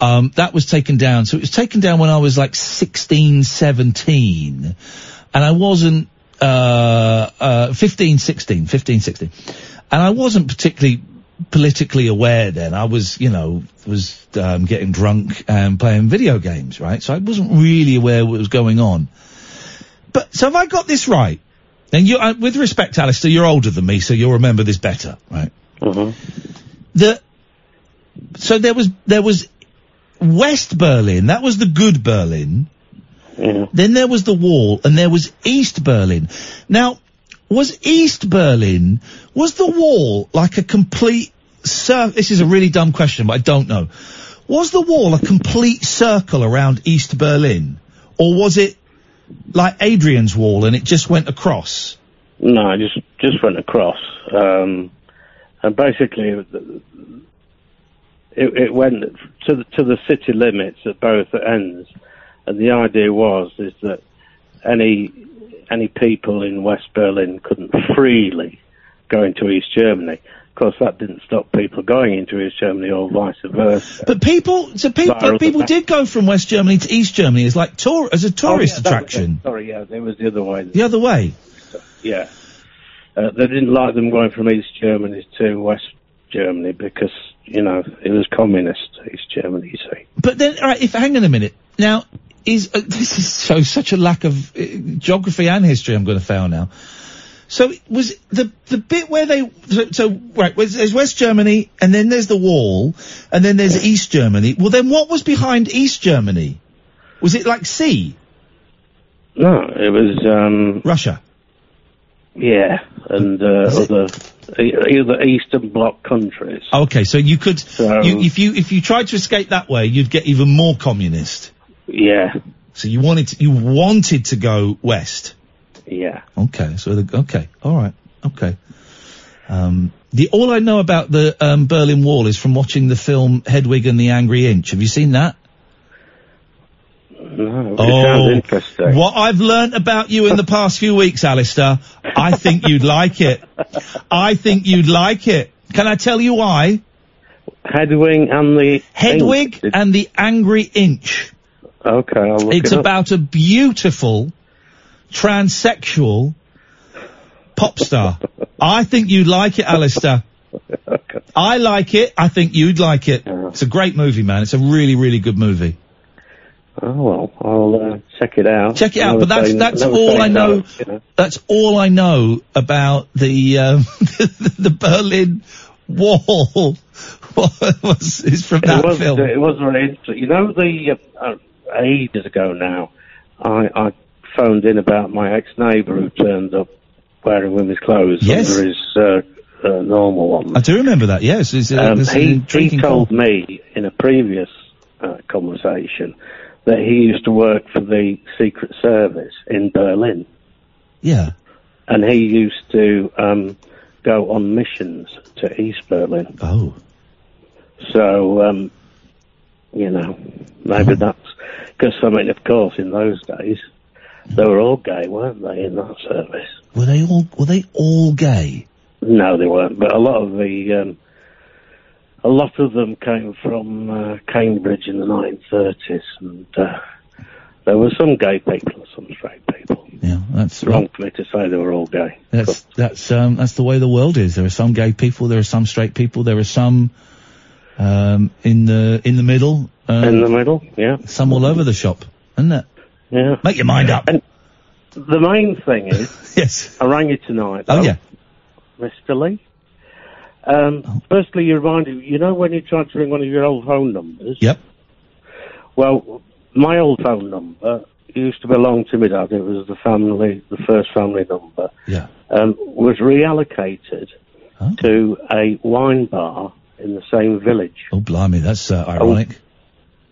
um, that was taken down. So it was taken down when I was like 16, 17. And I wasn't, uh, uh, 15, 16, 15, 16. And I wasn't particularly politically aware then. I was, you know, was, um, getting drunk and playing video games, right? So I wasn't really aware what was going on. But so have I got this right? And you, uh, with respect, Alistair, you're older than me, so you'll remember this better, right? Mm-hmm. The so there was there was West Berlin, that was the good Berlin. Then there was the wall, and there was East Berlin. Now, was East Berlin was the wall like a complete? Cir- this is a really dumb question, but I don't know. Was the wall a complete circle around East Berlin, or was it like Adrian's wall and it just went across? No, it just just went across, um, and basically it, it went to the, to the city limits at both ends, and the idea was is that any any people in West Berlin couldn't freely go into East Germany. Of course, that didn't stop people going into East Germany or vice versa. But people, so people, Viral people did go from West Germany to East Germany as like tour as a tourist Oh, yeah, that was attraction. Sorry, yeah, it was the other way. The other way. Yeah. Uh, they didn't like them going from East Germany to West Germany because, you know, it was communist, East Germany, you see. But then, all right, if hang on a minute. Now, is uh, this is shows such a lack of uh, geography and history? I'm going to fail now. So was the the bit where they so, so right? was- There's West Germany, and then there's the wall, and then there's East Germany. Well, then what was behind East Germany? Was it like sea? No, it was, um... Russia. Yeah, and, uh, other, either Eastern Bloc countries. Okay, so you could you, if you if you tried to escape that way, you'd get even more communist. Yeah, So you wanted to, you wanted to go west. yeah. Okay, so the, okay, all right, okay. Um, the all I know about the um, Berlin Wall is from watching the film Hedwig and the Angry Inch. Have you seen that? No, sounds oh, interesting. what I've learnt about you in the past few weeks, Alistair, I think you'd like it. I think you'd like it. Can I tell you why? Hedwig and the... Hedwig and the Angry Inch. Okay, I'll look It's it up. about a beautiful transsexual pop star. I think you'd like it, Alistair. <laughs> okay. I like it. I think you'd like it. It's a great movie, man. It's a really, really good movie. Oh, well, I'll uh, check it out. Check it out. But that's that's all I no, know. you know. That's all I know about the um, <laughs> the Berlin Wall. <laughs> was is from that it was, film. It was very interesting. You know, the uh, uh, ages ago now, I, I phoned in about my ex-neighbour who turned up wearing women's clothes Yes. under his uh, uh, normal one. I do remember that. Yes, Um, he, he told call. me in a previous uh, conversation that he used to work for the Secret Service in Berlin, Yeah. and he used to um, go on missions to East Berlin. Oh. So, um, you know, maybe that's because I mean, of course, in those days they were all gay, weren't they, in that service? Were they all were they all gay? No, they weren't. But a lot of the, um, a lot of them came from uh, Cambridge in the 1930s, and uh, there were some gay people and some straight people. Yeah, that's wrong for me to say they were all gay. That's that's um that's the way the world is. There are some gay people, there are some straight people, there are some um in the in the middle. Um, In the middle, yeah. Some all over the shop, isn't it? Yeah. Make your mind up. And the main thing is, <laughs> yes, I rang you tonight. Oh though, yeah. Mr. Lee. Um, Firstly, you reminded you know when you tried to ring one of your old phone numbers. Yep. Well, my old phone number used to belong to my dad. It was the family, the first family number. Yeah. Um, was reallocated to a wine bar in the same village. Oh blimey, that's uh, ironic.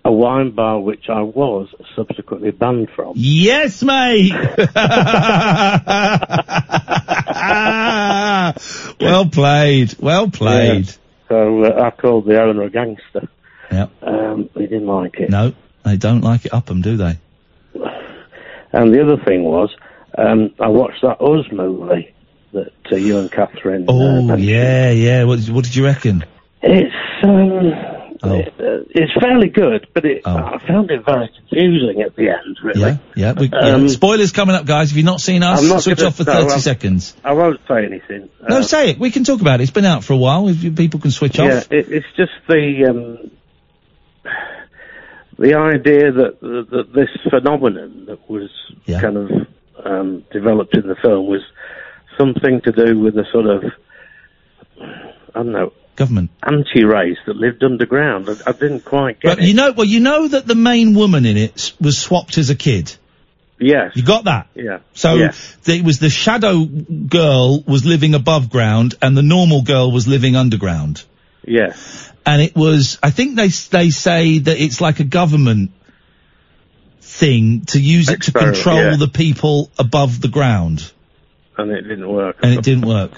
A wine bar which I was subsequently banned from. Yes, mate. <laughs> <laughs> well played. Well played. Yeah. So uh, I called the owner a gangster. Yeah. Um, he didn't like it. No, they don't like it up 'em, do they? And the other thing was, um, I watched that Us movie that uh, you and Catherine. uh, Oh mentioned. yeah, yeah. What, what did you reckon? It's um, it- uh, it's fairly good, but it, I found it very confusing at the end. Really. Yeah, yeah. We, yeah. Um, Spoilers coming up, guys. If you've not seen us, not switch gonna- off for 30 I'm- seconds. I won't say anything. No, Uh, say it. We can talk about it. It's been out for a while. If you, people can switch Yeah, off. it, it's just the um, the idea that, that, this phenomenon that was kind of um, developed in the film was something to do with a sort of I don't know Government. anti-race that lived underground. I, I didn't quite get But you know, well, you know that the main woman in it was swapped as a kid. Yes. You got that? Yeah. So th- it was the shadow girl was living above ground and the normal girl was living underground. Yeah. and it was. I think they they say that it's like a government thing to use it to control yeah. the people above the ground, And it didn't work. and it didn't work.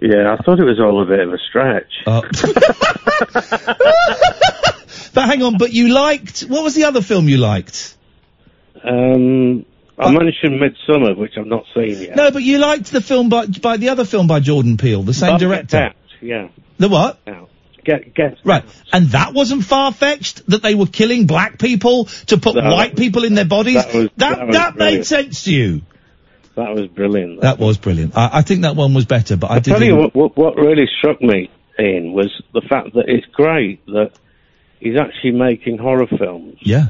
Yeah, I thought it was all a bit of a stretch. Uh, <laughs> but hang on, but you liked what was the other film you liked? Um, I mentioned Midsommar, which I've not seen yet. No, but you liked the film by by the other film by Jordan Peele, the same Get director. Out, yeah. The what? Out. Get get Right, and that wasn't far fetched that they were killing black people to put white people in their bodies. that was- that that was that made sense to you. That was brilliant. That was brilliant. I, I think that one was better, but I I did. tell you what, what, what really struck me, Iain, was the fact that it's great that he's actually making horror films Yeah,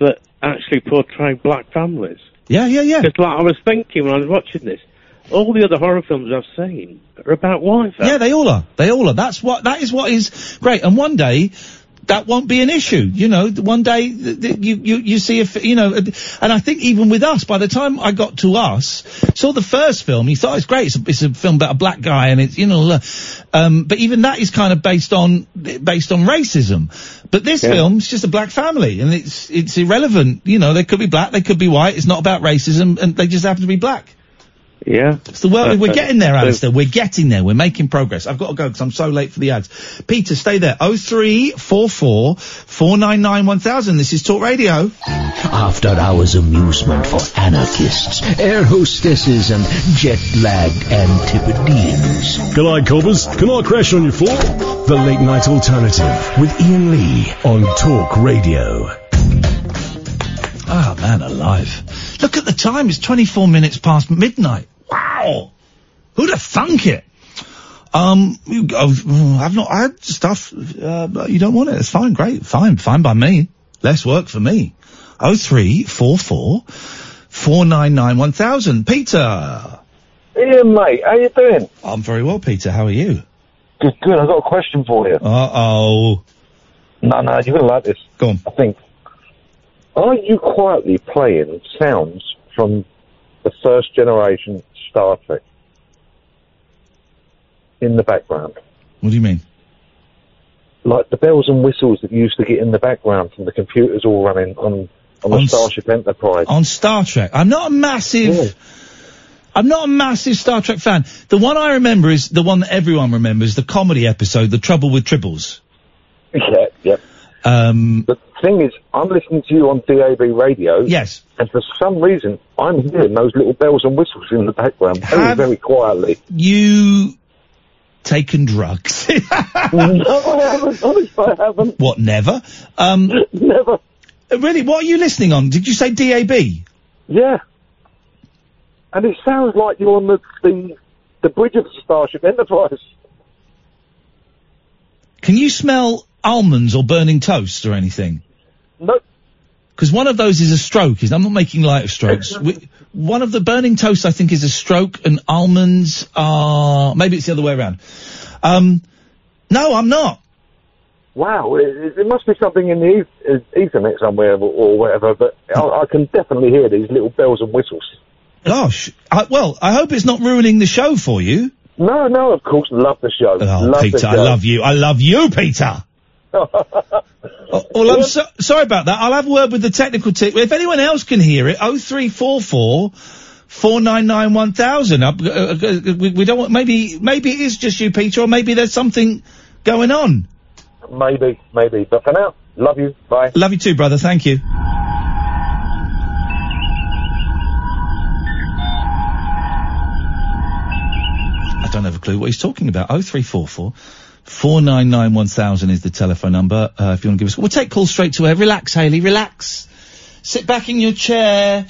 that actually portray black families. yeah, yeah, yeah. Because like I was thinking when I was watching this, all the other horror films I've seen are about white families. Yeah, they all are. They all are. That's what. That is what is great. And one day. That won't be an issue, you know. One day th- th- you you you see if you know, and I think even with us, by the time I got to us, saw the first film, you thought it's great. It's a, it's a film about a black guy, and it's you know, um, but even that is kind of based on based on racism. But this Yeah. film's just a black family, and it's it's irrelevant. You know, they could be black, they could be white. It's not about racism, and they just happen to be black. Yeah. It's the world. Uh, we're getting there, uh, Alistair. We're getting there. We're making progress. I've got to go because I'm so late for the ads. Peter, stay there. Oh three four four four nine nine one thousand. This is Talk Radio. After hours amusement for anarchists, air hostesses, and jet-lagged Antipodeans. night, coppers. Can I crash on your floor? The Late Night Alternative with Iain Lee on Talk Radio. Oh man, alive! Look at the time. It's twenty four minutes past midnight. Wow. Who'd have thunk it? Um, I've not had stuff, uh, but you don't want it. It's fine, great, fine, fine by me. Less work for me. Oh three four four four nine nine one thousand. Peter. Iain, mate, how you doing? I'm very well, Peter. How are you? Good, good. I've got a question for you. Uh oh. No, no, you're going to like this. Go on. I think. Are you quietly playing sounds from the first generation Star Trek in the background? What do you mean? Like the bells and whistles that used to get in the background from the computers all running on, on the On s- Starship Enterprise. on Star Trek. I'm not a massive. I'm not a massive Star Trek fan. The one I remember is the one that everyone remembers, the comedy episode, The Trouble with Tribbles. <laughs> Yeah, yeah. Um, the thing is, I'm listening to you on DAB radio. Yes. And for some reason, I'm hearing those little bells and whistles in the background very, Have- very quietly. You taken drugs? <laughs> no, I haven't. Honest, I haven't. what? Never. Um, <laughs> never. Really? What are you listening on? Did you say DAB? Yeah. And it sounds like you're on the, the, the bridge of the Starship Enterprise. Can you smell almonds or burning toast or anything? No. Because one of those is a stroke. Is I'm not making light of strokes. we, one of the burning toasts, I think, is a stroke, and almonds are maybe it's the other way around. Um, no, I'm not. Wow, it, it- must be something in the eth- Ethernet somewhere or, or whatever, but I, I can definitely hear these little bells and whistles. Gosh, I, well, I hope it's not ruining the show for you. No, no, of course, love the show. Oh, love Peter, I love you. I love you, Peter. Oh, <laughs> well, I'm so, sorry about that. I'll have a word with the technical team. If anyone else can hear it, oh three four four four nine nine one thousand. Uh, uh, we, we don't want. Maybe maybe it is just you, Peter, or maybe there's something going on. Maybe, maybe. But for now, love you. Bye. Love you too, brother. Thank you. I don't have a clue what he's talking about. Oh three four four. 499 1000 is the telephone number, uh, if you want to give us, we'll take calls straight to air. Relax, Haley, relax. Sit back in your chair,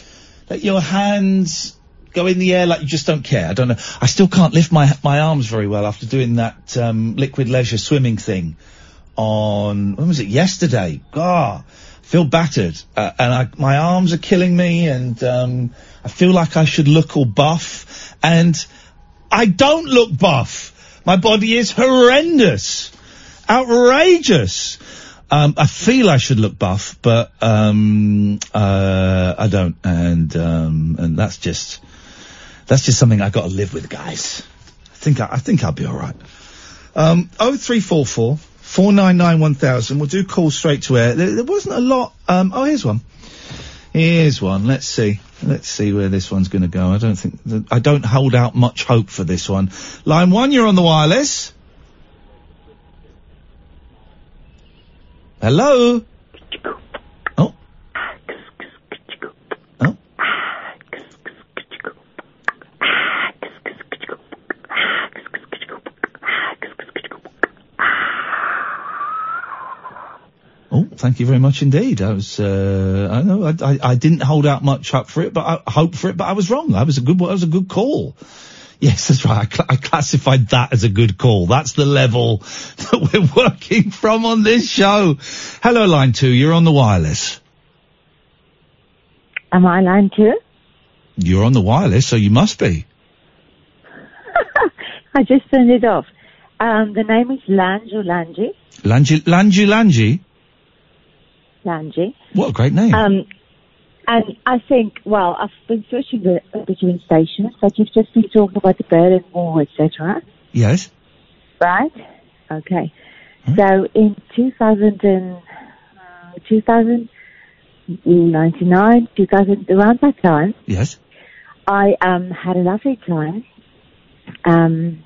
let your hands go in the air like you just don't care. I don't know. I still can't lift my, my arms very well after doing that, um, liquid leisure swimming thing on, when was it? Yesterday. God, I feel battered. Uh, and I, my arms are killing me and, um, I feel like I should look all buff and I don't look buff. My body is horrendous. Outrageous. Um, I feel I should look buff, but, um, uh, I don't. And, um, and that's just, that's just something I've gotta live with, guys. I think I, I think I'll be alright. Um, 0344 499 1000. We'll do calls straight to air. There, there wasn't a lot. Um, oh, here's one. Here's one. Let's see. Let's see where this one's going to go. I don't think, th- I don't hold out much hope for this one. Line one, you're on the wireless. Hello? Thank you very much indeed. I was, uh, I know, I, I, I didn't hold out much hope for it, but I hope for it, but I was wrong. That was a good, that was a good call. <laughs> Yes, that's right. I, cl- I classified that as a good call. That's the level <laughs> that we're working from on this show. Hello, line two. You're on the wireless. Am I line two? You're on the wireless, so you must be. <laughs> I just turned it off. Um, the name is Lange or Lange. Langi, Langi, Langi. Lange. What a great name. Um, and I think, well, I've been searching the, between stations, but you've just been talking about the Berlin Wall, etc. yes. Right? Okay. So in 2000 and, uh, 2099, 2000, around that time, Yes. I um, had a lovely time um,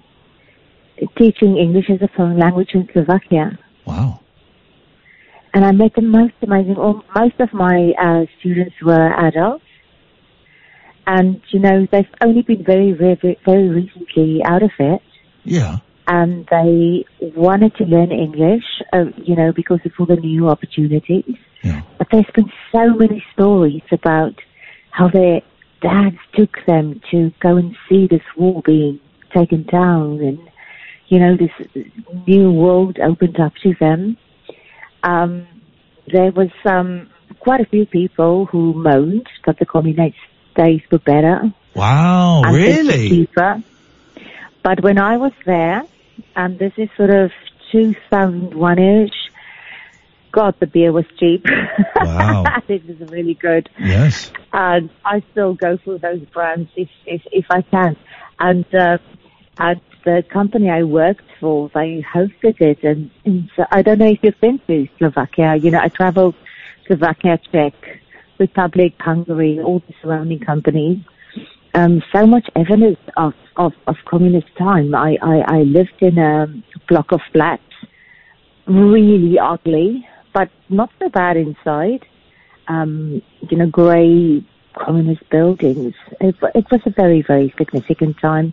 teaching English as a foreign language in Slovakia. Wow. And I met the most amazing, all, most of my uh, students were adults. And, you know, they've only been very, very, very, recently out of it. Yeah. And they wanted to learn English, uh, you know, because of all the new opportunities. Yeah. But there's been so many stories about how their dads took them to go and see this wall being taken down and, you know, this new world opened up to them. Um, there was um, quite a few people who moaned that the communist days were better. Wow, and really? cheaper. But when I was there, and this is sort of 2001-ish, God, the beer was cheap. Wow. <laughs> it was really good. Yes. And I still go for those brands if if, if I can. And uh, at the company I worked for, they hosted it, and, and so I don't know if you've been to Slovakia. You know, I traveled Slovakia, Czech, Republic, Hungary, all the surrounding companies. Um, so much evidence of, of, of communist time. I, I, I lived in a block of flats, really ugly, but not so bad inside. Um, you know, grey communist buildings. It, it was a very, very significant time.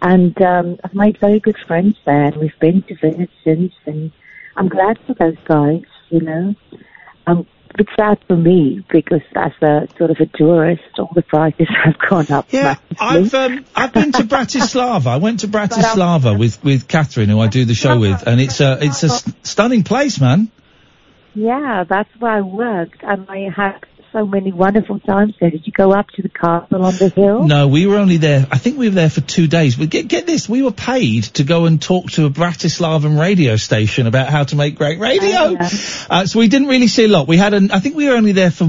And um, I've made very good friends there, and we've been to visit since, and I'm glad for those guys, you know. Um, it's sad for me because as a sort of a tourist, all the prices <laughs> have gone up. Yeah, I've um, I've been to Bratislava. I went to <laughs> Bratislava with with Catherine, who I do the show <laughs> with, and it's a it's a st- stunning place, man. Yeah, that's where I worked, and I had so many wonderful times there. Did you go up to the castle on the hill? No, we were only there. I think we were there for two days. But get get this, we were paid to go and talk to a Bratislavan radio station about how to make great radio. Uh, so we didn't really see a lot. We had an. I think we were only there for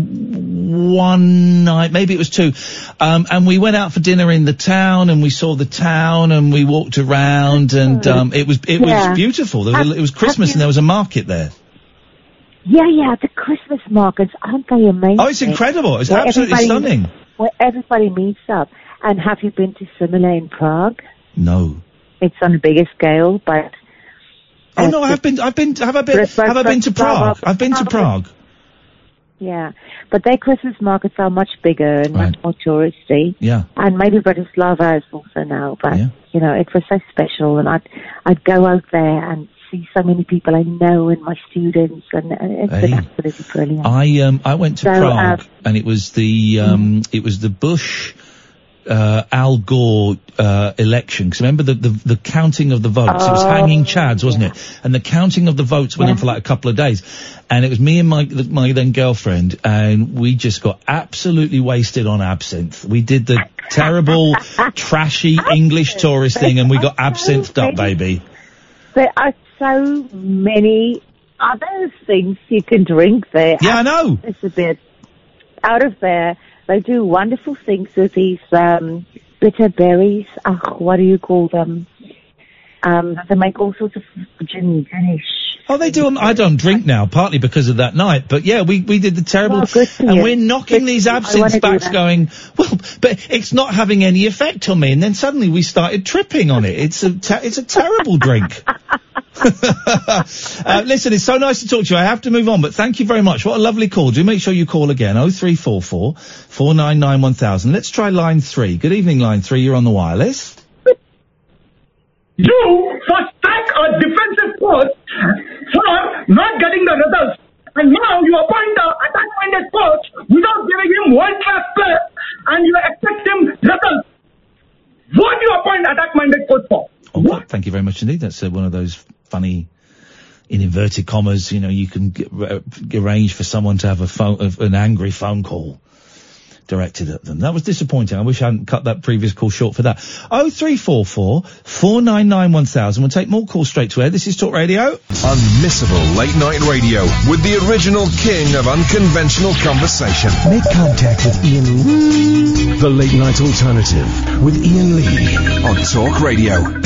one night, maybe it was two. Um, and we went out for dinner in the town, and we saw the town, and we walked around, and um, it was it Yeah. was beautiful. There was, it was Christmas, and there was a market there. Yeah, yeah, the Christmas markets, aren't they amazing? Oh, it's incredible. It's Where absolutely stunning. Where everybody meets up. And have you been to similar in Prague? No. It's on a bigger scale, but Oh no, I've been, I've been, have I been, have I been to Prague? I've been to Prague. yeah. But their Christmas markets are much bigger and much more touristy. Yeah. And maybe Bratislava is also now, but you know, it was so special and I'd I'd go out there and see so many people I know and my students and, and it's been absolutely brilliant. I um I went to So, Prague uh, and it was the um it was the Bush uh, Al Gore uh, election. Because remember the, the the counting of the votes. it was Oh, hanging chads, wasn't it? And the counting of the votes went on for like a couple of days. And it was me and my my then girlfriend, and we just got absolutely wasted on absinthe. We did the terrible, <laughs> trashy English tourist thing, and we got absinthed up, baby. There are so many other things you can drink there. Yeah, I know. It's a bit out of there. They do wonderful things with these um, bitter berries. Oh, what do you call them? Um, they make all sorts of gin, ginish. Oh, they do. I don't drink now, partly because of that night. But yeah, we, we did the terrible, and you. we're knocking Good these for you. I absinthe backs, going well. But it's not having any effect on me. And then suddenly we started tripping on it. It's a te- it's a terrible drink. <laughs> uh, listen, it's so nice to talk to you. I have to move on, but thank you very much. What a lovely call. Do make sure you call again. Oh three four four four nine nine one thousand. Let's try line three. Good evening, line three. You're on the wireless. You first attack a defensive coach for not getting the results. And now you appoint the attack-minded coach without giving him world-class play and you expect him results. What do you appoint attack-minded coach for? Oh, thank you very much indeed. That's uh, one of those funny, in inverted commas, you know, you can get, uh, arrange for someone to have a phone, an angry phone call directed at them. That was disappointing. I wish I hadn't cut that previous call short for that. Oh three four four four nine nine one thousand. We'll take more calls straight to air. This is Talk Radio. Unmissable late night radio with the original king of unconventional conversation. Make contact with Iain Lee. The late night alternative with Iain Lee on Talk Radio.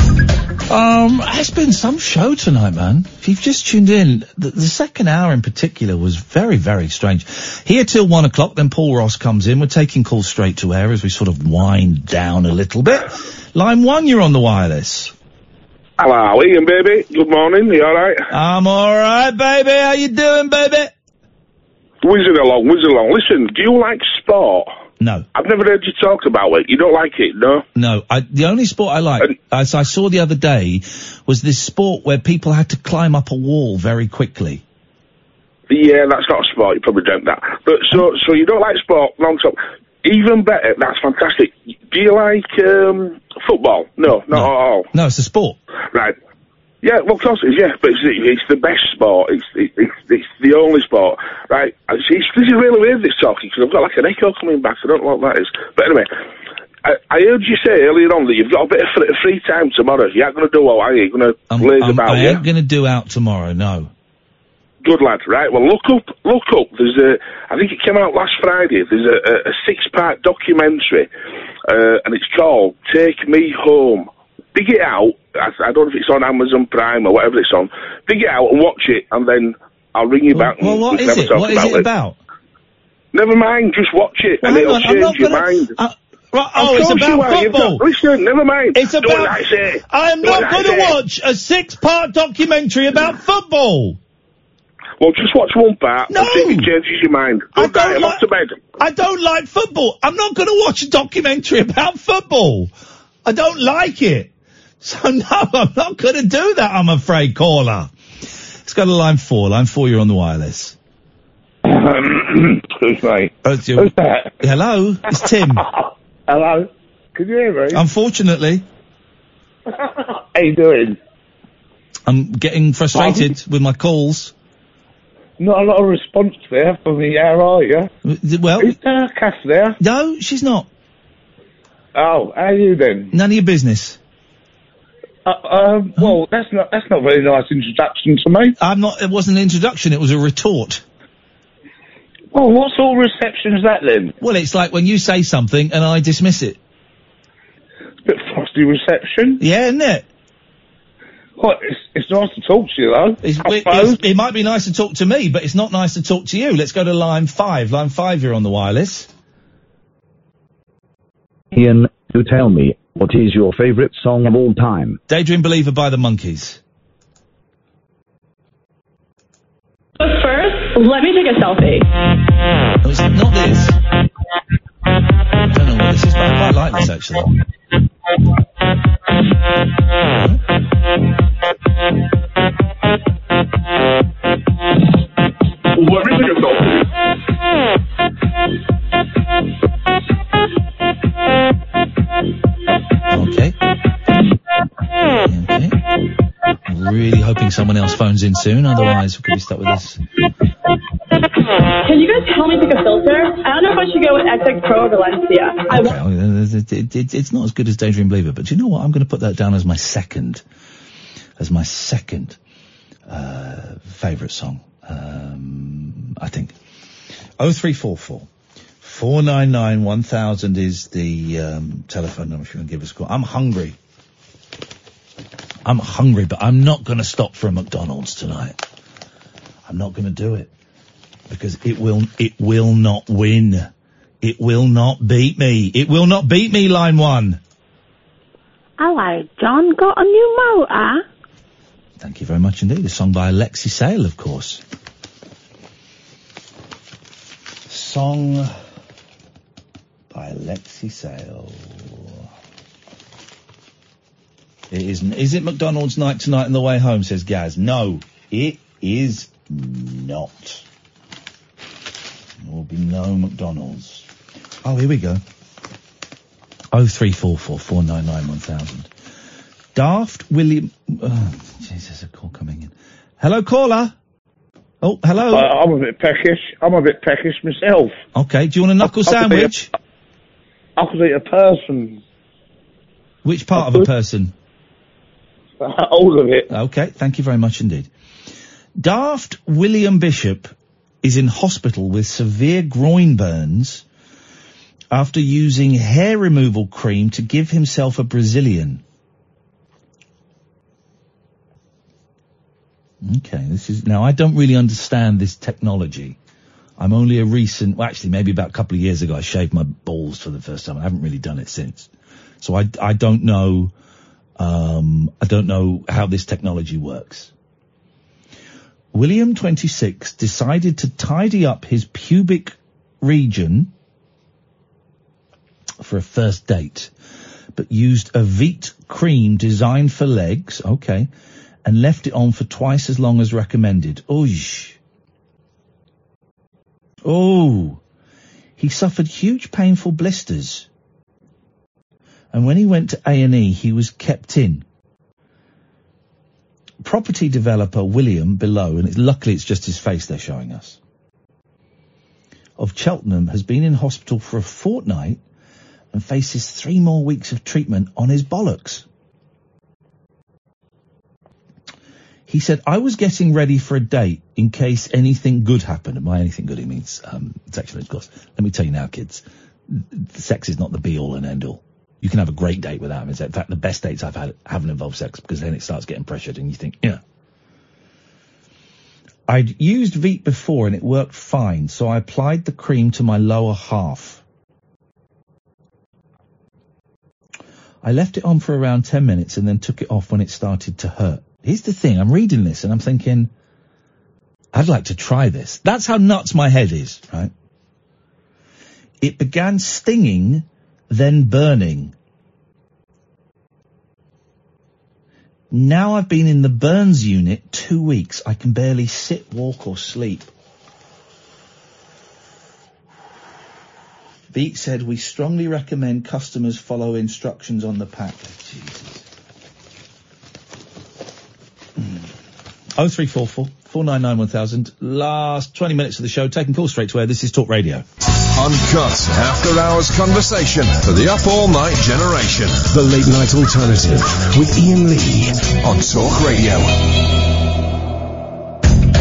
Um, it's been some show tonight, man. If you've just tuned in, the, the second hour in particular was very, very strange. Here till one o'clock, then Paul Ross comes in. We're taking calls straight to air as we sort of wind down a little bit. Line one, you're on the wireless. Hello, Iain, baby. Good morning. You all right? I'm all right, baby. How you doing, baby? Whizzing along, whizzing along. Listen, do you like sport? No. I've never heard you talk about it. You don't like it, no? No, I, the only sport I like, as I saw the other day, was this sport where people had to climb up a wall very quickly. Yeah, that's not a sport. You probably dreamt that. But so, so you don't like sport, long stop. Even better. That's fantastic. Do you like um, football? No, not at all. No, it's a sport. Right. Yeah, well, of course it is, yeah, but it's, it's the best sport. It's, it, it's, it's the only sport. Right, and see, this is really weird, this talking, because I've got like an echo coming back, I don't know what that is. But anyway, I, I heard you say earlier on that you've got a bit of free, free time tomorrow. You aren't going to do all, are you? You're going to laze about, I yeah? ain't going to do out tomorrow, no. Good lad, right? Well, look up, look up. There's a, I think it came out last Friday. There's a, a, a six-part documentary, uh, and it's called "Take Me Home." Dig it out. I, I don't know if it's on Amazon Prime or whatever it's on. Dig it out and watch it, and then I'll ring you back. Well, and what is it? What is it about? Never mind. Just watch it, Well, and it'll on, change your gonna- mind. uh, right, oh, it's about. Got- football. listen, never mind. It's about. I. I'm not going to watch a six-part documentary about football. Well, just watch one part No. and see if it changes your mind. I Good night. don't I'm like- off to bed. I don't like football. I'm not going to watch a documentary about football. I don't like it. So <laughs> no, I'm not going to do that. I'm afraid, caller. Let's go to line four. Line four, you're on the wireless. Um, <coughs> who's mate? Oh, who's that? Hello, it's Tim. <laughs> Hello. Can you hear me? Unfortunately, <laughs> How you doing? I'm getting frustrated with my calls. Not a lot of response there from the air, are you? Well, is there Cass there? No, she's not. Oh, how are you then? None of your business. Uh, um, well, that's not that's not a very nice introduction to me. I'm not. It wasn't an introduction. It was a retort. Well, what sort of reception is that then? Well, it's like when you say something and I dismiss it. bit frosty reception. Yeah, isn't it? Well, it's, it's nice to talk to you though. It's, it, it might be nice to talk to me, but it's not nice to talk to you. Let's go to line five. Line five, you're on the wireless. Iain, do tell me, what is your favorite song of all time? Daydream Believer by the Monkees. But first, let me take a selfie. No, it's not this. I don't know what this is, but I quite like this actually. Let someone else phones in soon, otherwise we could be stuck with this. Can you guys help me pick a filter? I don't know if I should go with XX Pro or Valencia. Okay, it's not as good as Daydream Believer, but do you know what? I'm going to put that down as my second, as my second uh, favourite song. Um, I think. Oh three four four. 499 1000 is the um, telephone number if you to give us a call. I'm hungry. I'm hungry, but I'm not going to stop for a McDonald's tonight. I'm not going to do it because it will it will not win. It will not beat me. It will not beat me. Line one. Hello, John. Got a new motor? Thank you very much indeed. A song by Alexei Sayle, of course. Song by Alexei Sayle. It isn't. Is it McDonald's night tonight on the way home? Says Gaz. No, it is not. There will be no McDonald's. Oh, here we go. Oh three four four four nine nine one thousand. Daft William. Uh, Jesus, a call coming in. Hello, caller. Oh, hello. Uh, I'm a bit peckish. I'm a bit peckish myself. Okay, do you want a knuckle I- I could be a- sandwich? Could eat a person. Which part of a person? <laughs> All of it. Okay, thank you very much indeed. Daft William Bishop is in hospital with severe groin burns after using hair removal cream to give himself a Brazilian. Okay, this is now I don't really understand this technology. I'm only a recent, well, actually, maybe about a couple of years ago, I shaved my balls for the first time. I haven't really done it since, so I I don't know, um, I don't know how this technology works. William, 26, decided to tidy up his pubic region for a first date, but used a Veet cream designed for legs, okay, and left it on for twice as long as recommended. Oosh. Oh, he suffered huge painful blisters. And when he went to A&E, he was kept in. Property developer William below, and it's, luckily it's just his face they're showing us, of Cheltenham has been in hospital for a fortnight and faces three more weeks of treatment on his bollocks. He said, I was getting ready for a date in case anything good happened. And by anything good, he means um, sexual intercourse. Let me tell you now, kids, sex is not the be all and end all. You can have a great date without it. In fact, the best dates I've had haven't involved sex because then it starts getting pressured and you think, yeah. I'd used Veet before and it worked fine, so I applied the cream to my lower half. I left it on for around 10 minutes and then took it off when it started to hurt. Here's the thing, I'm reading this and I'm thinking, I'd like to try this. That's how nuts my head is, right? It began stinging, then burning. Now I've been in the burns unit two weeks. I can barely sit, walk or sleep. Veet said we strongly recommend customers follow instructions on the pack. Jesus. Oh three four four four nine nine one thousand. Last twenty minutes of the show. Taking calls straight to air. This is Talk Radio. Uncut after hours conversation for the up all night generation. The late night alternative with Iain Lee on Talk Radio.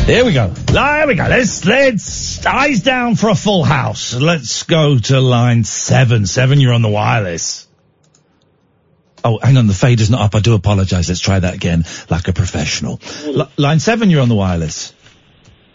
There we go. There we go. Let's let's eyes down for a full house. Let's go to line seven. Seven, you're on the wireless. Oh, hang on, the fade is not up. I do apologise. Let's try that again, like a professional. L- line seven, you're on the wireless.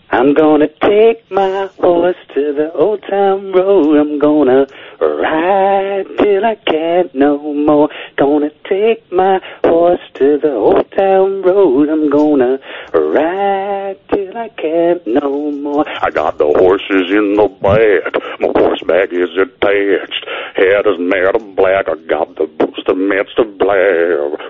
I'm gonna take my horse to the old town road. I'm gonna ride till I can't no more. Gonna take my horse to the old town road. I'm gonna ride till I can't no more. I got the horses in the back. My horseback is attached. Head is made of black. I got the booster midst of black.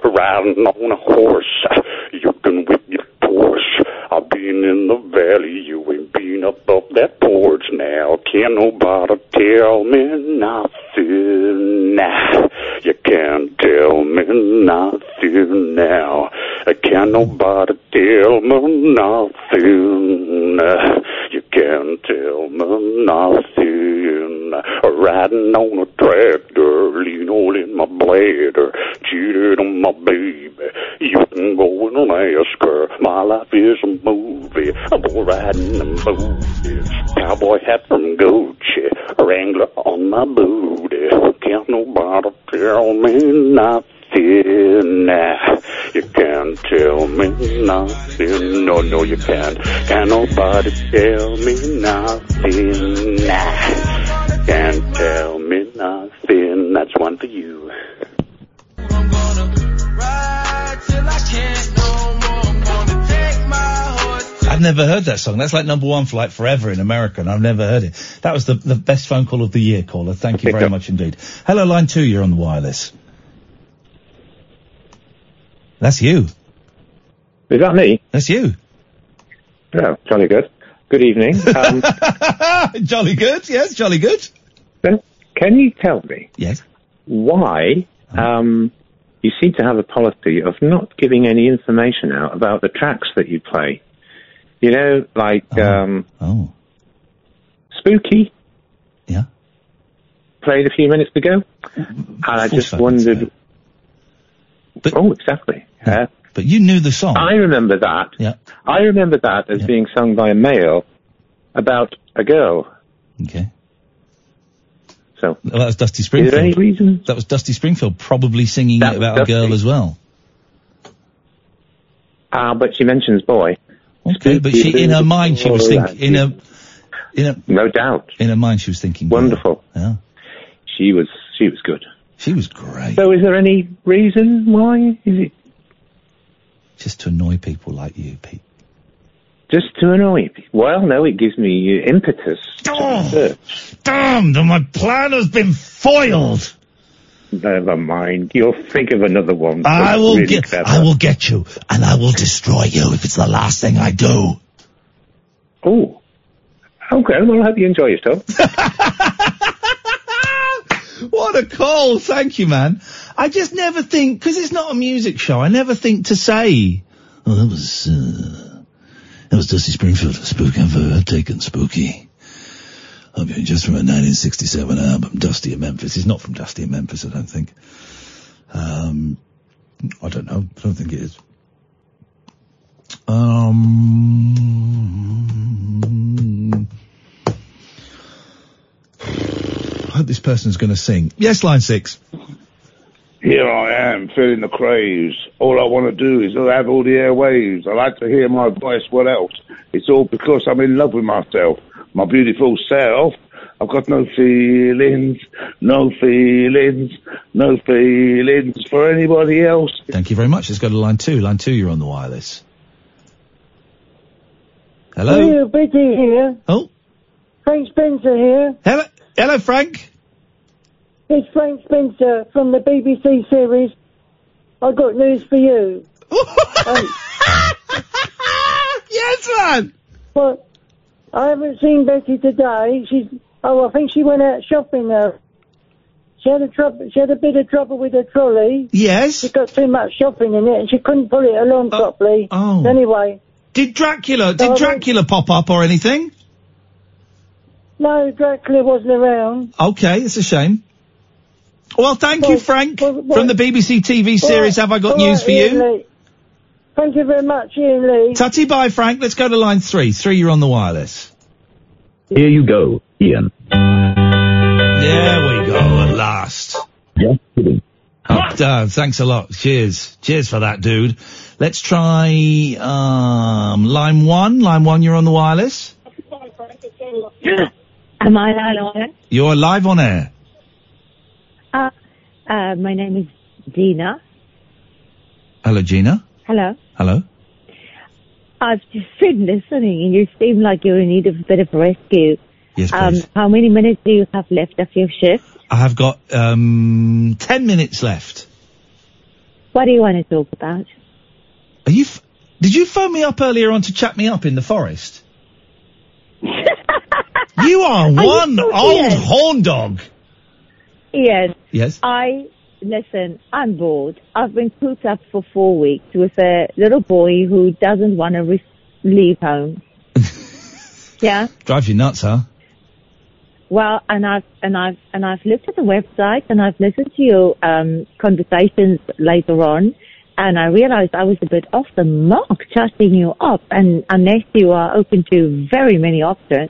Riding on a horse. You can whip your Porsche. I've been in the valley. You ain't been up that porch now. Can't nobody tell me nothing now. You can't tell me nothing now. Can't nobody tell me nothing. You can't tell me nothing. Riding on a tractor, lean all in my bladder, cheated on my baby. You can go and ask her. My life is a movie. I'm riding in movies. Cowboy hat from Gucci, Wrangler on my booty. Can't nobody tell me nothing. You You can't tell me nothing. No, no, you can't. Can't nobody tell me nothing. Nah. Can't tell me nothing. That's one for you. I've never heard that song. That's like number one for like forever in America, and I've never heard it. That was the, the best phone call of the year, caller. Thank you very much indeed. Hello, line two, you're on the wireless. That's you. Is that me? That's you. Oh, jolly good. Good evening. Um, <laughs> jolly good, yes, jolly good. can you tell me yes. why um, you seem to have a policy of not giving any information out about the tracks that you play? You know, like um, oh. Spooky. Yeah. Played a few minutes ago, and I just wondered. oh, exactly. Uh, But you knew the song. I remember that. Yeah. I remember that as being sung by a male about a girl. Okay. So Well, that was Dusty Springfield. Is there any reason? That was Dusty Springfield probably singing it about a girl as well. Ah, but she mentions boy. Okay, but she, in her mind, she was thinking, in a in her, no doubt, in her mind, she was thinking, Wonderful. Yeah. She was, she was good. She was great. So is there any reason why? Is it Just to annoy people like you, Pete. Just to annoy people? Well, no, it gives me impetus. Oh. Damn, my plan has been foiled. Never mind. You'll think of another one. I will Really get, clever. I will get you, and I will destroy you if it's the last thing I do. Oh. Okay, well, I hope you enjoy yourself. <laughs> What a call! Thank you, man. I just never think because it's not a music show. I never think to say, "Oh, that was uh, that was Dusty Springfield, Spooky for taken Spooky." I mean, just from a 1967 album, Dusty in Memphis. It's not from Dusty in Memphis, I don't think. Um, I don't know. I don't think it is. Um, I hope this person's going to sing. Yes, line six. Here I am, feeling the craze. All I want to do is have all the airwaves. I like to hear my voice. What else? It's all because I'm in love with myself, my beautiful self. I've got no feelings, no feelings, no feelings for anybody else. Thank you very much. Let's go to line two. Line two, you're on the wireless. Hello? Hey, Betty here. Oh. Frank Spencer here. Hello, hello, Frank. It's Frank Spencer from the BBC series. I got news for you. um, <laughs> yes, man. Well, I haven't seen Betty today. She's. Oh, I think she went out shopping. Uh, she had a trouble. She had a bit of trouble with her trolley. Yes. She got too much shopping in it, and she couldn't pull it along properly. oh. Anyway. Did Dracula? So Did went- Dracula pop up or anything? No, Dracula wasn't around. Okay, it's a shame. Well, thank you, Frank, from the BBC TV series. Have I got All news for Iain you? Lee. Thank you very much, Iain Lee. Tutty bye, Frank. Let's go to line three. Three, you're on the wireless. Here you go, Iain. There we go, at last. Just kidding. Oh, Dad, thanks a lot. Cheers. Cheers for that, dude. Let's try, um, line one. Line one, you're on the wireless. Am I live on it? You're live on air. Uh, uh, my name is Dina. Hello, Gina. Hello. Hello. I've just been listening and you seem like you're in need of a bit of rescue. Yes, Um, please. how many minutes do you have left of your shift? I have got, um, ten minutes left. What do you want to talk about? Are you, f- did you phone me up earlier on to chat me up in the forest? <laughs> you are you one so old horn dog. Yes. Yes. I, listen, I'm bored. I've been cooped up for four weeks with a little boy who doesn't want to re- leave home. <laughs> yeah? Drives you nuts, huh? Well, and I've and I've and I've looked at the website and I've listened to your um, conversations later on, and I realised I was a bit off the mark chatting you up, and unless you are open to very many options.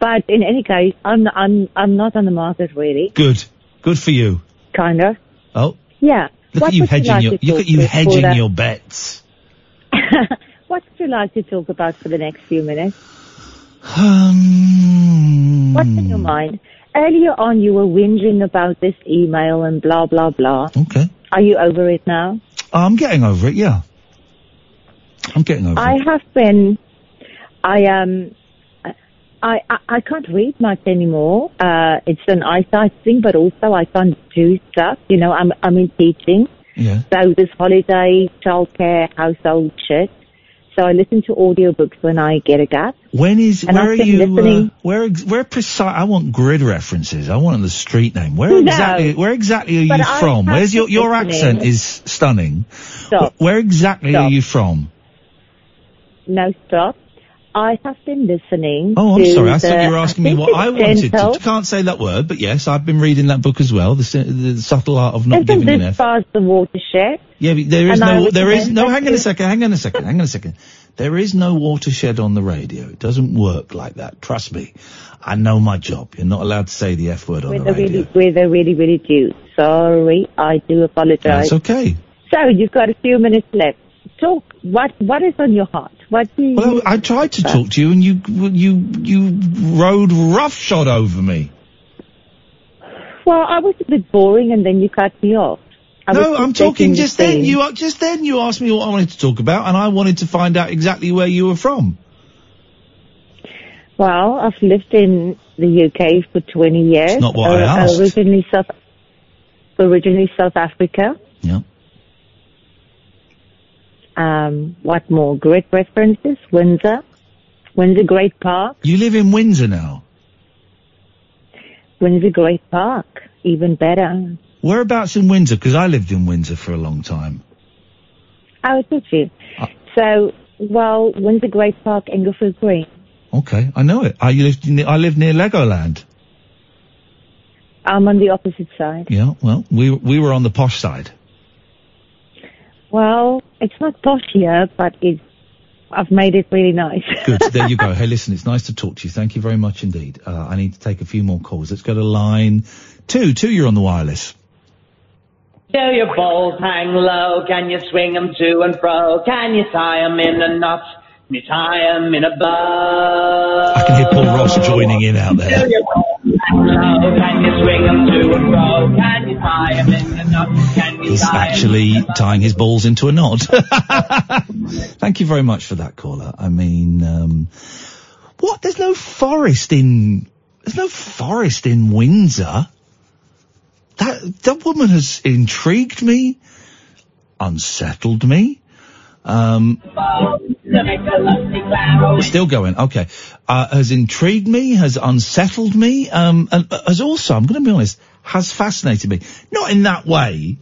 But in any case, I'm I'm I'm not on the market really, Good. Good for you. kind of. Oh. Yeah. Look What at you would you hedging like your, look at you hedging your bets. <laughs> What would you like to talk about for the next few minutes? Um, What's in your mind? Earlier on, you were whinging about this email and blah blah blah. Okay. Are you over it now? I'm getting over it, yeah. I'm getting over I it. I have been. I um. I, I I can't read much anymore. Uh, it's an eyesight thing, but also I can't do stuff. You know, I'm I'm in teaching, Yeah. so this holiday, childcare, household shit. So I listen to audiobooks when I get a gap. When is, And where I've are you, uh, listening- where, where precise, I want grid references. I want the street name. Where No. exactly, where exactly are you from? Where's your, your listening. accent is stunning. Stop. Where exactly are you from? No stop. I have been listening. Oh, I'm sorry. I the, thought you were asking me what I wanted to. Can't say that word, but yes, I've been reading that book as well. The, the subtle art of not Isn't giving an F. past the watershed? Yeah, but there is And no, there is no. Hang on a second. Hang on a second. Hang on a second. There is no watershed on the radio. It doesn't work like that. Trust me. I know my job. You're not allowed to say the F word on With the radio. really, with a really, really do. Sorry, I do apologize. That's okay. So you've got a few minutes left. Talk. What What is on your heart? What do you? Well, I tried to talk to you, and you you you rode roughshod over me. Well, I was a bit boring, and then you cut me off. I no, I'm talking just the then. You just then you asked me what I wanted to talk about, and I wanted to find out exactly where you were from. Well, I've lived in the UK for 20 years. It's not what I Uh, asked. Originally South, originally South Africa. Yeah. Um, what more? Great references. Windsor. Windsor Great Park. You live in Windsor now. Windsor Great Park. Even better. Whereabouts in Windsor? Because I lived in Windsor for a long time. Oh, did you? Uh, So, well, Windsor Great Park, Englefield Green. Okay, I know it. I lived in, I lived near Legoland. I'm on the opposite side. Yeah, well, we we were on the posh side. Well, it's not posh here, but it's, I've made it really nice. <laughs> Good. There you go. <laughs> Hey, listen, it's nice to talk to you. Thank you very much indeed. Uh, I need to take a few more calls. Let's go to line two. Two, you're on the wireless. Do your balls hang low? Can you swing 'em to and fro? Can you tie 'em in a knot? Tie 'em in a? I can hear Paul Ross joining in out there. Do your balls hang low? Can you swing 'em to and fro? Can you tie 'em in a knot? Can you He's actually tying his balls into a knot. <laughs> Thank you very much for that caller. I mean, um, what? There's no forest in, there's no forest in Windsor. That, that woman has intrigued me, unsettled me. Um, still going. Okay. Uh, has intrigued me, has unsettled me, um, and uh, has also, I'm going to be honest, has fascinated me. Not in that way.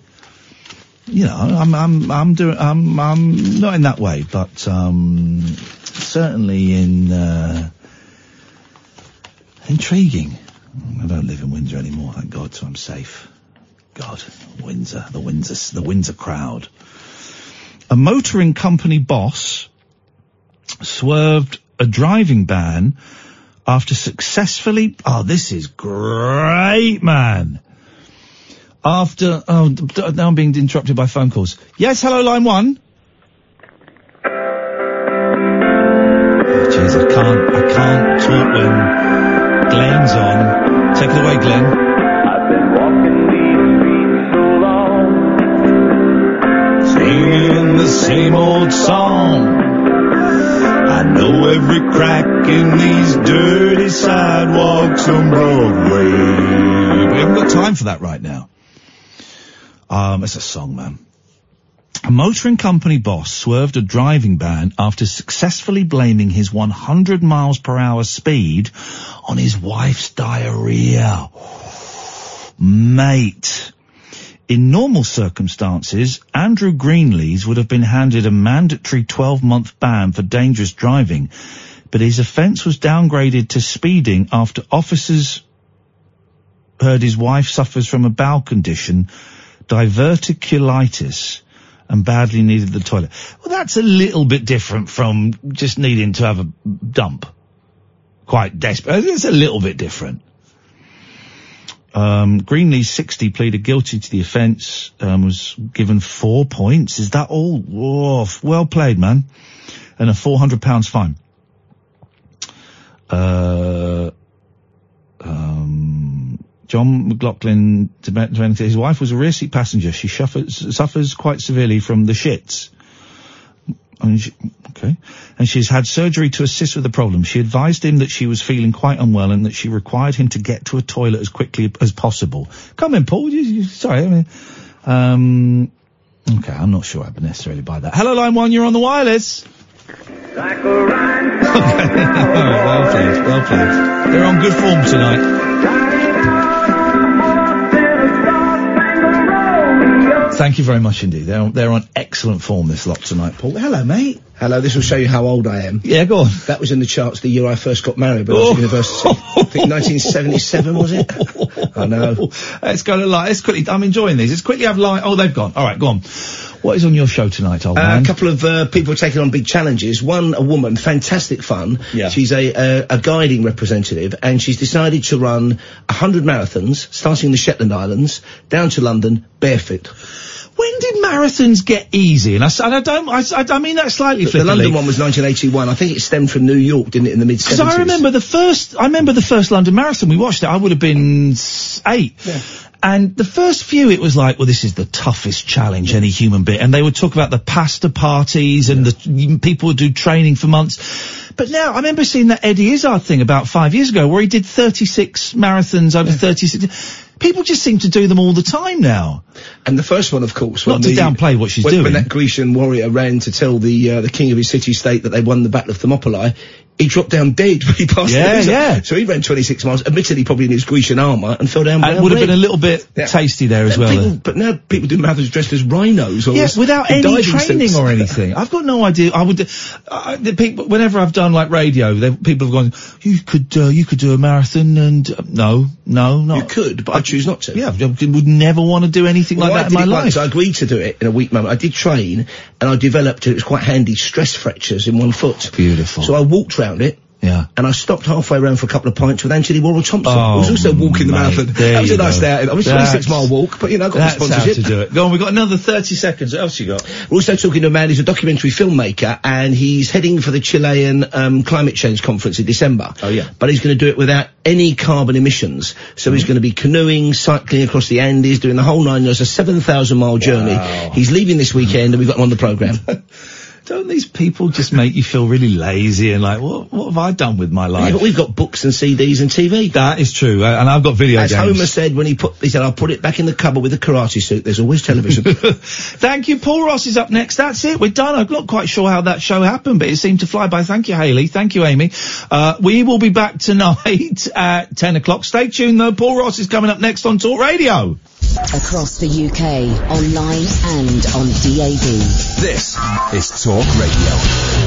You know, I'm, I'm, I'm doing, I'm, I'm not in that way, but, um, certainly in, uh, intriguing. I don't live in Windsor anymore, thank God, so I'm safe. God, Windsor, the Windsor, the Windsor crowd. A motoring company boss swerved a driving ban after successfully, oh, this is great, man. After, oh, now I'm being interrupted by phone calls. Yes, hello, line one. Oh, I can't, I can't talk when same old song. I know every crack in these dirty sidewalks on Broadway. We haven't got time for that right now. Um, it's a song, man. A motoring company boss swerved a driving ban after successfully blaming his 100 miles per hour speed on his wife's diarrhea. Mate. In normal circumstances, Andrew Greenlees would have been handed a mandatory 12-month ban for dangerous driving, but his offence was downgraded to speeding after officers heard his wife suffers from a bowel condition, diverticulitis, and badly needed the toilet. Well, that's a little bit different from just needing to have a dump. Quite desperate. It's a little bit different. Um, Greenlee, 60, pleaded guilty to the offence, um, was given four points. Is that all? Oh, well played, man. And a £400 fine. Uh, um, John McLaughlin, his wife was a rear seat passenger. She suffers, suffers quite severely from the shits. And she, okay. And she's had surgery to assist with the problem. She advised him that she was feeling quite unwell and that she required him to get to a toilet as quickly as possible. Come in, Paul. You, you, sorry. I mean, um, okay. I'm not sure I would necessarily buy that. Hello, line one. You're on the wireless. <laughs> okay. All right, well played. Well played. They're on good form tonight. Thank you very much indeed. They're on, they're on excellent form this lot tonight, Paul. Hello, mate. Hello, this will show you how old I am. Yeah, go on. That was in the charts the year I first got married when I was at university. I think 1977 was it? <laughs> I know. Let's go to light. Let's quickly. I'm enjoying these. Let's quickly have light. Oh, they've gone. All right, go on. What is on your show tonight, old Uh, man? a couple of uh, people taking on big challenges. One, a woman, fantastic fun. Yeah. She's a, a, a guiding representative, and she's decided to run 100 marathons, starting in the Shetland Islands, down to London, barefoot. When did marathons get easy? And I, s- and I don't. I, s- I- I mean that slightly The, the. London one was 1981. I think it stemmed from New York, didn't it, in the mid 70s? Because I remember the first, I remember the first London Marathon. We watched it. I would have been s- eight. And the first few, it was like, well, this is the toughest challenge any human being. And they would talk about the pasta parties and the people would do training for months. But now, I remember seeing that Eddie Izzard thing about five years ago, where he did 36 marathons over 36. People just seem to do them all the time now. And the first one, of course, Not to the- downplay what she's when, doing. When that Grecian warrior ran to tell the uh, the king of his city-state that they won the Battle of Thermopylae, he dropped down dead <laughs> when he passed Yeah, yeah. So he ran 26 miles, admittedly probably in his Grecian armour, and fell down And would have been a little bit tasty there as And well. people- then. but now people do marathons dressed as rhinos or Yes, without any training suits. or anything. I've got no idea. I would. Uh, the people, whenever I've done like radio, people have gone. You could, uh, you could do a marathon, and uh, no, no, not. You could, but I choose not to. Yeah, I would never want to do anything Well, like I that in my life. once. I agreed to do it in a week moment. I did train, and I developed, it was quite handy, stress fractures in one foot. Beautiful. So I walked round it. Yeah. And I stopped halfway around for a couple of pints with Antony Worrall Thompson. Oh, I was also walking the marathon. That was a nice go. day out. I was a That's- 26 mile walk, but you know, I got the That's how sponsorship. to do it. Go on, we've got another 30 seconds. What else you got? We're also talking to a man who's a documentary filmmaker, and he's heading for the Chilean um, climate change conference in December. Oh yeah. But he's going to do it without any carbon emissions. So he's going to be canoeing, cycling across the Andes, doing the whole nine yards, a 7,000 mile journey. He's leaving this weekend, and we've got him on the programme. <laughs> Don't these people just make you feel really lazy and like, what, what have I done with my life? Yeah, but we've got books and CDs and TV. That is true, uh, and I've got video As games. Homer said when he put, he said, "I'll put it back in the cupboard with the karate suit." There's always television. <laughs> Thank you. Paul Ross is up next. That's it. We're done. I'm not quite sure how that show happened, but it seemed to fly by. Thank you, Haley. Thank you, Amy. Uh, we will be back tonight <laughs> at 10 o'clock. Stay tuned though. Paul Ross is coming up next on Talk Radio. Across the UK, online and on DAB. This is Talk Radio.